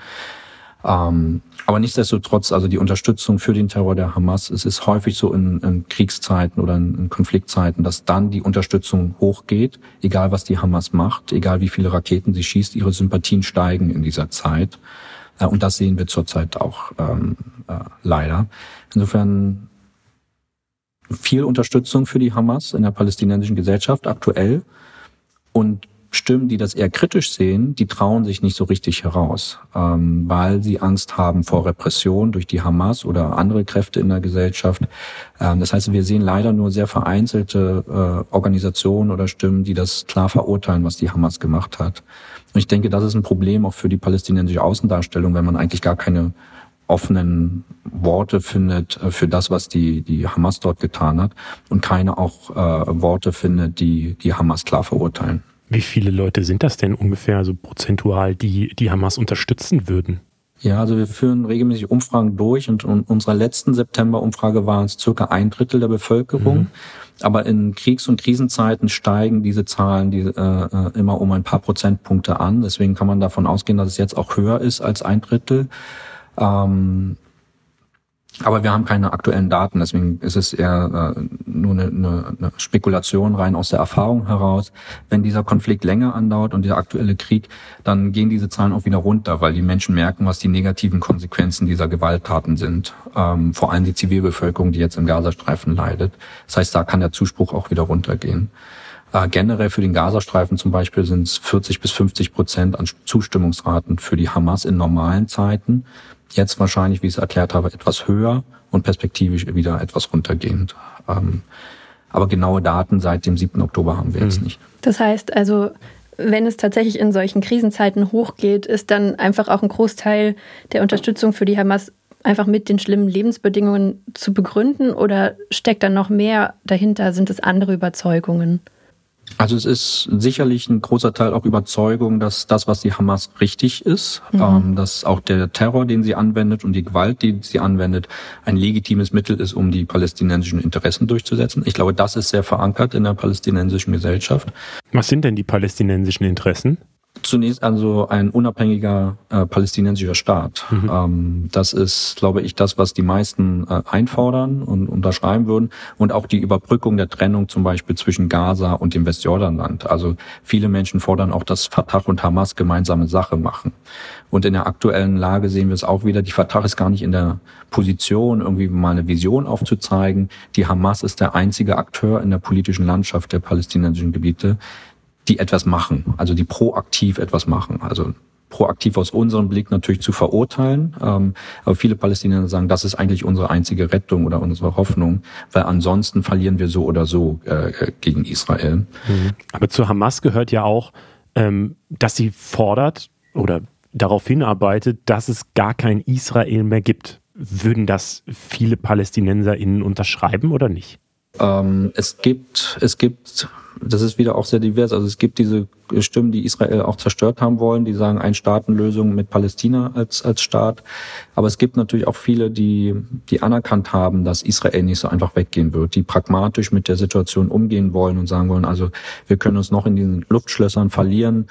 Ähm, aber nichtsdestotrotz, also die Unterstützung für den Terror der Hamas, es ist häufig so in, in Kriegszeiten oder in, in, Konfliktzeiten, dass dann die Unterstützung hochgeht, egal was die Hamas macht, egal wie viele Raketen sie schießt, ihre Sympathien steigen in dieser Zeit. Äh, und das sehen wir zurzeit auch ähm, äh, leider. Insofern viel Unterstützung für die Hamas in der palästinensischen Gesellschaft aktuell und Stimmen, die das eher kritisch sehen, die trauen sich nicht so richtig heraus, ähm, weil sie Angst haben vor Repression durch die Hamas oder andere Kräfte in der Gesellschaft. Ähm, das heißt, wir sehen leider nur sehr vereinzelte äh, Organisationen oder Stimmen, die das klar verurteilen, was die Hamas gemacht hat. Und ich denke, das ist ein Problem auch für die palästinensische Außendarstellung, wenn man eigentlich gar keine offenen Worte findet äh, für das, was die, die Hamas dort getan hat und keine auch äh, Worte findet, die die Hamas klar verurteilen. Wie viele Leute sind das denn ungefähr, also prozentual, die die Hamas unterstützen würden? Ja, also wir führen regelmäßig Umfragen durch und in unserer letzten September-Umfrage waren es circa ein Drittel der Bevölkerung. Mhm. Aber in Kriegs- und Krisenzeiten steigen diese Zahlen die, äh, äh, immer um ein paar Prozentpunkte an. Deswegen kann man davon ausgehen, dass es jetzt auch höher ist als ein Drittel. Ähm, aber wir haben keine aktuellen Daten, deswegen ist es eher äh, nur eine, eine, eine Spekulation rein aus der Erfahrung heraus. Wenn dieser Konflikt länger andauert und der aktuelle Krieg, dann gehen diese Zahlen auch wieder runter, weil die Menschen merken, was die negativen Konsequenzen dieser Gewalttaten sind. Ähm, vor allem die Zivilbevölkerung, die jetzt im Gazastreifen leidet. Das heißt, da kann der Zuspruch auch wieder runtergehen. Äh, generell für den Gazastreifen zum Beispiel sind es 40 bis 50 Prozent an Zustimmungsraten für die Hamas in normalen Zeiten. Jetzt wahrscheinlich, wie ich es erklärt habe, etwas höher und perspektivisch wieder etwas runtergehend. Ähm, aber genaue Daten seit dem 7. Oktober haben wir jetzt mhm. nicht. Das heißt also, wenn es tatsächlich in solchen Krisenzeiten hochgeht, ist dann einfach auch ein Großteil der Unterstützung für die Hamas einfach mit den schlimmen Lebensbedingungen zu begründen oder steckt da noch mehr dahinter? Sind es andere Überzeugungen? Also es ist sicherlich ein großer Teil auch Überzeugung, dass das, was die Hamas richtig ist, mhm. ähm, dass auch der Terror, den sie anwendet und die Gewalt, die sie anwendet, ein legitimes Mittel ist, um die palästinensischen Interessen durchzusetzen. Ich glaube, das ist sehr verankert in der palästinensischen Gesellschaft. Was sind denn die palästinensischen Interessen? Zunächst also ein unabhängiger äh, palästinensischer Staat. Mhm. Ähm, das ist, glaube ich, das, was die meisten äh, einfordern und unterschreiben würden. Und auch die Überbrückung der Trennung zum Beispiel zwischen Gaza und dem Westjordanland. Also viele Menschen fordern auch, dass Fatah und Hamas gemeinsame Sache machen. Und in der aktuellen Lage sehen wir es auch wieder. Die Fatah ist gar nicht in der Position, irgendwie mal eine Vision aufzuzeigen. Die Hamas ist der einzige Akteur in der politischen Landschaft der palästinensischen Gebiete, die etwas machen, also die proaktiv etwas machen. Also proaktiv aus unserem Blick natürlich zu verurteilen. Ähm, aber viele Palästinenser sagen, das ist eigentlich unsere einzige Rettung oder unsere Hoffnung, weil ansonsten verlieren wir so oder so äh, gegen Israel. Mhm. Aber zu Hamas gehört ja auch, ähm, dass sie fordert oder darauf hinarbeitet, dass es gar kein Israel mehr gibt. Würden das viele PalästinenserInnen unterschreiben oder nicht? Ähm, es gibt, es gibt das ist wieder auch sehr divers. Also es gibt diese Stimmen, die Israel auch zerstört haben wollen, die sagen Ein-Staaten-Lösung mit Palästina als, als Staat. Aber es gibt natürlich auch viele, die, die anerkannt haben, dass Israel nicht so einfach weggehen wird, die pragmatisch mit der Situation umgehen wollen und sagen wollen, also wir können uns noch in diesen Luftschlössern verlieren.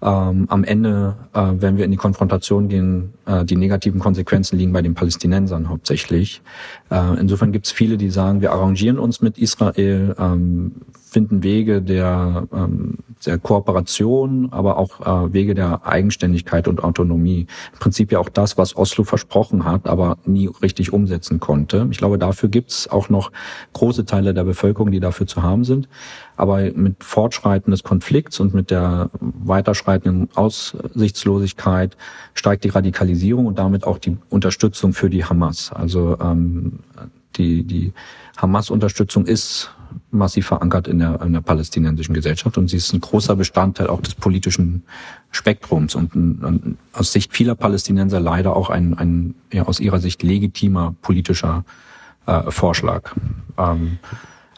Ähm, am Ende, äh, wenn wir in die Konfrontation gehen, äh, die negativen Konsequenzen liegen bei den Palästinensern hauptsächlich. Äh, insofern gibt es viele, die sagen, wir arrangieren uns mit Israel, ähm, finden Wege der, ähm, der Kooperation, aber auch äh, Wege der Eigenständigkeit und Autonomie. Im Prinzip ja auch das, was Oslo versprochen hat, aber nie richtig umsetzen konnte. Ich glaube, dafür gibt's auch noch große Teile der Bevölkerung, die dafür zu haben sind. Aber mit Fortschreiten des Konflikts und mit der weiterschreitenden Aussichtslosigkeit steigt die Radikalisierung und damit auch die Unterstützung für die Hamas. Also ähm, die, die Hamas-Unterstützung ist massiv verankert in der, in der palästinensischen Gesellschaft und sie ist ein großer Bestandteil auch des politischen Spektrums und, und aus Sicht vieler Palästinenser leider auch ein, ein ja, aus ihrer Sicht legitimer politischer äh, Vorschlag. Ähm,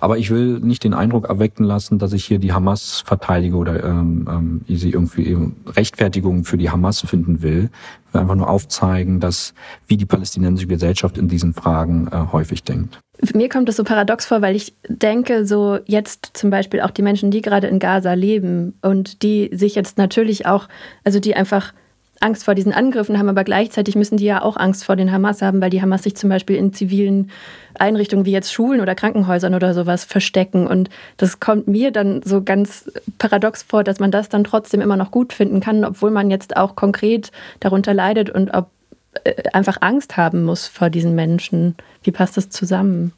aber ich will nicht den Eindruck erwecken lassen, dass ich hier die Hamas verteidige oder ähm, ähm, sie irgendwie Rechtfertigungen für die Hamas finden will. Ich will einfach nur aufzeigen, dass wie die palästinensische Gesellschaft in diesen Fragen äh, häufig denkt. Mir kommt es so paradox vor, weil ich denke, so jetzt zum Beispiel auch die Menschen, die gerade in Gaza leben und die sich jetzt natürlich auch, also die einfach Angst vor diesen Angriffen haben, aber gleichzeitig müssen die ja auch Angst vor den Hamas haben, weil die Hamas sich zum Beispiel in zivilen Einrichtungen wie jetzt Schulen oder Krankenhäusern oder sowas verstecken. Und das kommt mir dann so ganz paradox vor, dass man das dann trotzdem immer noch gut finden kann, obwohl man jetzt auch konkret darunter leidet und ob, äh, einfach Angst haben muss vor diesen Menschen. Wie passt das zusammen?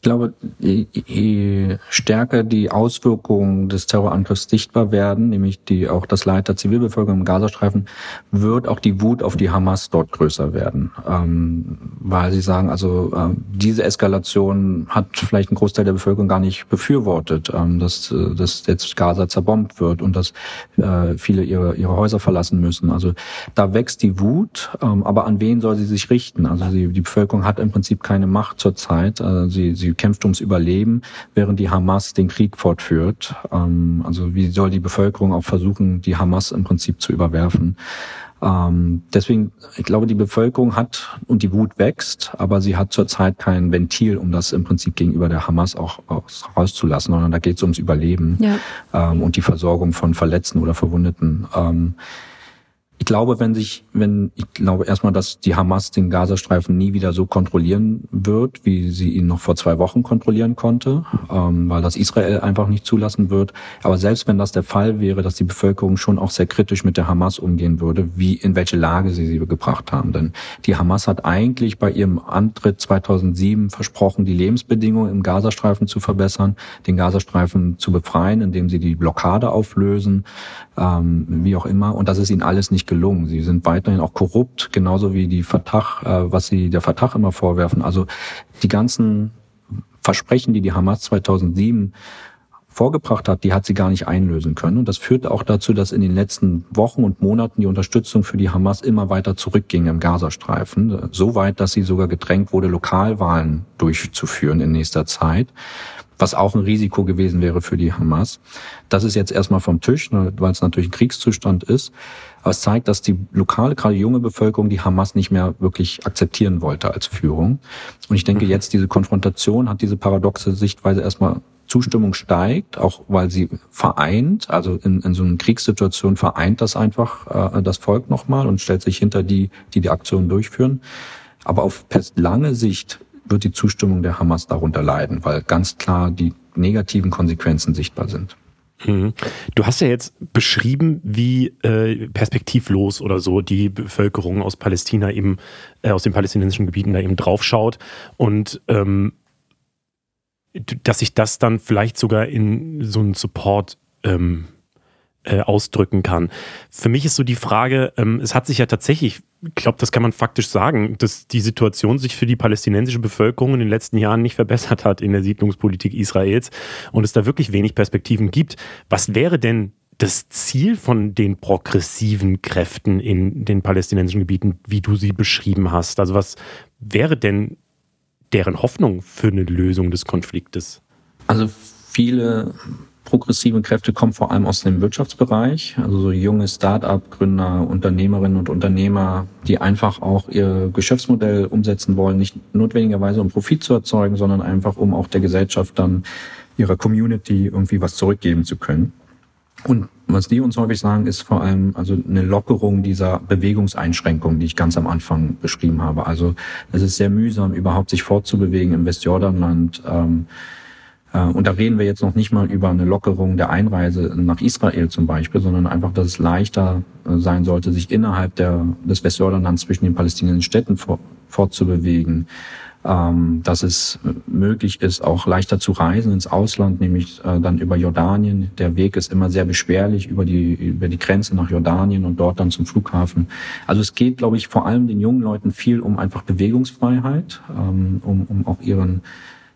Ich glaube, je stärker die Auswirkungen des Terrorangriffs sichtbar werden, nämlich die auch das Leid der Zivilbevölkerung im Gazastreifen, wird auch die Wut auf die Hamas dort größer werden, ähm, weil sie sagen, also äh, diese Eskalation hat vielleicht ein Großteil der Bevölkerung gar nicht befürwortet, ähm, dass, äh, dass jetzt Gaza zerbombt wird und dass äh, viele ihre ihre Häuser verlassen müssen. Also da wächst die Wut, ähm, aber an wen soll sie sich richten? Also sie, die Bevölkerung hat im Prinzip keine Macht zurzeit. Äh, sie sie kämpft ums Überleben, während die Hamas den Krieg fortführt. Ähm, also wie soll die Bevölkerung auch versuchen, die Hamas im Prinzip zu überwerfen? Ähm, deswegen, ich glaube, die Bevölkerung hat und die Wut wächst, aber sie hat zurzeit kein Ventil, um das im Prinzip gegenüber der Hamas auch, auch rauszulassen, sondern da geht es ums Überleben ja. ähm, und die Versorgung von Verletzten oder Verwundeten. Ähm, ich glaube, wenn sich, wenn, ich glaube erstmal, dass die Hamas den Gazastreifen nie wieder so kontrollieren wird, wie sie ihn noch vor zwei Wochen kontrollieren konnte, ähm, weil das Israel einfach nicht zulassen wird. Aber selbst wenn das der Fall wäre, dass die Bevölkerung schon auch sehr kritisch mit der Hamas umgehen würde, wie, in welche Lage sie sie gebracht haben. Denn die Hamas hat eigentlich bei ihrem Antritt 2007 versprochen, die Lebensbedingungen im Gazastreifen zu verbessern, den Gazastreifen zu befreien, indem sie die Blockade auflösen, ähm, wie auch immer. Und das ist ihnen alles nicht gelungen. Sie sind weiterhin auch korrupt, genauso wie die Fatah, äh, was sie der Fatah immer vorwerfen. Also die ganzen Versprechen, die die Hamas 2007 vorgebracht hat, die hat sie gar nicht einlösen können. Und das führt auch dazu, dass in den letzten Wochen und Monaten die Unterstützung für die Hamas immer weiter zurückging im Gazastreifen. So weit, dass sie sogar gedrängt wurde, Lokalwahlen durchzuführen in nächster Zeit was auch ein Risiko gewesen wäre für die Hamas. Das ist jetzt erstmal vom Tisch, ne, weil es natürlich ein Kriegszustand ist. Aber es zeigt, dass die lokale, gerade junge Bevölkerung die Hamas nicht mehr wirklich akzeptieren wollte als Führung. Und ich denke, mhm. jetzt diese Konfrontation hat diese paradoxe Sichtweise erstmal Zustimmung steigt, auch weil sie vereint, also in, in so einer Kriegssituation vereint das einfach äh, das Volk nochmal und stellt sich hinter die, die die Aktion durchführen. Aber auf lange Sicht wird die Zustimmung der Hamas darunter leiden, weil ganz klar die negativen Konsequenzen sichtbar sind. Mhm. Du hast ja jetzt beschrieben, wie äh, perspektivlos oder so die Bevölkerung aus Palästina eben, äh, aus den palästinensischen Gebieten da eben draufschaut und ähm, dass sich das dann vielleicht sogar in so einen Support ähm, äh, ausdrücken kann. Für mich ist so die Frage, ähm, es hat sich ja tatsächlich, ich glaube, das kann man faktisch sagen, dass die Situation sich für die palästinensische Bevölkerung in den letzten Jahren nicht verbessert hat in der Siedlungspolitik Israels und es da wirklich wenig Perspektiven gibt. Was wäre denn das Ziel von den progressiven Kräften in den palästinensischen Gebieten, wie du sie beschrieben hast? Also was wäre denn deren Hoffnung für eine Lösung des Konfliktes? Also viele progressive Kräfte kommen vor allem aus dem Wirtschaftsbereich, also so junge Start-up-Gründer, Unternehmerinnen und Unternehmer, die einfach auch ihr Geschäftsmodell umsetzen wollen, nicht notwendigerweise um Profit zu erzeugen, sondern einfach um auch der Gesellschaft dann ihrer Community irgendwie was zurückgeben zu können. Und was die uns häufig sagen, ist vor allem also eine Lockerung dieser Bewegungseinschränkungen, die ich ganz am Anfang beschrieben habe. Also es ist sehr mühsam, überhaupt sich fortzubewegen im Westjordanland. Ähm, äh, und da reden wir jetzt noch nicht mal über eine Lockerung der Einreise nach Israel zum Beispiel, sondern einfach, dass es leichter äh, sein sollte, sich innerhalb der, des Westjordanlands zwischen den palästinensischen Städten fortzubewegen. Ähm, dass es möglich ist, auch leichter zu reisen ins Ausland, nämlich äh, dann über Jordanien. Der Weg ist immer sehr beschwerlich über die, über die Grenze nach Jordanien und dort dann zum Flughafen. Also es geht, glaube ich, vor allem den jungen Leuten viel um einfach Bewegungsfreiheit, ähm, um, um auch ihren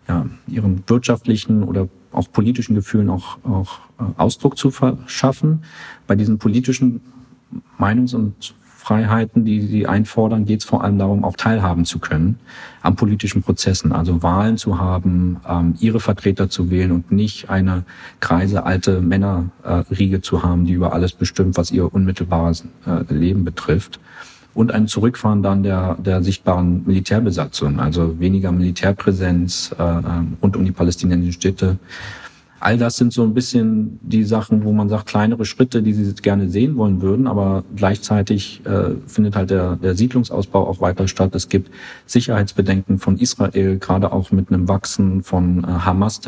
ja, ihren wirtschaftlichen oder auch politischen Gefühlen auch, auch äh, Ausdruck zu verschaffen. Bei diesen politischen Meinungs- und Freiheiten, die sie einfordern, geht es vor allem darum, auch teilhaben zu können an politischen Prozessen, also Wahlen zu haben, ähm, ihre Vertreter zu wählen und nicht eine kreise alte Männerriege äh, zu haben, die über alles bestimmt, was ihr unmittelbares äh, Leben betrifft und ein Zurückfahren dann der, der sichtbaren Militärbesatzung, also weniger Militärpräsenz äh, ähm, rund um die palästinensischen Städte. All das sind so ein bisschen die Sachen, wo man sagt, kleinere Schritte, die sie gerne sehen wollen würden, aber gleichzeitig äh, findet halt der, der Siedlungsausbau auch weiter statt. Es gibt Sicherheitsbedenken von Israel, gerade auch mit einem Wachsen von äh, Hamas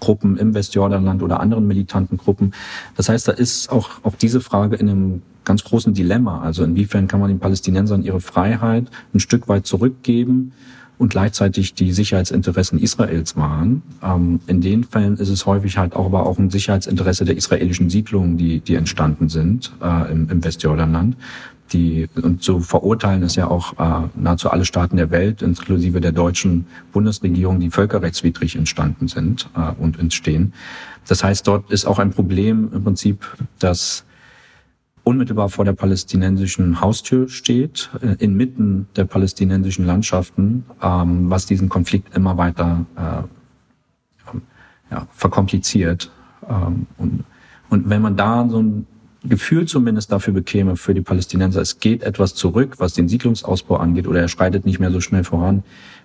Gruppen im Westjordanland oder anderen militanten Gruppen. Das heißt, da ist auch, auch diese Frage in einem ganz großen Dilemma. Also inwiefern kann man den Palästinensern ihre Freiheit ein Stück weit zurückgeben und gleichzeitig die Sicherheitsinteressen Israels waren. Ähm, in den Fällen ist es häufig halt auch aber auch ein Sicherheitsinteresse der israelischen Siedlungen, die, die entstanden sind äh, im, im Westjordanland. Die, und so verurteilen es ja auch äh, nahezu alle Staaten der Welt, inklusive der deutschen Bundesregierung, die völkerrechtswidrig entstanden sind äh, und entstehen. Das heißt, dort ist auch ein Problem im Prinzip, dass unmittelbar vor der palästinensischen Haustür steht, äh, inmitten der palästinensischen Landschaften, ähm, was diesen Konflikt immer weiter äh, ja, verkompliziert. Ähm, und, und wenn man da so ein Gefühl zumindest dafür bekäme für die Palästinenser, es geht etwas zurück, was den Siedlungsausbau angeht, oder er schreitet nicht mehr so schnell voran,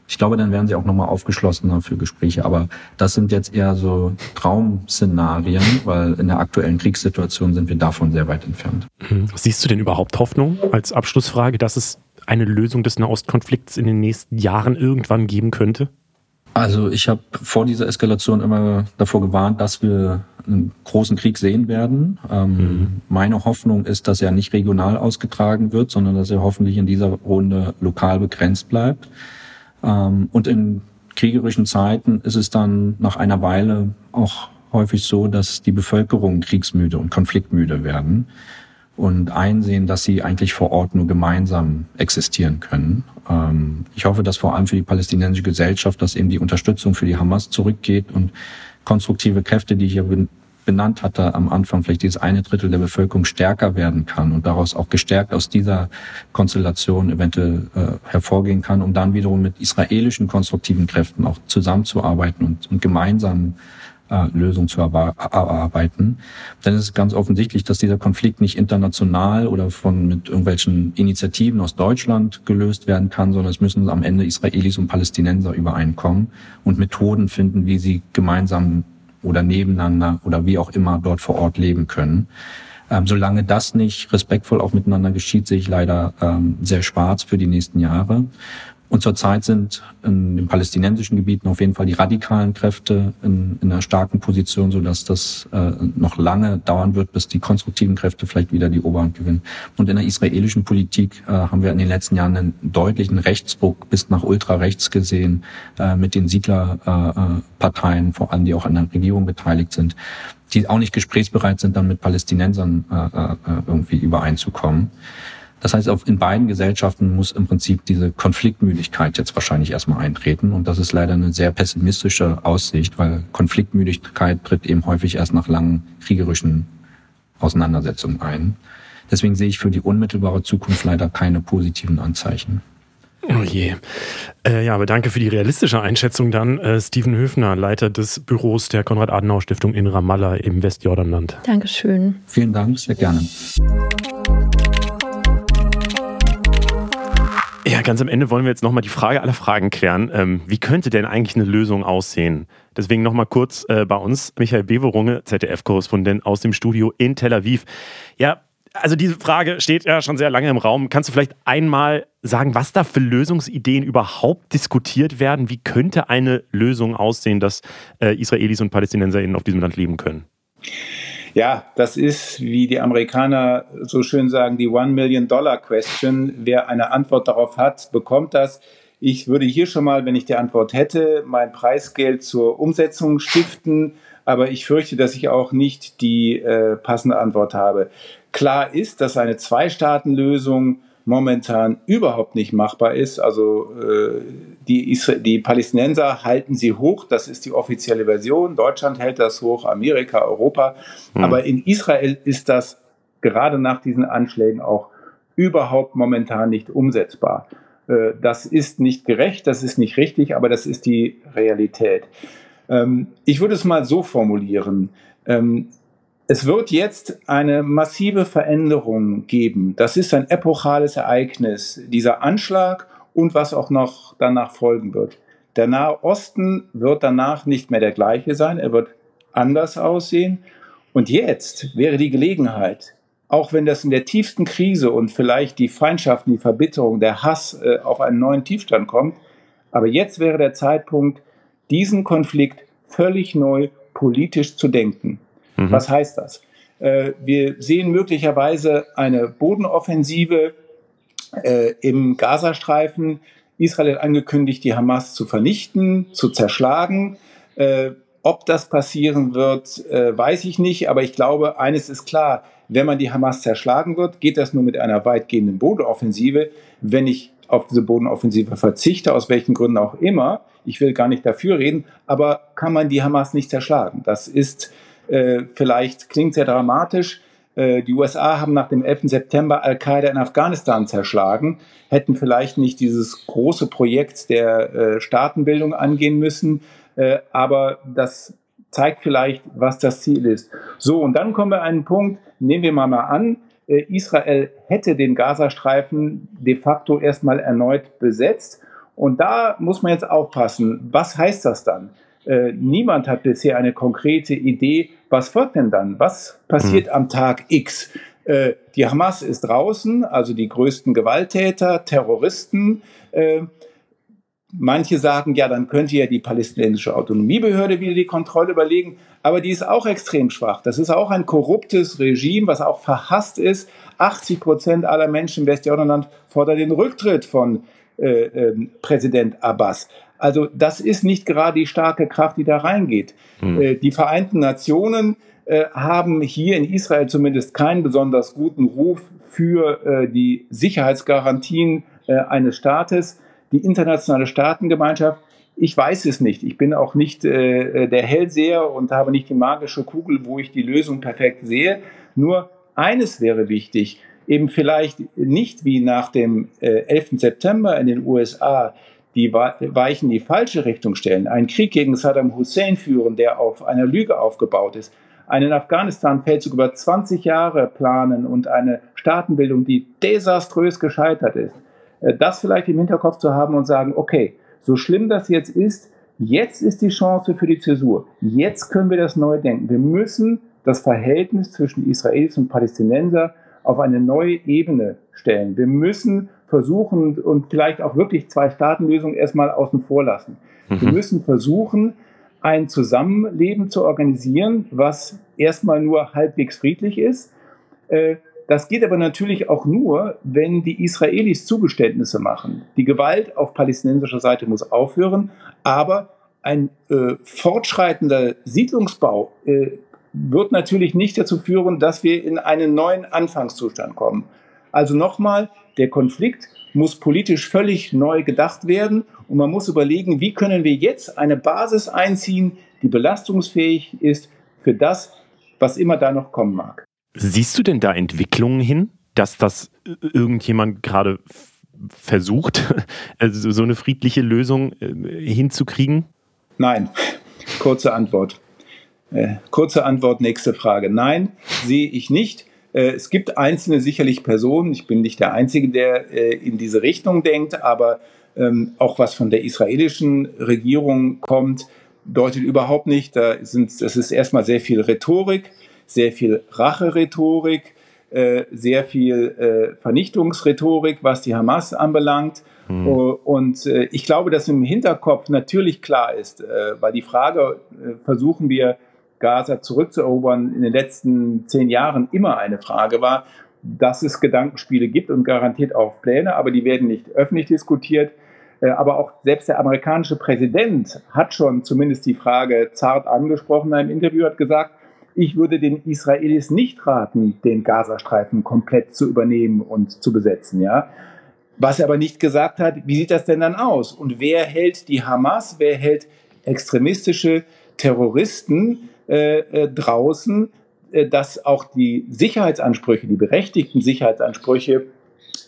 ich glaube, dann wären sie auch nochmal aufgeschlossener für Gespräche. Aber das sind jetzt eher so Traum-Szenarien, weil in der aktuellen Kriegssituation sind wir davon sehr weit entfernt. Mhm. Siehst du denn überhaupt Hoffnung als Abschlussfrage, dass es eine Lösung des Nahostkonflikts in den nächsten Jahren irgendwann geben könnte? Also ich habe vor dieser Eskalation immer davor gewarnt, dass wir einen großen Krieg sehen werden. Ähm, mhm. Meine Hoffnung ist, dass er nicht regional ausgetragen wird, sondern dass er hoffentlich in dieser Runde lokal begrenzt bleibt. Ähm, und in kriegerischen Zeiten ist es dann nach einer Weile auch häufig so, dass die Bevölkerung kriegsmüde und konfliktmüde werden und einsehen, dass sie eigentlich vor Ort nur gemeinsam existieren können. Ähm, ich hoffe, dass vor allem für die palästinensische Gesellschaft, dass eben die Unterstützung für die Hamas zurückgeht und konstruktive Kräfte, die hier benannt hatte am Anfang, vielleicht dieses eine Drittel der Bevölkerung stärker werden kann und daraus auch gestärkt aus dieser Konstellation eventuell äh, hervorgehen kann, um dann wiederum mit israelischen konstruktiven Kräften auch zusammenzuarbeiten und, und gemeinsam äh, Lösungen zu erarbeiten. Denn es ist ganz offensichtlich, dass dieser Konflikt nicht international oder von mit irgendwelchen Initiativen aus Deutschland gelöst werden kann, sondern es müssen am Ende Israelis und Palästinenser übereinkommen und Methoden finden, wie sie gemeinsam oder nebeneinander oder wie auch immer dort vor Ort leben können. Ähm, solange das nicht respektvoll auch miteinander geschieht, sehe ich leider ähm, sehr schwarz für die nächsten Jahre. Und zurzeit sind in den palästinensischen Gebieten auf jeden Fall die radikalen Kräfte in, in einer starken Position, so dass das äh, noch lange dauern wird, bis die konstruktiven Kräfte vielleicht wieder die Oberhand gewinnen. Und in der israelischen Politik äh, haben wir in den letzten Jahren einen deutlichen Rechtsdruck bis nach ultrarechts gesehen, äh, mit den Siedlerparteien, äh, vor allem die auch an der Regierung beteiligt sind, die auch nicht gesprächsbereit sind, dann mit Palästinensern äh, äh, irgendwie übereinzukommen. Das heißt, in beiden Gesellschaften muss im Prinzip diese Konfliktmüdigkeit jetzt wahrscheinlich erstmal eintreten. Und das ist leider eine sehr pessimistische Aussicht, weil Konfliktmüdigkeit tritt eben häufig erst nach langen kriegerischen Auseinandersetzungen ein. Deswegen sehe ich für die unmittelbare Zukunft leider keine positiven Anzeichen. Oh je. Äh, ja, aber danke für die realistische Einschätzung dann. Äh, Steven Höfner, Leiter des Büros der Konrad-Adenauer-Stiftung in Ramallah im Westjordanland. Dankeschön. Vielen Dank, sehr gerne. Ganz am Ende wollen wir jetzt nochmal die Frage aller Fragen klären. Ähm, wie könnte denn eigentlich eine Lösung aussehen? Deswegen nochmal kurz äh, bei uns Michael Beverunge, ZDF-Korrespondent aus dem Studio in Tel Aviv. Ja, also diese Frage steht ja schon sehr lange im Raum. Kannst du vielleicht einmal sagen, was da für Lösungsideen überhaupt diskutiert werden? Wie könnte eine Lösung aussehen, dass äh, Israelis und PalästinenserInnen auf diesem Land leben können? Ja, das ist, wie die Amerikaner so schön sagen, die One Million Dollar Question. Wer eine Antwort darauf hat, bekommt das. Ich würde hier schon mal, wenn ich die Antwort hätte, mein Preisgeld zur Umsetzung stiften. Aber ich fürchte, dass ich auch nicht die äh, passende Antwort habe. Klar ist, dass eine Zwei-Staaten-Lösung momentan überhaupt nicht machbar ist. Also äh, die, die Palästinenser halten sie hoch, das ist die offizielle Version. Deutschland hält das hoch, Amerika, Europa. Mhm. Aber in Israel ist das gerade nach diesen Anschlägen auch überhaupt momentan nicht umsetzbar. Äh, das ist nicht gerecht, das ist nicht richtig, aber das ist die Realität. Ähm, ich würde es mal so formulieren. Ähm, es wird jetzt eine massive Veränderung geben. Das ist ein epochales Ereignis, dieser Anschlag und was auch noch danach folgen wird. Der Nahe Osten wird danach nicht mehr der gleiche sein, er wird anders aussehen. Und jetzt wäre die Gelegenheit, auch wenn das in der tiefsten Krise und vielleicht die Feindschaften, die Verbitterung, der Hass äh, auf einen neuen Tiefstand kommt, aber jetzt wäre der Zeitpunkt, diesen Konflikt völlig neu politisch zu denken. Mhm. Was heißt das? Äh, wir sehen möglicherweise eine Bodenoffensive äh, im Gazastreifen. Israel hat angekündigt, die Hamas zu vernichten, zu zerschlagen. Äh, ob das passieren wird, äh, weiß ich nicht. Aber ich glaube, eines ist klar. Wenn man die Hamas zerschlagen wird, geht das nur mit einer weitgehenden Bodenoffensive. Wenn ich auf diese Bodenoffensive verzichte, aus welchen Gründen auch immer, ich will gar nicht dafür reden, aber kann man die Hamas nicht zerschlagen. Das ist äh, vielleicht, klingt sehr dramatisch, äh, die USA haben nach dem 11. September Al-Qaida in Afghanistan zerschlagen, hätten vielleicht nicht dieses große Projekt der äh, Staatenbildung angehen müssen, aber das zeigt vielleicht, was das Ziel ist. So, und dann kommen wir an einen Punkt, nehmen wir mal mal an, Israel hätte den Gazastreifen de facto erstmal erneut besetzt. Und da muss man jetzt aufpassen, was heißt das dann? Äh, niemand hat bisher eine konkrete Idee, was folgt denn dann? Was passiert mhm. am Tag X? Äh, die Hamas ist draußen, also die größten Gewalttäter, Terroristen. Äh, manche sagen, ja, dann könnte ja die palästinensische Autonomiebehörde wieder die Kontrolle überlegen, aber die ist auch extrem schwach. Das ist auch ein korruptes Regime, was auch verhasst ist. 80 Prozent aller Menschen im Westjordanland fordern den Rücktritt von äh, äh, Präsident Abbas. Also das ist nicht gerade die starke Kraft, die da reingeht. Mhm. Die Vereinten Nationen äh, haben hier in Israel zumindest keinen besonders guten Ruf für äh, die Sicherheitsgarantien eines Staates. Die internationale Staatengemeinschaft, ich weiß es nicht. Ich bin auch nicht der Hellseher und habe nicht die magische Kugel, wo ich die Lösung perfekt sehe. Nur eines wäre wichtig, eben vielleicht nicht wie nach dem äh, 11. September in den USA die Weichen in die falsche Richtung stellen, einen Krieg gegen Saddam Hussein führen, der auf einer Lüge aufgebaut ist, einen Afghanistan-Feldzug über 20 Jahre planen und eine Staatenbildung, die desaströs gescheitert ist, äh, das vielleicht im Hinterkopf zu haben und sagen, okay, so schlimm das jetzt ist, jetzt ist die Chance für die Zäsur. Jetzt können wir das neu denken. Wir müssen das Verhältnis zwischen Israelis und Palästinenser auf eine neue Ebene stellen. Wir müssen versuchen und vielleicht auch wirklich zwei Staatenlösungen erstmal außen vor lassen. Mhm. Wir müssen versuchen, ein Zusammenleben zu organisieren, was erstmal nur halbwegs friedlich ist. Äh, das geht aber natürlich auch nur, wenn die Israelis Zugeständnisse machen. Die Gewalt auf palästinensischer Seite muss aufhören, aber ein äh, fortschreitender Siedlungsbau äh, wird natürlich nicht dazu führen, dass wir in einen neuen Anfangszustand kommen. Also nochmal, der Konflikt muss politisch völlig neu gedacht werden und man muss überlegen, wie können wir jetzt eine Basis einziehen, die belastungsfähig ist für das, was immer da noch kommen mag. Siehst du denn da Entwicklungen hin, dass das irgendjemand gerade versucht, also so eine friedliche Lösung äh, hinzukriegen? Nein, kurze Antwort. Äh, kurze Antwort, nächste Frage. Nein, sehe ich nicht. Äh, es gibt einzelne sicherlich Personen, ich bin nicht der Einzige, der äh, in diese Richtung denkt, aber ähm, auch was von der israelischen Regierung kommt, deutet überhaupt nicht. Da sind, das ist erstmal sehr viel Rhetorik, sehr viel Racherhetorik, äh, sehr viel Vernichtungsrhetorik, was die Hamas anbelangt. Mhm. Und ich glaube, dass im Hinterkopf natürlich klar ist, weil die Frage, versuchen wir Gaza zurückzuerobern in den letzten zehn Jahren immer eine Frage war, dass es Gedankenspiele gibt und garantiert auch Pläne, aber die werden nicht öffentlich diskutiert. Äh, aber auch selbst der amerikanische Präsident hat schon zumindest die Frage zart angesprochen in einem Interview, hat gesagt, ich würde den Israelis nicht raten, den Gazastreifen komplett zu übernehmen und zu besetzen. Ja? Was er aber nicht gesagt hat, wie sieht das denn dann aus? Und wer hält die Hamas, wer hält extremistische Terroristen äh, äh, draußen, äh, dass auch die Sicherheitsansprüche, die berechtigten Sicherheitsansprüche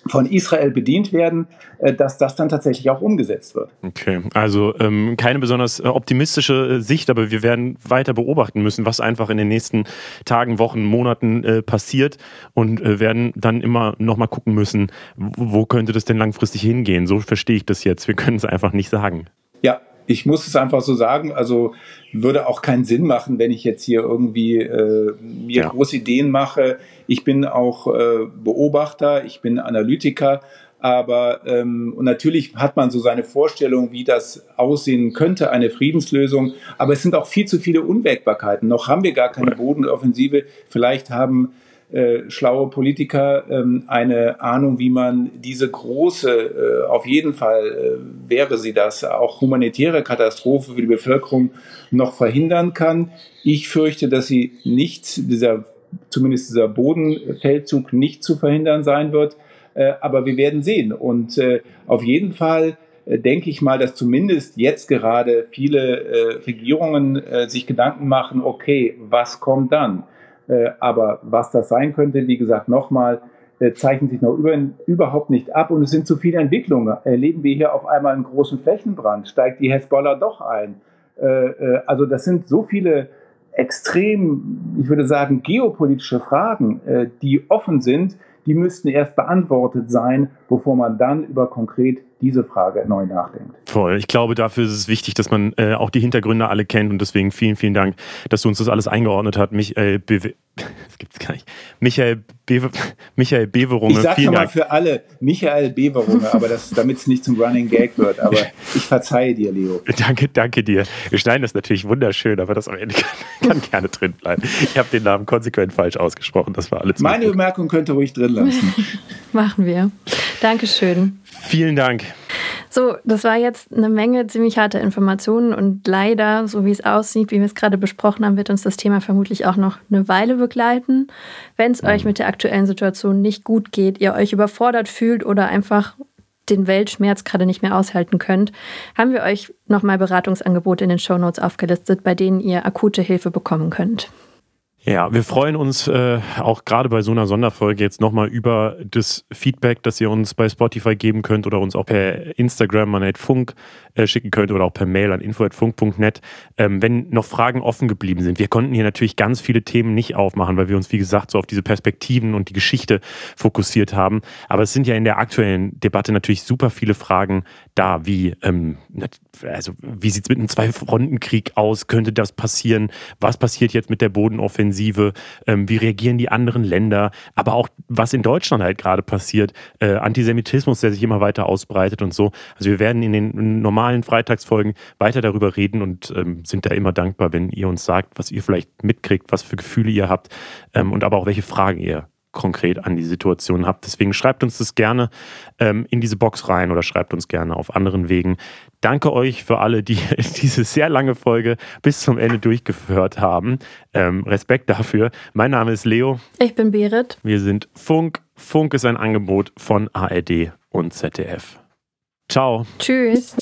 von Israel bedient werden, äh, dass das dann tatsächlich auch umgesetzt wird. Okay, also ähm, keine besonders optimistische Sicht, aber wir werden weiter beobachten müssen, was einfach in den nächsten Tagen, Wochen, Monaten äh, passiert und äh, werden dann immer nochmal gucken müssen, wo könnte das denn langfristig hingehen. So verstehe ich das jetzt. Wir können es einfach nicht sagen. Ja, ich muss es einfach so sagen, also würde auch keinen Sinn machen, wenn ich jetzt hier irgendwie äh, mir ja. große Ideen mache. Ich bin auch äh, Beobachter, ich bin Analytiker, aber ähm, und natürlich hat man so seine Vorstellung, wie das aussehen könnte, eine Friedenslösung. Aber es sind auch viel zu viele Unwägbarkeiten. Noch haben wir gar keine Bodenoffensive. Vielleicht haben äh, schlaue Politiker ähm, eine Ahnung, wie man diese große, äh, auf jeden Fall äh, wäre sie das, auch humanitäre Katastrophe für die Bevölkerung noch verhindern kann. Ich fürchte, dass sie nicht, dieser, zumindest dieser Bodenfeldzug nicht zu verhindern sein wird. Äh, aber wir werden sehen. Und äh, auf jeden Fall denke ich mal, dass zumindest jetzt gerade viele Regierungen sich Gedanken machen, okay, was kommt dann? Aber was das sein könnte, wie gesagt, nochmal, zeichnet sich noch über, überhaupt nicht ab und es sind zu viele Entwicklungen. Erleben wir hier auf einmal einen großen Flächenbrand? Steigt die Hezbollah doch ein? also das sind so viele extrem, ich würde sagen, geopolitische Fragen, die offen sind, die müssten erst beantwortet sein, bevor man dann über konkret diese Frage neu nachdenkt. Voll. Ich glaube, dafür ist es wichtig, dass man äh, auch die Hintergründe alle kennt und deswegen vielen, vielen Dank, dass du uns das alles eingeordnet hast. Michael, Be das gibt's gar nicht. Michael, Be Michael Beverunge. Ich sag's mal für alle, Michael Beverunge, aber damit es nicht zum Running Gag wird. Aber ich verzeihe dir, Leo. Danke, danke dir. Wir schneiden das natürlich wunderschön, aber das am Ende kann, kann gerne drin bleiben. Ich habe den Namen konsequent falsch ausgesprochen. Das war alles. Meine Bemerkung könnte ruhig drin lassen. Machen wir. Dankeschön. Vielen Dank. So, das war jetzt eine Menge ziemlich harte Informationen und leider, so wie es aussieht, wie wir es gerade besprochen haben, wird uns das Thema vermutlich auch noch eine Weile begleiten. Wenn es mhm. euch mit der aktuellen Situation nicht gut geht, ihr euch überfordert fühlt oder einfach den Weltschmerz gerade nicht mehr aushalten könnt, haben wir euch nochmal Beratungsangebote in den Shownotes aufgelistet, bei denen ihr akute Hilfe bekommen könnt. Ja, wir freuen uns äh, auch gerade bei so einer Sonderfolge jetzt nochmal über das Feedback, das ihr uns bei Spotify geben könnt oder uns auch per Instagram an Funk äh, schicken könnt oder auch per Mail an info.funk.net, ähm, wenn noch Fragen offen geblieben sind. Wir konnten hier natürlich ganz viele Themen nicht aufmachen, weil wir uns, wie gesagt, so auf diese Perspektiven und die Geschichte fokussiert haben. Aber es sind ja in der aktuellen Debatte natürlich super viele Fragen da, wie, ähm, also, wie sieht es mit einem Zwei-Fronten-Krieg aus? Könnte das passieren? Was passiert jetzt mit der Bodenoffensive? Ähm, wie reagieren die anderen Länder? Aber auch, was in Deutschland halt gerade passiert. Äh, Antisemitismus, der sich immer weiter ausbreitet und so. Also wir werden in den normalen Freitagsfolgen weiter darüber reden und ähm, sind da immer dankbar, wenn ihr uns sagt, was ihr vielleicht mitkriegt, was für Gefühle ihr habt ähm, und aber auch welche Fragen ihr konkret an die Situation habt. Deswegen schreibt uns das gerne ähm, in diese Box rein oder schreibt uns gerne auf anderen Wegen. Danke euch für alle, die diese sehr lange Folge bis zum Ende durchgeführt haben. Ähm, Respekt dafür. Mein Name ist Leo. Ich bin Berit. Wir sind Funk. Funk ist ein Angebot von ARD und ZDF. Ciao. Tschüss.